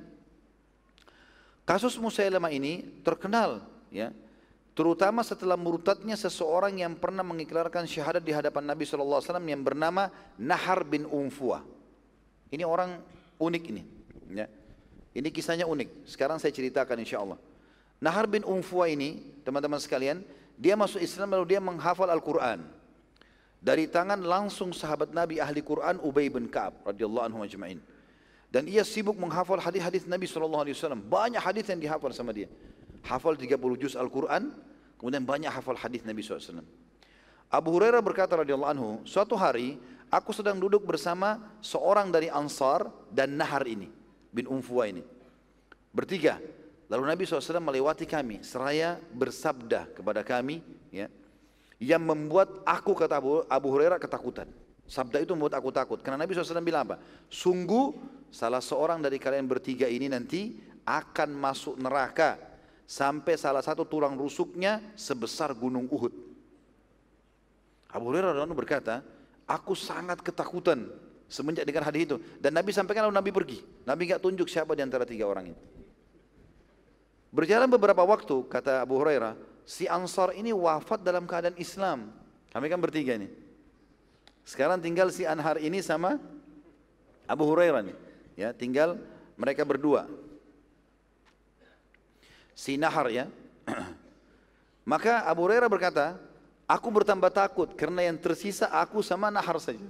Kasus Musailamah ini terkenal ya. Terutama setelah murtadnya seseorang yang pernah mengiklarkan syahadat di hadapan Nabi SAW yang bernama Nahar bin Umfuah. Ini orang unik ini. Ya. Ini kisahnya unik. Sekarang saya ceritakan insya Allah. Nahar bin Umfuah ini, teman-teman sekalian, dia masuk Islam lalu dia menghafal Al-Quran. Dari tangan langsung sahabat Nabi ahli Quran Ubay bin Ka'ab radhiyallahu anhu ajma'in. Dan ia sibuk menghafal hadis-hadis Nabi SAW. Banyak hadis yang dihafal sama dia. Hafal 30 juz Al-Quran, kemudian banyak hafal hadis Nabi SAW. Abu Hurairah berkata radhiyallahu anhu, suatu hari aku sedang duduk bersama seorang dari Ansar dan Nahar ini, bin Umfuwa ini. Bertiga, Lalu Nabi SAW melewati kami seraya bersabda kepada kami ya, yang membuat aku kata Abu, Abu Hurairah ketakutan. Sabda itu membuat aku takut. Karena Nabi SAW bilang apa? Sungguh salah seorang dari kalian bertiga ini nanti akan masuk neraka sampai salah satu tulang rusuknya sebesar gunung Uhud. Abu Hurairah berkata, aku sangat ketakutan semenjak dengan hadis itu. Dan Nabi sampaikan lalu Nabi pergi. Nabi nggak tunjuk siapa di antara tiga orang itu. Berjalan beberapa waktu, kata Abu Hurairah, si Ansar ini wafat dalam keadaan Islam. Kami kan bertiga ini. Sekarang tinggal si Anhar ini sama Abu Hurairah nih. Ya, tinggal mereka berdua. Si Nahar ya. [CLEARS THROAT] Maka Abu Hurairah berkata, aku bertambah takut karena yang tersisa aku sama Nahar saja.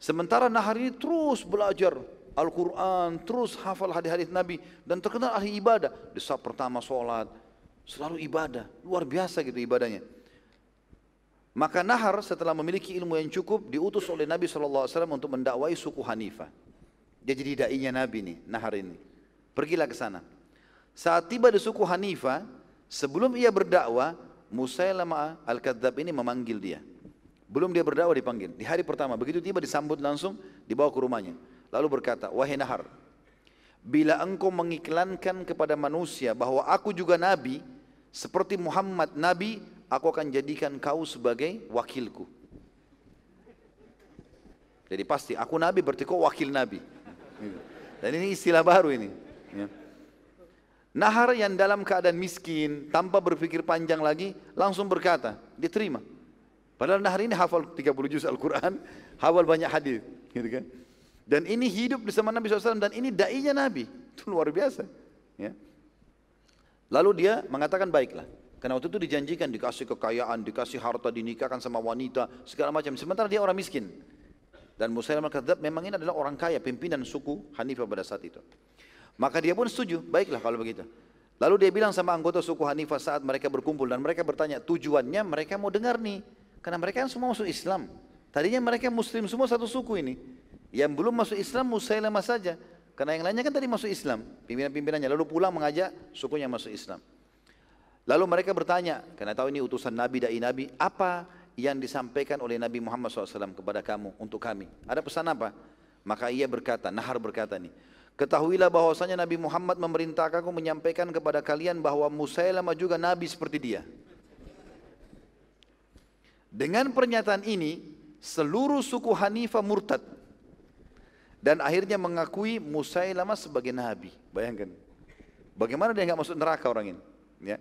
Sementara Nahar ini terus belajar Al-Quran, terus hafal hadis-hadis Nabi dan terkenal ahli ibadah. Di saat pertama sholat, selalu ibadah, luar biasa gitu ibadahnya. Maka Nahar setelah memiliki ilmu yang cukup diutus oleh Nabi SAW untuk mendakwai suku Hanifah. Dia jadi da'inya Nabi nih, Nahar ini. Pergilah ke sana. Saat tiba di suku Hanifah, sebelum ia berdakwah, Musailamah Al-Kadzab ini memanggil dia. Belum dia berdakwah dipanggil. Di hari pertama, begitu tiba disambut langsung, dibawa ke rumahnya. Lalu berkata, wahai Nahar, bila engkau mengiklankan kepada manusia bahwa aku juga nabi seperti Muhammad nabi aku akan jadikan kau sebagai wakilku jadi pasti aku nabi berarti kau wakil nabi dan ini istilah baru ini ya. Nahar yang dalam keadaan miskin, tanpa berpikir panjang lagi, langsung berkata, diterima. Padahal Nahar ini hafal 30 juz Al-Quran, [LAUGHS] hafal banyak hadis, gitu kan? Dan ini hidup bersama Nabi SAW dan ini da'inya Nabi. Itu luar biasa. Ya. Lalu dia mengatakan baiklah. Karena waktu itu dijanjikan dikasih kekayaan, dikasih harta, dinikahkan sama wanita, segala macam. Sementara dia orang miskin. Dan Musailamah al memang ini adalah orang kaya, pimpinan suku Hanifah pada saat itu. Maka dia pun setuju, baiklah kalau begitu. Lalu dia bilang sama anggota suku Hanifah saat mereka berkumpul dan mereka bertanya tujuannya mereka mau dengar nih. Karena mereka kan semua masuk Islam. Tadinya mereka muslim semua satu suku ini. Yang belum masuk Islam Musailamah saja. Karena yang lainnya kan tadi masuk Islam, pimpinan-pimpinannya. Lalu pulang mengajak sukunya masuk Islam. Lalu mereka bertanya, karena tahu ini utusan Nabi, dai Nabi, apa yang disampaikan oleh Nabi Muhammad SAW kepada kamu, untuk kami? Ada pesan apa? Maka ia berkata, Nahar berkata nih, Ketahuilah bahwasanya Nabi Muhammad memerintahkan aku menyampaikan kepada kalian bahwa Musailamah juga Nabi seperti dia. Dengan pernyataan ini, seluruh suku Hanifah murtad dan akhirnya mengakui Musailamah sebagai nabi. Bayangkan. Bagaimana dia nggak masuk neraka orang ini? Ya.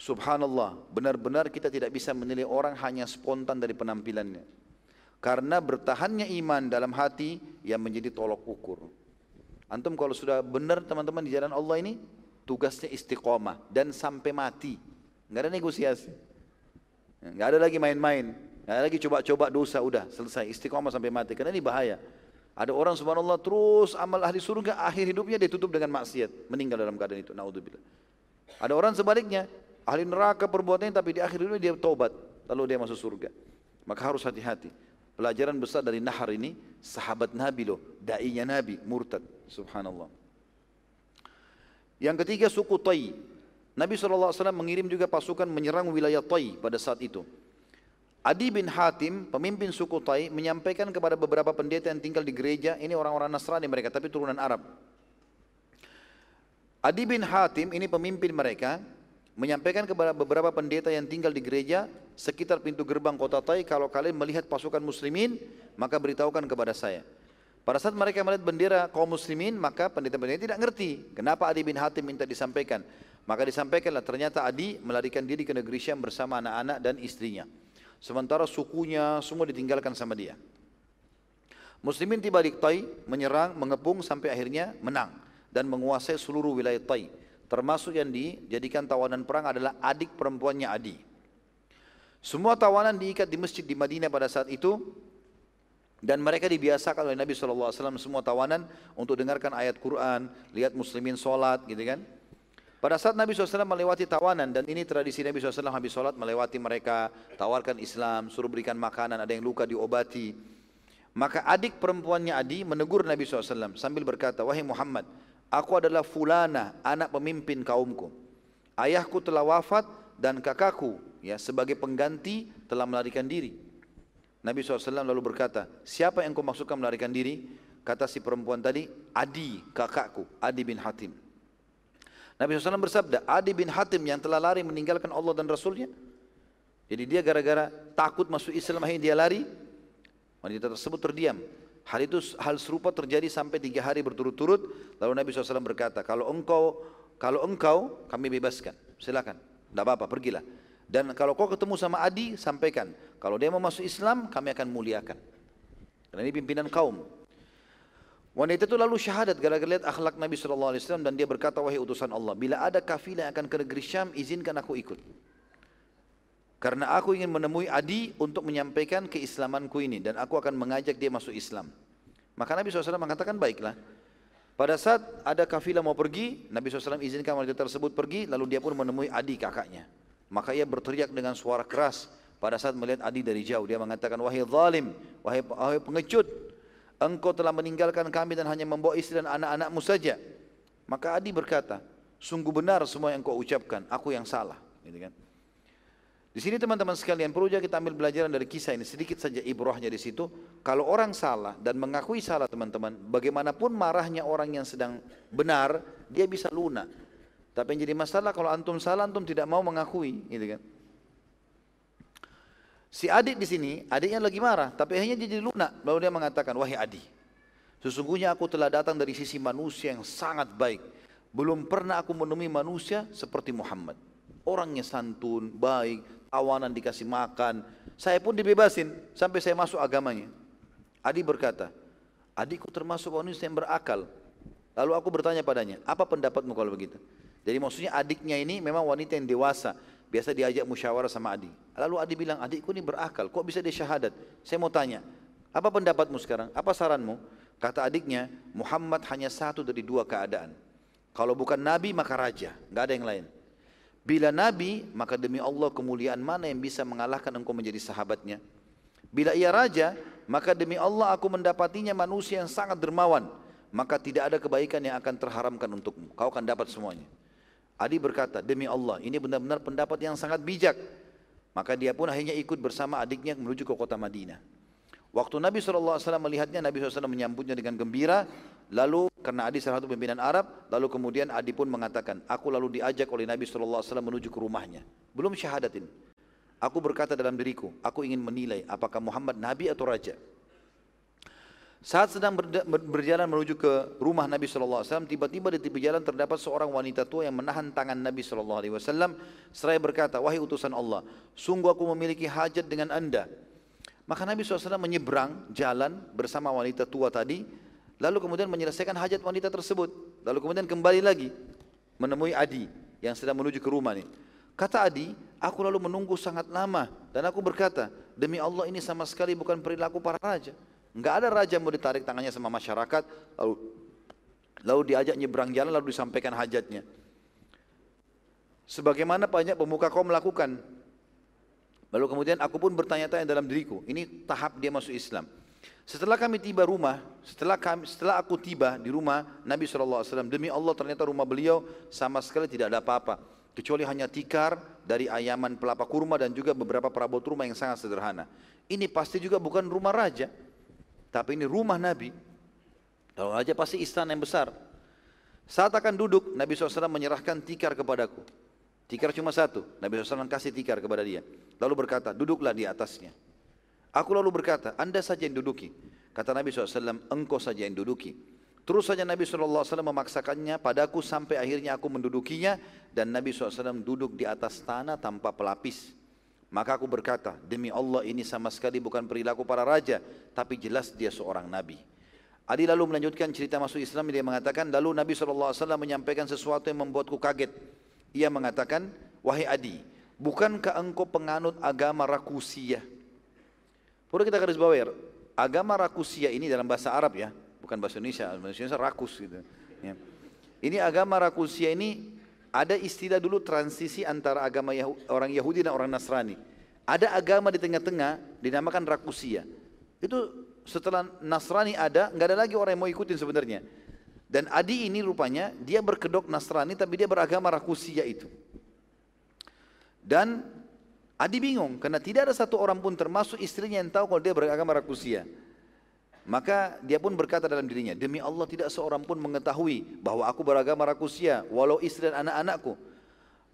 Subhanallah, benar-benar kita tidak bisa menilai orang hanya spontan dari penampilannya. Karena bertahannya iman dalam hati yang menjadi tolok ukur. Antum kalau sudah benar teman-teman di jalan Allah ini, tugasnya istiqomah dan sampai mati. Nggak ada negosiasi. Nggak ada lagi main-main. Nggak ada lagi coba-coba dosa, udah selesai. Istiqomah sampai mati. Karena ini bahaya. Ada orang subhanallah terus amal ahli surga akhir hidupnya dia tutup dengan maksiat, meninggal dalam keadaan itu. Naudzubillah. Ada orang sebaliknya, ahli neraka perbuatannya tapi di akhir hidupnya dia taubat, lalu dia masuk surga. Maka harus hati-hati. Pelajaran besar dari Nahar ini, sahabat Nabi loh, dai-nya Nabi, murtad. Subhanallah. Yang ketiga suku Tai. Nabi SAW mengirim juga pasukan menyerang wilayah Tai pada saat itu. Adi bin Hatim, pemimpin suku Tai, menyampaikan kepada beberapa pendeta yang tinggal di gereja, ini orang-orang Nasrani mereka, tapi turunan Arab. Adi bin Hatim, ini pemimpin mereka, menyampaikan kepada beberapa pendeta yang tinggal di gereja sekitar pintu gerbang kota Tai, kalau kalian melihat pasukan muslimin, maka beritahukan kepada saya. Pada saat mereka melihat bendera kaum muslimin, maka pendeta-pendeta tidak ngerti kenapa Adi bin Hatim minta disampaikan. Maka disampaikanlah ternyata Adi melarikan diri ke negeri Syam bersama anak-anak dan istrinya. Sementara sukunya semua ditinggalkan sama dia. Muslimin tiba di Tai, menyerang, mengepung sampai akhirnya menang dan menguasai seluruh wilayah Tai. Termasuk yang dijadikan tawanan perang adalah adik perempuannya Adi. Semua tawanan diikat di masjid di Madinah pada saat itu dan mereka dibiasakan oleh Nabi SAW semua tawanan untuk dengarkan ayat Quran, lihat muslimin sholat gitu kan. Pada saat Nabi SAW melewati tawanan dan ini tradisi Nabi SAW habis sholat melewati mereka, tawarkan Islam, suruh berikan makanan, ada yang luka diobati. Maka adik perempuannya Adi menegur Nabi SAW sambil berkata, Wahai Muhammad, aku adalah fulana, anak pemimpin kaumku. Ayahku telah wafat dan kakakku ya sebagai pengganti telah melarikan diri. Nabi SAW lalu berkata, siapa yang kau maksudkan melarikan diri? Kata si perempuan tadi, Adi, kakakku, Adi bin Hatim. Nabi SAW bersabda, Adi bin Hatim yang telah lari meninggalkan Allah dan Rasulnya. Jadi dia gara-gara takut masuk Islam akhirnya dia lari. Wanita tersebut terdiam. Hal itu hal serupa terjadi sampai tiga hari berturut-turut. Lalu Nabi SAW berkata, kalau engkau kalau engkau kami bebaskan, silakan, tidak apa-apa, pergilah. Dan kalau kau ketemu sama Adi, sampaikan. Kalau dia mau masuk Islam, kami akan muliakan. Karena ini pimpinan kaum. Wanita itu lalu syahadat gara-gara lihat akhlak Nabi SAW dan dia berkata, wahai utusan Allah, bila ada kafilah yang akan ke negeri Syam, izinkan aku ikut. Karena aku ingin menemui Adi untuk menyampaikan keislamanku ini dan aku akan mengajak dia masuk Islam. Maka Nabi SAW mengatakan baiklah. Pada saat ada kafilah mau pergi, Nabi SAW izinkan wanita tersebut pergi, lalu dia pun menemui Adi kakaknya. Maka ia berteriak dengan suara keras pada saat melihat Adi dari jauh. Dia mengatakan, wahai zalim, wahai, wahai pengecut, engkau telah meninggalkan kami dan hanya membawa istri dan anak-anakmu saja. Maka Adi berkata, sungguh benar semua yang kau ucapkan, aku yang salah. Gitu kan. Di sini teman-teman sekalian perlu juga kita ambil pelajaran dari kisah ini sedikit saja ibrahnya di situ. Kalau orang salah dan mengakui salah teman-teman, bagaimanapun marahnya orang yang sedang benar, dia bisa lunak. Tapi yang jadi masalah kalau antum salah, antum tidak mau mengakui, gitu kan? Si adik di sini, adiknya lagi marah, tapi akhirnya dia jadi lunak. Lalu dia mengatakan, wahai adik, sesungguhnya aku telah datang dari sisi manusia yang sangat baik. Belum pernah aku menemui manusia seperti Muhammad. Orangnya santun, baik, awanan dikasih makan. Saya pun dibebasin sampai saya masuk agamanya. Adi berkata, adikku termasuk manusia yang berakal. Lalu aku bertanya padanya, apa pendapatmu kalau begitu? Jadi maksudnya adiknya ini memang wanita yang dewasa. Biasa diajak musyawarah sama adik. Lalu adik bilang, adikku ini berakal, kok bisa dia syahadat? Saya mau tanya, apa pendapatmu sekarang? Apa saranmu? Kata adiknya, Muhammad hanya satu dari dua keadaan. Kalau bukan nabi maka raja, nggak ada yang lain. Bila Nabi, maka demi Allah kemuliaan mana yang bisa mengalahkan engkau menjadi sahabatnya. Bila ia raja, maka demi Allah aku mendapatinya manusia yang sangat dermawan. Maka tidak ada kebaikan yang akan terharamkan untukmu. Kau akan dapat semuanya. Adi berkata, demi Allah, ini benar-benar pendapat yang sangat bijak. Maka dia pun akhirnya ikut bersama adiknya menuju ke kota Madinah. Waktu Nabi SAW melihatnya, Nabi SAW menyambutnya dengan gembira. Lalu karena Adi salah satu pimpinan Arab, lalu kemudian Adi pun mengatakan, aku lalu diajak oleh Nabi SAW menuju ke rumahnya. Belum syahadatin. Aku berkata dalam diriku, aku ingin menilai apakah Muhammad Nabi atau Raja. Saat sedang berjalan menuju ke rumah Nabi SAW, tiba-tiba di tepi jalan terdapat seorang wanita tua yang menahan tangan Nabi SAW. Seraya berkata, wahai utusan Allah, sungguh aku memiliki hajat dengan anda. Maka Nabi SAW menyeberang jalan bersama wanita tua tadi, lalu kemudian menyelesaikan hajat wanita tersebut. Lalu kemudian kembali lagi menemui Adi yang sedang menuju ke rumah ini. Kata Adi, aku lalu menunggu sangat lama dan aku berkata, demi Allah ini sama sekali bukan perilaku para raja. Enggak ada raja mau ditarik tangannya sama masyarakat, lalu lalu diajak nyebrang jalan lalu disampaikan hajatnya. Sebagaimana banyak pemuka kaum melakukan, Lalu kemudian aku pun bertanya-tanya dalam diriku, ini tahap dia masuk Islam. Setelah kami tiba rumah, setelah kami, setelah aku tiba di rumah Nabi SAW, demi Allah ternyata rumah beliau sama sekali tidak ada apa-apa. Kecuali hanya tikar dari ayaman pelapa kurma dan juga beberapa perabot rumah yang sangat sederhana. Ini pasti juga bukan rumah raja, tapi ini rumah Nabi. Kalau raja pasti istana yang besar. Saat akan duduk, Nabi SAW menyerahkan tikar kepadaku. Tikar cuma satu. Nabi SAW kasih tikar kepada dia. Lalu berkata, duduklah di atasnya. Aku lalu berkata, anda saja yang duduki. Kata Nabi SAW, engkau saja yang duduki. Terus saja Nabi SAW memaksakannya padaku sampai akhirnya aku mendudukinya. Dan Nabi SAW duduk di atas tanah tanpa pelapis. Maka aku berkata, demi Allah ini sama sekali bukan perilaku para raja. Tapi jelas dia seorang Nabi. Adi lalu melanjutkan cerita masuk Islam dia mengatakan lalu Nabi SAW menyampaikan sesuatu yang membuatku kaget. Ia mengatakan, wahai Adi, bukankah engkau penganut agama Rakusia? Perlu kita garis bawah ya, agama Rakusia ini dalam bahasa Arab ya, bukan bahasa Indonesia, bahasa Indonesia rakus gitu. Ya. Ini agama Rakusia ini ada istilah dulu transisi antara agama orang Yahudi dan orang Nasrani. Ada agama di tengah-tengah dinamakan Rakusia. Itu setelah Nasrani ada, nggak ada lagi orang yang mau ikutin sebenarnya. Dan Adi ini rupanya dia berkedok Nasrani tapi dia beragama Rakusia itu. Dan Adi bingung karena tidak ada satu orang pun termasuk istrinya yang tahu kalau dia beragama Rakusia. Maka dia pun berkata dalam dirinya, demi Allah tidak seorang pun mengetahui bahwa aku beragama Rakusia, walau istri dan anak-anakku.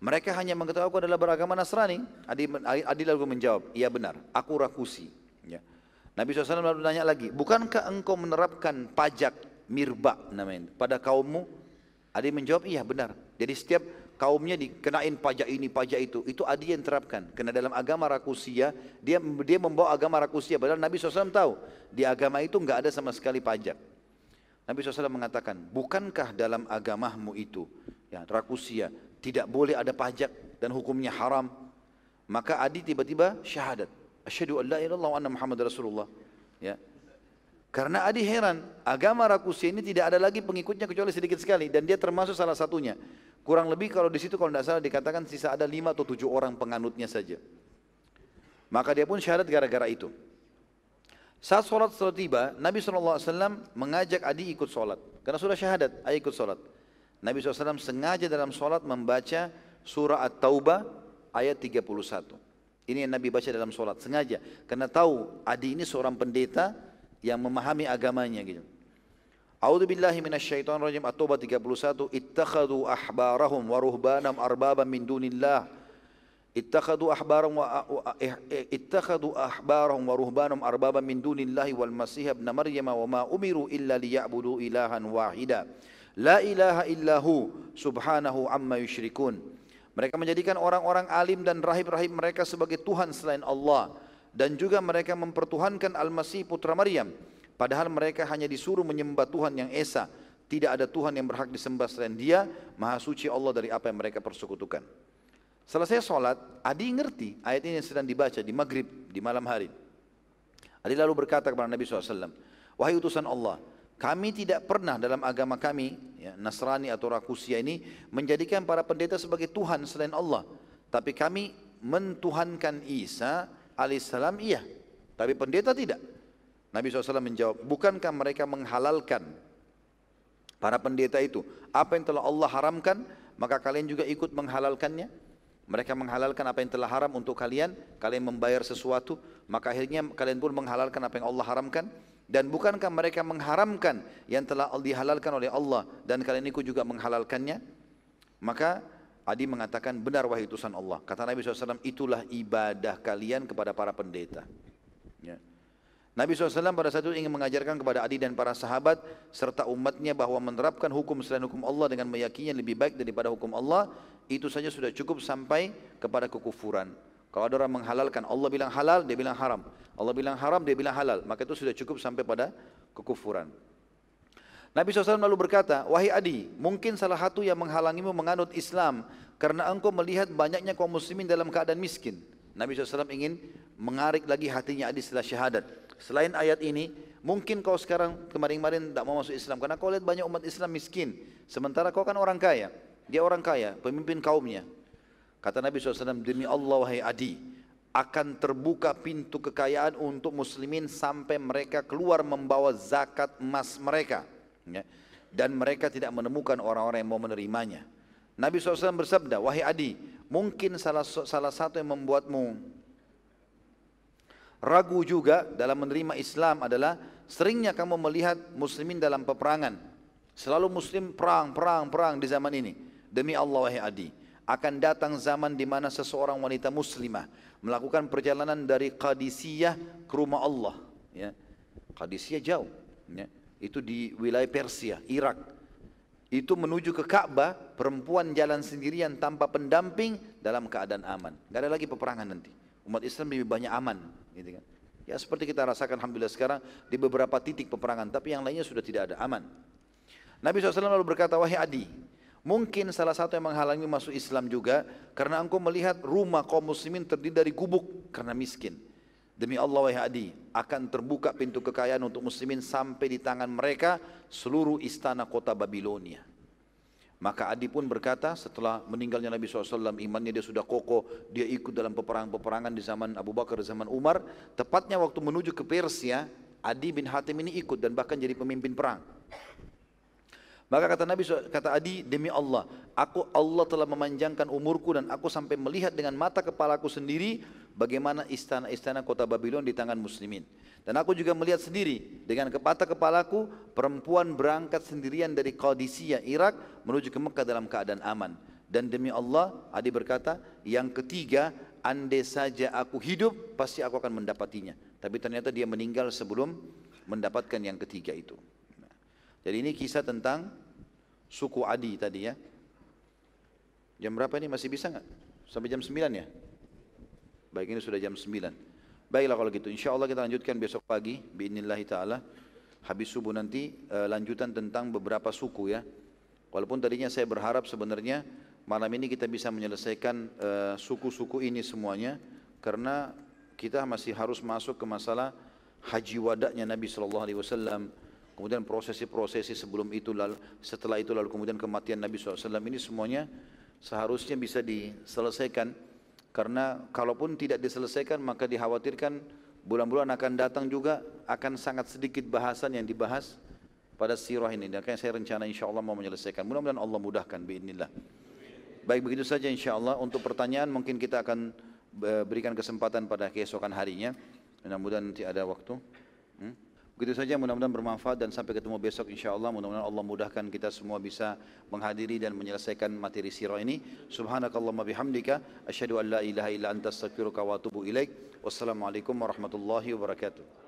Mereka hanya mengetahui aku adalah beragama Nasrani. Adi, Adi lalu menjawab, iya benar, aku Rakusi. Ya. Nabi SAW lalu nanya lagi, bukankah engkau menerapkan pajak mirba namanya pada kaummu Adi menjawab iya benar jadi setiap kaumnya dikenain pajak ini pajak itu. Itu Adi yang terapkan karena dalam agama Rakusia dia dia membawa agama Rakusia. Padahal Nabi SAW tahu di agama itu nggak ada sama sekali pajak. Nabi SAW mengatakan bukankah dalam agamamu itu ya Rakusia tidak boleh ada pajak dan hukumnya haram? Maka Adi tiba-tiba syahadat. Asyhadu an la wa anna muhammad rasulullah. Ya. Karena Adi heran, agama Rakusia ini tidak ada lagi pengikutnya kecuali sedikit sekali dan dia termasuk salah satunya. Kurang lebih kalau di situ kalau tidak salah dikatakan sisa ada lima atau tujuh orang penganutnya saja. Maka dia pun syahadat gara-gara itu. Saat sholat setelah tiba, Nabi SAW mengajak Adi ikut sholat. Karena sudah syahadat, ayo ikut sholat. Nabi SAW sengaja dalam sholat membaca surah At-Taubah ayat 31. Ini yang Nabi baca dalam sholat sengaja karena tahu Adi ini seorang pendeta yang memahami agamanya gitu. A'udzu billahi minasyaitonir rajim At-Taubah 31 ittakhadhu ahbarahum wa ruhbanam arbaban min dunillah. Ittakhadhu ahbarahum wa ittakhadhu ahbarahum wa ruhbanam arbaban min dunillahi wal masih ibn maryam wa ma umiru illa liya'budu ilahan wahida. La ilaha illahu subhanahu amma mereka menjadikan orang-orang alim dan rahib-rahib mereka sebagai Tuhan selain Allah. Dan juga mereka mempertuhankan Al-Masih putra Maryam. Padahal mereka hanya disuruh menyembah Tuhan yang Esa. Tidak ada Tuhan yang berhak disembah selain dia. Maha suci Allah dari apa yang mereka persekutukan. Selesai sholat, Adi ngerti ayat ini yang sedang dibaca di maghrib, di malam hari. Adi lalu berkata kepada Nabi SAW, Wahai utusan Allah, kami tidak pernah dalam agama kami, ya, Nasrani atau Rakusia ini, menjadikan para pendeta sebagai Tuhan selain Allah. Tapi kami mentuhankan Isa alaihissalam iya. Tapi pendeta tidak. Nabi SAW menjawab, bukankah mereka menghalalkan para pendeta itu? Apa yang telah Allah haramkan, maka kalian juga ikut menghalalkannya. Mereka menghalalkan apa yang telah haram untuk kalian, kalian membayar sesuatu, maka akhirnya kalian pun menghalalkan apa yang Allah haramkan. Dan bukankah mereka mengharamkan yang telah dihalalkan oleh Allah dan kalian ikut juga menghalalkannya? Maka Adi mengatakan benar wahai utusan Allah. Kata Nabi SAW itulah ibadah kalian kepada para pendeta. Ya. Nabi SAW pada saat itu ingin mengajarkan kepada Adi dan para sahabat serta umatnya bahwa menerapkan hukum selain hukum Allah dengan meyakini yang lebih baik daripada hukum Allah itu saja sudah cukup sampai kepada kekufuran. Kalau ada orang menghalalkan, Allah bilang halal, dia bilang haram. Allah bilang haram, dia bilang halal. Maka itu sudah cukup sampai pada kekufuran. Nabi SAW lalu berkata, Wahai Adi, mungkin salah satu yang menghalangimu menganut Islam karena engkau melihat banyaknya kaum muslimin dalam keadaan miskin. Nabi SAW ingin mengarik lagi hatinya Adi setelah syahadat. Selain ayat ini, mungkin kau sekarang kemarin-kemarin tidak mau masuk Islam karena kau lihat banyak umat Islam miskin. Sementara kau kan orang kaya. Dia orang kaya, pemimpin kaumnya. Kata Nabi SAW, demi Allah wahai Adi, akan terbuka pintu kekayaan untuk muslimin sampai mereka keluar membawa zakat emas mereka. Ya. Dan mereka tidak menemukan orang-orang yang mau menerimanya. Nabi SAW bersabda, wahai Adi, mungkin salah, salah satu yang membuatmu ragu juga dalam menerima Islam adalah seringnya kamu melihat muslimin dalam peperangan. Selalu muslim perang, perang, perang di zaman ini. Demi Allah wahai Adi, akan datang zaman di mana seseorang wanita muslimah melakukan perjalanan dari Qadisiyah ke rumah Allah. Ya. Qadisiyah jauh, ya. itu di wilayah Persia, Irak. Itu menuju ke Ka'bah, perempuan jalan sendirian tanpa pendamping dalam keadaan aman. Gak ada lagi peperangan nanti. Umat Islam lebih banyak aman. Gitu kan. Ya seperti kita rasakan Alhamdulillah sekarang di beberapa titik peperangan, tapi yang lainnya sudah tidak ada aman. Nabi SAW lalu berkata, wahai Adi, Mungkin salah satu yang menghalangi masuk Islam juga karena engkau melihat rumah kaum muslimin terdiri dari gubuk karena miskin. Demi Allah wahai Adi, akan terbuka pintu kekayaan untuk muslimin sampai di tangan mereka seluruh istana kota Babilonia. Maka Adi pun berkata setelah meninggalnya Nabi SAW, imannya dia sudah kokoh, dia ikut dalam peperangan-peperangan di zaman Abu Bakar, zaman Umar. Tepatnya waktu menuju ke Persia, Adi bin Hatim ini ikut dan bahkan jadi pemimpin perang. Maka kata Nabi kata Adi demi Allah, aku Allah telah memanjangkan umurku dan aku sampai melihat dengan mata kepalaku sendiri bagaimana istana-istana kota Babylon di tangan muslimin. Dan aku juga melihat sendiri dengan mata kepalaku perempuan berangkat sendirian dari Qadisiyah Irak menuju ke Mekah dalam keadaan aman. Dan demi Allah, Adi berkata, yang ketiga, andai saja aku hidup, pasti aku akan mendapatinya. Tapi ternyata dia meninggal sebelum mendapatkan yang ketiga itu. Jadi ini kisah tentang suku Adi tadi ya. Jam berapa ini masih bisa nggak? Sampai jam 9 ya? Baik ini sudah jam 9. Baiklah kalau gitu. Insya Allah kita lanjutkan besok pagi. Biinillahi ta'ala. Habis subuh nanti uh, lanjutan tentang beberapa suku ya. Walaupun tadinya saya berharap sebenarnya malam ini kita bisa menyelesaikan eh, suku-suku ini semuanya. Karena kita masih harus masuk ke masalah haji wadaknya Nabi Sallallahu Alaihi Wasallam kemudian prosesi-prosesi sebelum itu lalu setelah itu lalu kemudian kematian Nabi SAW ini semuanya seharusnya bisa diselesaikan karena kalaupun tidak diselesaikan maka dikhawatirkan bulan-bulan akan datang juga akan sangat sedikit bahasan yang dibahas pada sirah ini dan saya rencana insya Allah mau menyelesaikan mudah-mudahan Allah mudahkan biidnillah baik begitu saja insya Allah untuk pertanyaan mungkin kita akan berikan kesempatan pada keesokan harinya. Mudah-mudahan nanti ada waktu. Hmm? Begitu saja mudah-mudahan bermanfaat dan sampai ketemu besok insyaAllah mudah-mudahan Allah mudahkan kita semua bisa menghadiri dan menyelesaikan materi sirah ini. Subhanakallahumma bihamdika asyhadu an la ilaha illa anta astaghfiruka wa atubu ilaik. Wassalamualaikum warahmatullahi wabarakatuh.